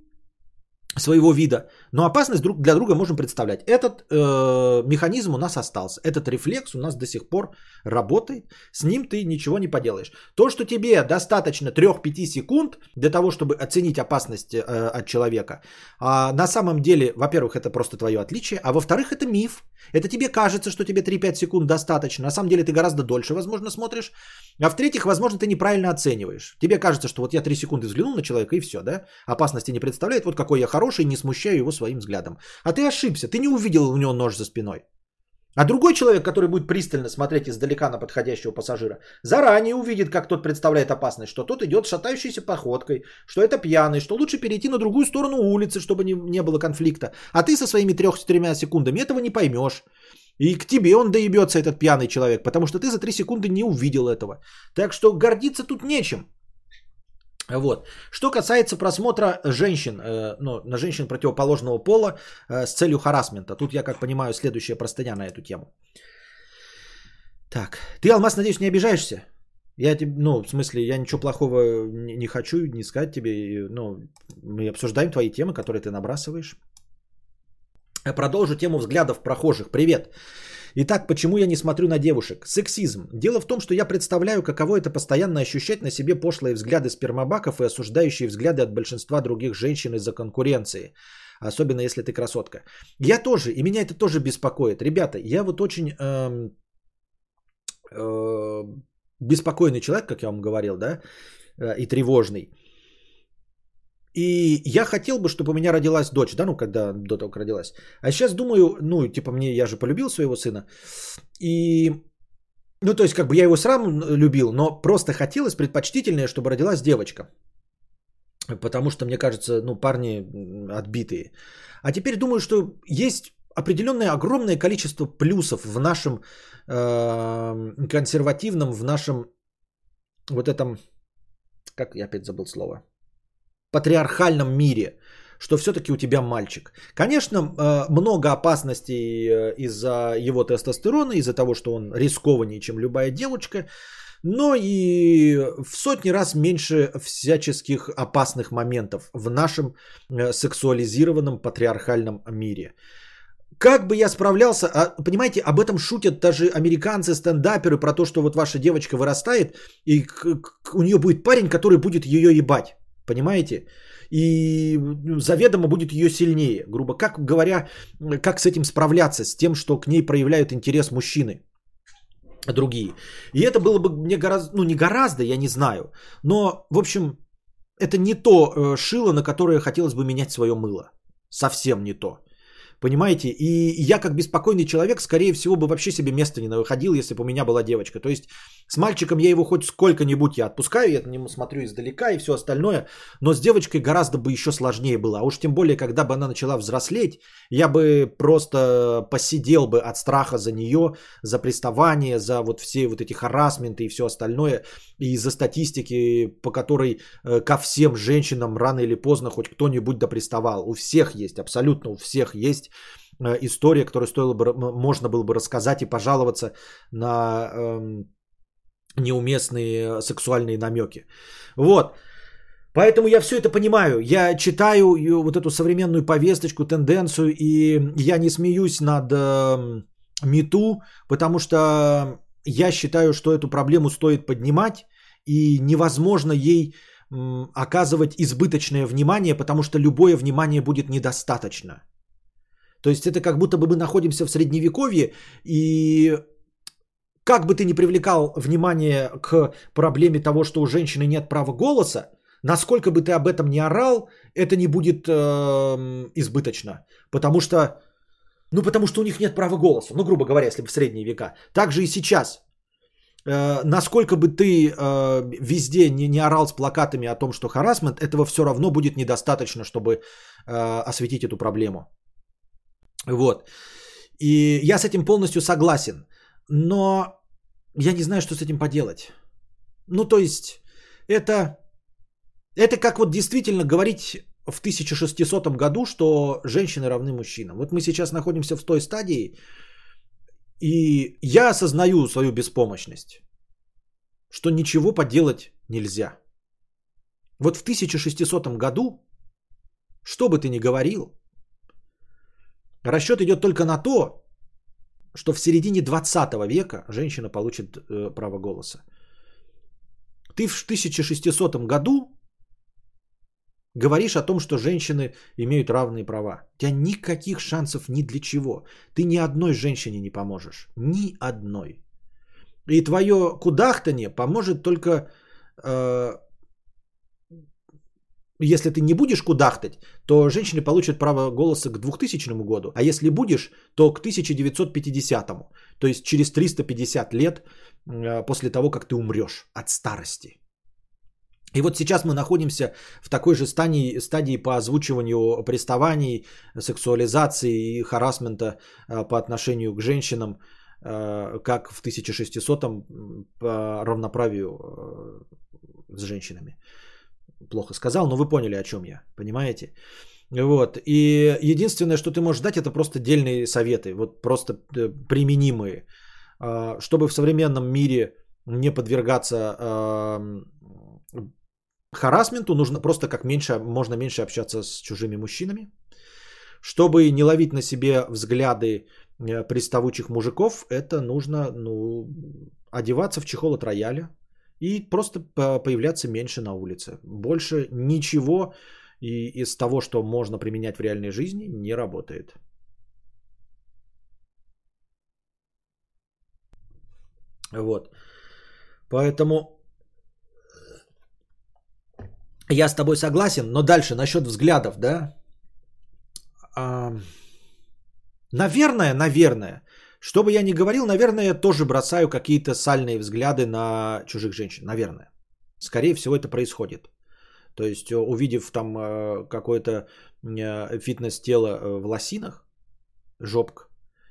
своего вида, но опасность друг для друга можем представлять. Этот э, механизм у нас остался, этот рефлекс у нас до сих пор работает, с ним ты ничего не поделаешь. То, что тебе достаточно 3-5 секунд для того, чтобы оценить опасность э, от человека, э, на самом деле, во-первых, это просто твое отличие, а во-вторых, это миф. Это тебе кажется, что тебе 3-5 секунд достаточно, на самом деле ты гораздо дольше, возможно, смотришь. А в-третьих, возможно, ты неправильно оцениваешь. Тебе кажется, что вот я 3 секунды взглянул на человека и все, да? Опасности не представляет, вот какой я хороший хороший, не смущаю его своим взглядом. А ты ошибся, ты не увидел у него нож за спиной. А другой человек, который будет пристально смотреть издалека на подходящего пассажира, заранее увидит, как тот представляет опасность, что тот идет шатающейся походкой, что это пьяный, что лучше перейти на другую сторону улицы, чтобы не, не было конфликта. А ты со своими трех-четырьмя секундами этого не поймешь. И к тебе он доебется, этот пьяный человек, потому что ты за три секунды не увидел этого. Так что гордиться тут нечем. Вот. Что касается просмотра женщин, э, ну, на женщин противоположного пола э, с целью харасмента. Тут я, как понимаю, следующая простыня на эту тему. Так. Ты, Алмаз, надеюсь, не обижаешься? Я тебе, ну, в смысле, я ничего плохого не, не хочу не сказать тебе. Ну, мы обсуждаем твои темы, которые ты набрасываешь. Продолжу тему взглядов прохожих. Привет. Итак, почему я не смотрю на девушек? Сексизм. Дело в том, что я представляю, каково это постоянно ощущать на себе пошлые взгляды спермобаков и осуждающие взгляды от большинства других женщин из-за конкуренции. Особенно если ты красотка. Я тоже, и меня это тоже беспокоит. Ребята, я вот очень эм, э, беспокойный человек, как я вам говорил, да, э, и тревожный. И я хотел бы, чтобы у меня родилась дочь, да, ну, когда до того, как родилась. А сейчас думаю, ну, типа, мне, я же полюбил своего сына. И, ну, то есть, как бы я его сам любил, но просто хотелось предпочтительнее, чтобы родилась девочка. Потому что, мне кажется, ну, парни отбитые. А теперь думаю, что есть определенное огромное количество плюсов в нашем э, консервативном, в нашем вот этом, как я опять забыл слово, патриархальном мире, что все-таки у тебя мальчик. Конечно, э, много опасностей э, из-за его тестостерона, из-за того, что он рискованнее, чем любая девочка, но и в сотни раз меньше всяческих опасных моментов в нашем э, сексуализированном патриархальном мире. Как бы я справлялся, а, понимаете, об этом шутят даже американцы, стендаперы, про то, что вот ваша девочка вырастает, и у нее будет парень, который будет ее ебать. Понимаете? И ну, заведомо будет ее сильнее. Грубо как говоря, как с этим справляться, с тем, что к ней проявляют интерес мужчины другие. И это было бы мне гораздо, ну не гораздо, я не знаю. Но, в общем, это не то э, шило, на которое хотелось бы менять свое мыло. Совсем не то. Понимаете? И я как беспокойный человек, скорее всего, бы вообще себе места не находил, если бы у меня была девочка. То есть с мальчиком я его хоть сколько-нибудь я отпускаю, я на него смотрю издалека и все остальное, но с девочкой гораздо бы еще сложнее было. А уж тем более, когда бы она начала взрослеть, я бы просто посидел бы от страха за нее, за приставание, за вот все вот эти харасменты и все остальное, и за статистики, по которой э, ко всем женщинам рано или поздно хоть кто-нибудь да приставал. У всех есть, абсолютно у всех есть история, которую стоило бы, можно было бы рассказать и пожаловаться на эм, неуместные сексуальные намеки. Вот. Поэтому я все это понимаю. Я читаю вот эту современную повесточку, тенденцию, и я не смеюсь над э, МИТУ, потому что я считаю, что эту проблему стоит поднимать, и невозможно ей оказывать избыточное внимание, потому что любое внимание будет недостаточно. То есть это как будто бы мы находимся в средневековье, и как бы ты ни привлекал внимание к проблеме того, что у женщины нет права голоса, насколько бы ты об этом не орал, это не будет э, избыточно. Потому что, ну, потому что у них нет права голоса. Ну, грубо говоря, если в средние века. Так же и сейчас. Э, насколько бы ты э, везде не, не орал с плакатами о том, что харасмент, этого все равно будет недостаточно, чтобы э, осветить эту проблему. Вот. И я с этим полностью согласен. Но я не знаю, что с этим поделать. Ну, то есть, это, это как вот действительно говорить в 1600 году, что женщины равны мужчинам. Вот мы сейчас находимся в той стадии, и я осознаю свою беспомощность, что ничего поделать нельзя. Вот в 1600 году, что бы ты ни говорил, расчет идет только на то, что в середине 20 века женщина получит э, право голоса. Ты в 1600 году говоришь о том, что женщины имеют равные права. У тебя никаких шансов ни для чего. Ты ни одной женщине не поможешь. Ни одной. И твое кудахтание поможет только э, если ты не будешь кудахтать, то женщины получат право голоса к 2000 году, а если будешь, то к 1950. То есть через 350 лет э, после того, как ты умрешь от старости. И вот сейчас мы находимся в такой же стадии, стадии по озвучиванию приставаний, сексуализации и харасмента э, по отношению к женщинам, э, как в 1600-м по равноправию с женщинами плохо сказал, но вы поняли, о чем я, понимаете? Вот. И единственное, что ты можешь дать, это просто дельные советы, вот просто э, применимые, а, чтобы в современном мире не подвергаться харасменту, нужно просто как меньше, можно меньше общаться с чужими мужчинами, чтобы не ловить на себе взгляды э, приставучих мужиков, это нужно ну, одеваться в чехол от рояля, и просто появляться меньше на улице. Больше ничего из того, что можно применять в реальной жизни, не работает. Вот. Поэтому я с тобой согласен, но дальше насчет взглядов, да? А, наверное, наверное, что бы я ни говорил, наверное, я тоже бросаю какие-то сальные взгляды на чужих женщин. Наверное. Скорее всего, это происходит. То есть, э, увидев там э, какое-то э, фитнес-тело в лосинах, жопка,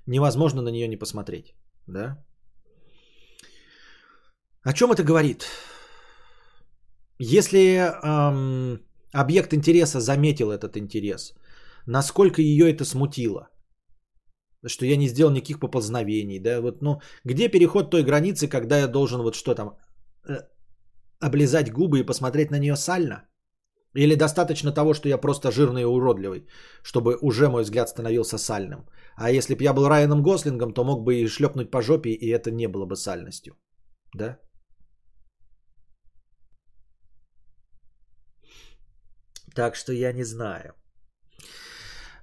невозможно на нее не посмотреть. Да? О чем это говорит? Если эм, объект интереса заметил этот интерес, насколько ее это смутило, что я не сделал никаких поползновений, да, вот, ну, где переход той границы, когда я должен вот что там, э, облизать губы и посмотреть на нее сально? Или достаточно того, что я просто жирный и уродливый, чтобы уже мой взгляд становился сальным? А если бы я был Райаном Гослингом, то мог бы и шлепнуть по жопе, и это не было бы сальностью. Да? Так что я не знаю.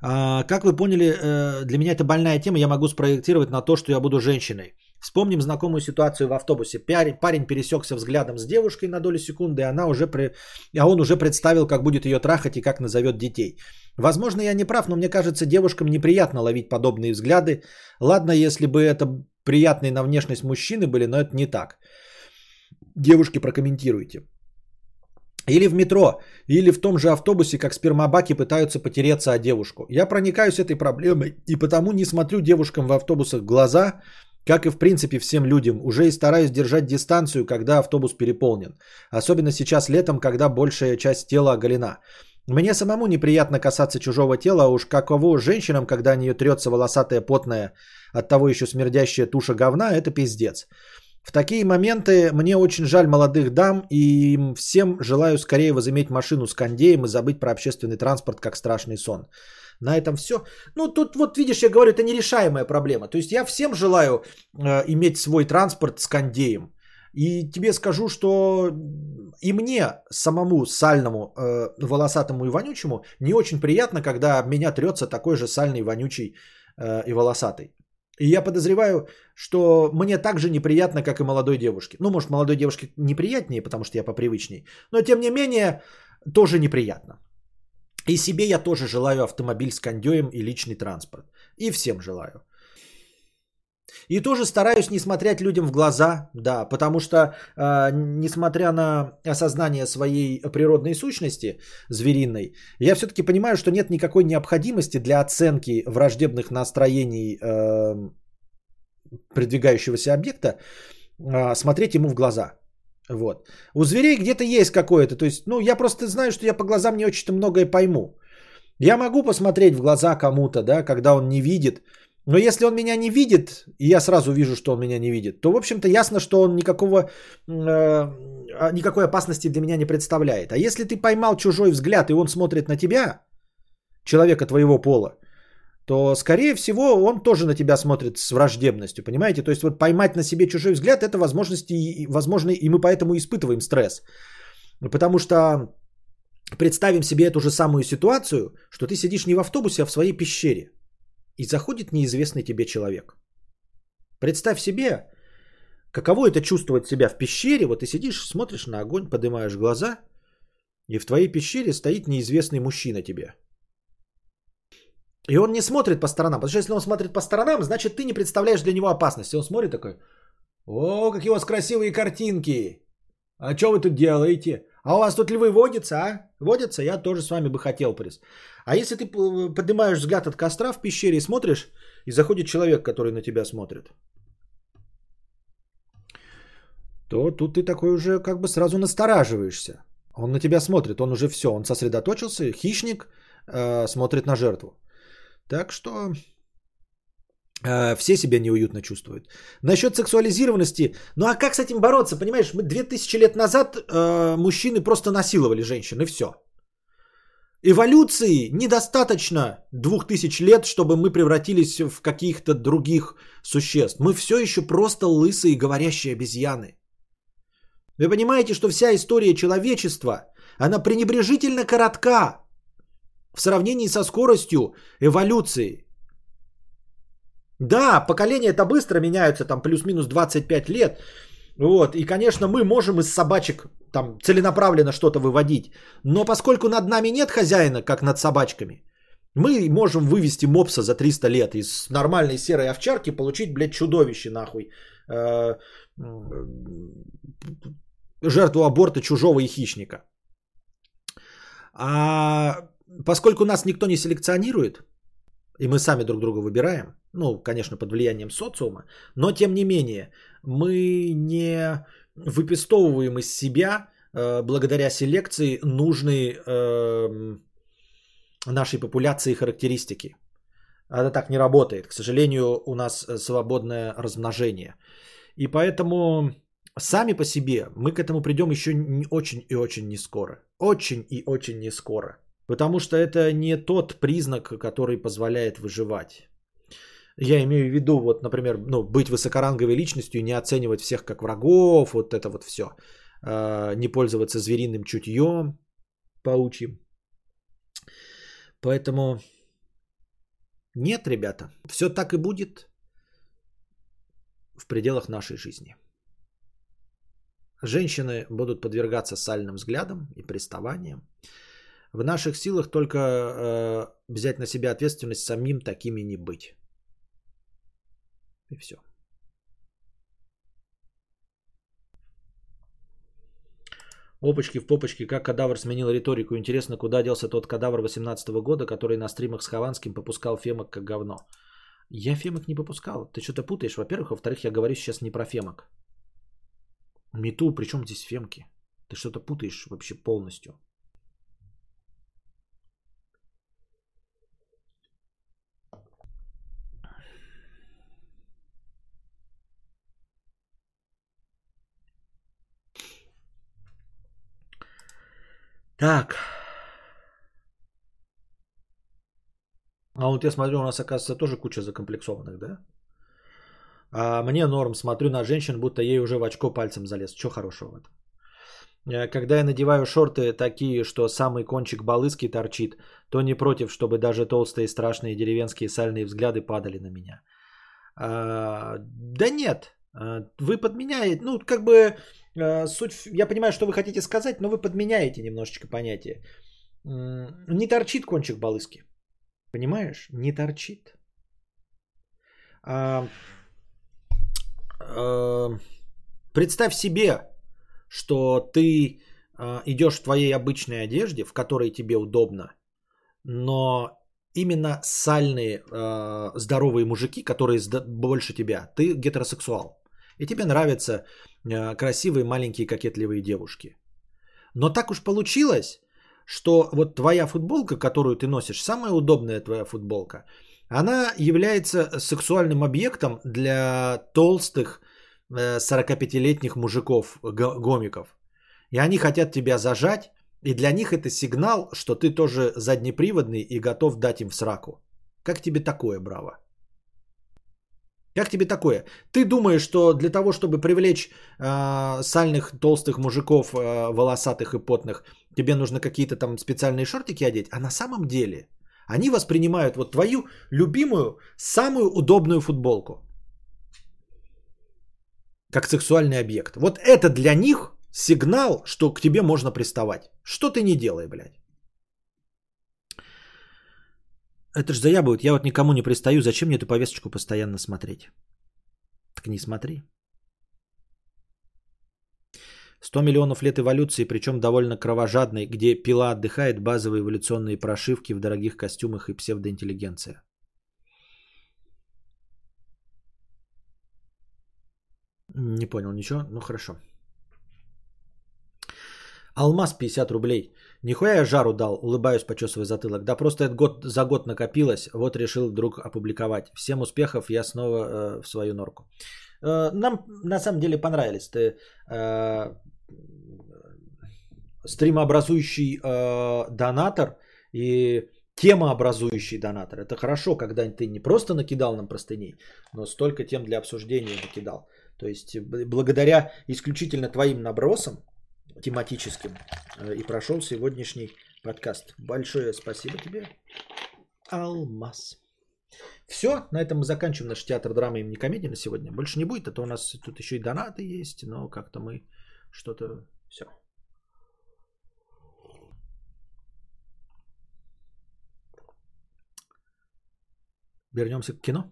А, как вы поняли, э, для меня это больная тема, я могу спроектировать на то, что я буду женщиной. Вспомним знакомую ситуацию в автобусе. Парень пересекся взглядом с девушкой на долю секунды, и она уже при... а он уже представил, как будет ее трахать и как назовет детей. Возможно, я не прав, но мне кажется, девушкам неприятно ловить подобные взгляды. Ладно, если бы это приятные на внешность мужчины были, но это не так. Девушки, прокомментируйте. Или в метро, или в том же автобусе, как спермобаки пытаются потереться о девушку. Я проникаюсь этой проблемой и потому не смотрю девушкам в автобусах глаза, как и в принципе всем людям. Уже и стараюсь держать дистанцию, когда автобус переполнен. Особенно сейчас летом, когда большая часть тела оголена. Мне самому неприятно касаться чужого тела, а уж каково женщинам, когда они трется волосатая, потная, от того еще смердящая туша говна, это пиздец. В такие моменты мне очень жаль молодых дам и им всем желаю скорее возыметь машину с кондеем и забыть про общественный транспорт как страшный сон. На этом все. Ну, тут вот видишь, я говорю, это нерешаемая проблема. То есть я всем желаю э, иметь свой транспорт с кондеем. И тебе скажу, что и мне, самому сальному, э, волосатому и вонючему, не очень приятно, когда меня трется такой же сальный, вонючий э, и волосатый. И я подозреваю, что мне так же неприятно, как и молодой девушке. Ну, может, молодой девушке неприятнее, потому что я попривычней. Но, тем не менее, тоже неприятно. И себе я тоже желаю автомобиль с кондеем и личный транспорт. И всем желаю. И тоже стараюсь не смотреть людям в глаза, да, потому что, э, несмотря на осознание своей природной сущности звериной, я все-таки понимаю, что нет никакой необходимости для оценки враждебных настроений э, придвигающегося объекта э, смотреть ему в глаза. Вот. У зверей где-то есть какое-то, то есть, ну, я просто знаю, что я по глазам не очень-то многое пойму. Я могу посмотреть в глаза кому-то, да, когда он не видит, но если он меня не видит, и я сразу вижу, что он меня не видит, то, в общем-то, ясно, что он никакого, э, никакой опасности для меня не представляет. А если ты поймал чужой взгляд, и он смотрит на тебя, человека твоего пола, то, скорее всего, он тоже на тебя смотрит с враждебностью, понимаете? То есть вот поймать на себе чужой взгляд, это возможности, возможно, и мы поэтому испытываем стресс. Потому что представим себе эту же самую ситуацию, что ты сидишь не в автобусе, а в своей пещере – и заходит неизвестный тебе человек. Представь себе, каково это чувствовать себя в пещере, вот ты сидишь, смотришь на огонь, поднимаешь глаза, и в твоей пещере стоит неизвестный мужчина тебе. И он не смотрит по сторонам, потому что если он смотрит по сторонам, значит ты не представляешь для него опасности. Он смотрит такой, о, какие у вас красивые картинки, а что вы тут делаете? А у вас тут львы водятся, а? Водятся? Я тоже с вами бы хотел, приз. А если ты поднимаешь взгляд от костра в пещере и смотришь, и заходит человек, который на тебя смотрит, то тут ты такой уже как бы сразу настораживаешься. Он на тебя смотрит, он уже все, он сосредоточился, хищник э, смотрит на жертву. Так что э, все себя неуютно чувствуют. Насчет сексуализированности, ну а как с этим бороться, понимаешь, мы 2000 лет назад э, мужчины просто насиловали женщин и все. Эволюции недостаточно двух тысяч лет, чтобы мы превратились в каких-то других существ. Мы все еще просто лысые говорящие обезьяны. Вы понимаете, что вся история человечества, она пренебрежительно коротка в сравнении со скоростью эволюции. Да, поколения-то быстро меняются, там плюс-минус 25 лет, вот, и, конечно, мы можем из собачек там целенаправленно что-то выводить. Но поскольку над нами нет хозяина, как над собачками, мы можем вывести мопса за 300 лет из нормальной серой овчарки, получить, блядь, чудовище нахуй. Э, жертву аборта чужого и хищника. А поскольку нас никто не селекционирует, и мы сами друг друга выбираем, ну, конечно, под влиянием социума, но тем не менее, мы не выпестовываем из себя э, благодаря селекции нужные э, нашей популяции характеристики. Это так не работает. К сожалению, у нас свободное размножение. И поэтому сами по себе мы к этому придем еще очень и очень не скоро. Очень и очень не скоро. Потому что это не тот признак, который позволяет выживать. Я имею в виду, вот, например, ну, быть высокоранговой личностью, не оценивать всех как врагов, вот это вот все. А, не пользоваться звериным чутьем паучьим. Поэтому нет, ребята, все так и будет в пределах нашей жизни. Женщины будут подвергаться сальным взглядам и приставаниям. В наших силах только э, взять на себя ответственность самим такими не быть. И все. Опачки в попочке, как кадавр сменил риторику. Интересно, куда делся тот кадавр 18 года, который на стримах с Хованским попускал фемок как говно. Я фемок не попускал. Ты что-то путаешь, во-первых. Во-вторых, я говорю сейчас не про фемок. Мету, причем здесь фемки? Ты что-то путаешь вообще полностью. Так. А вот я смотрю, у нас, оказывается, тоже куча закомплексованных, да? А мне норм, смотрю на женщин, будто ей уже в очко пальцем залез. Что хорошего в этом? Э, когда я надеваю шорты такие, что самый кончик балыски торчит, то не против, чтобы даже толстые страшные деревенские сальные взгляды падали на меня. А, да нет, а, вы подменяете, ну, как бы суть, в- я понимаю, что вы хотите сказать, но вы подменяете немножечко понятие. Не торчит кончик балыски. Понимаешь? Не торчит. А, а, представь себе, что ты а, идешь в твоей обычной одежде, в которой тебе удобно, но именно сальные а, здоровые мужики, которые больше тебя, ты гетеросексуал. И тебе нравятся а, красивые маленькие кокетливые девушки. Но так уж получилось, что вот твоя футболка, которую ты носишь, самая удобная твоя футболка, она является сексуальным объектом для толстых э, 45-летних мужиков, го- гомиков. И они хотят тебя зажать, и для них это сигнал, что ты тоже заднеприводный и готов дать им в сраку. Как тебе такое, браво? Как тебе такое? Ты думаешь, что для того, чтобы привлечь э, сальных толстых мужиков, э, волосатых и потных, тебе нужно какие-то там специальные шортики одеть, а на самом деле они воспринимают вот твою любимую, самую удобную футболку как сексуальный объект. Вот это для них сигнал, что к тебе можно приставать. Что ты не делай, блядь. Это ж заябывают. Я вот никому не пристаю. Зачем мне эту повесточку постоянно смотреть? Так не смотри. 100 миллионов лет эволюции, причем довольно кровожадной, где пила отдыхает, базовые эволюционные прошивки в дорогих костюмах и псевдоинтеллигенция. Не понял ничего, ну хорошо. Алмаз 50 рублей. Нихуя я жару дал, улыбаюсь, почесывая затылок. Да просто это год за год накопилось, вот решил вдруг опубликовать. Всем успехов, я снова э, в свою норку. Э, нам на самом деле понравились. Ты э, стримообразующий э, донатор и темообразующий донатор. Это хорошо, когда ты не просто накидал нам простыней, но столько тем для обсуждения накидал. То есть б- благодаря исключительно твоим набросам тематическим э, и прошел сегодняшний подкаст. Большое спасибо тебе, Алмаз. Все, на этом мы заканчиваем наш театр драмы и комедии на сегодня. Больше не будет, а то у нас тут еще и донаты есть, но как-то мы что-то... Все. Вернемся к кино.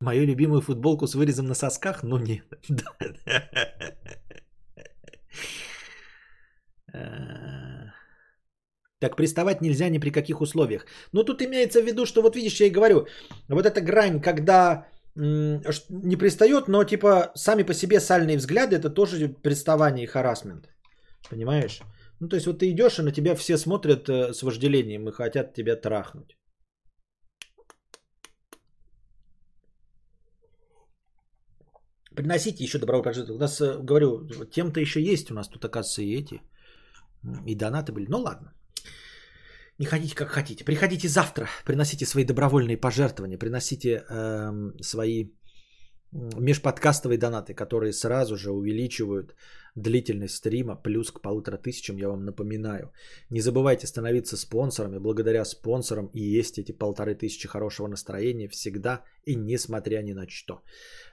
Мою любимую футболку с вырезом на сосках? Ну нет. [laughs] Э, Так приставать нельзя ни при каких условиях. Но тут имеется в виду, что вот видишь, я и говорю, вот эта грань, когда не пристает, но типа сами по себе сальные взгляды, это тоже приставание и харасмент. Понимаешь? Ну то есть вот ты идешь, и на тебя все смотрят э, с вожделением и хотят тебя трахнуть. Приносите еще добро пожаловать. У нас, э, говорю, тем-то еще есть у нас тут, оказывается, и эти. И донаты были. Ну ладно. Не ходите как хотите. Приходите завтра. Приносите свои добровольные пожертвования. Приносите эм, свои межподкастовые донаты, которые сразу же увеличивают длительность стрима плюс к полутора тысячам, я вам напоминаю. Не забывайте становиться спонсорами. Благодаря спонсорам и есть эти полторы тысячи хорошего настроения всегда и несмотря ни на что.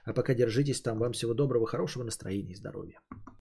А пока держитесь там. Вам всего доброго, хорошего настроения и здоровья.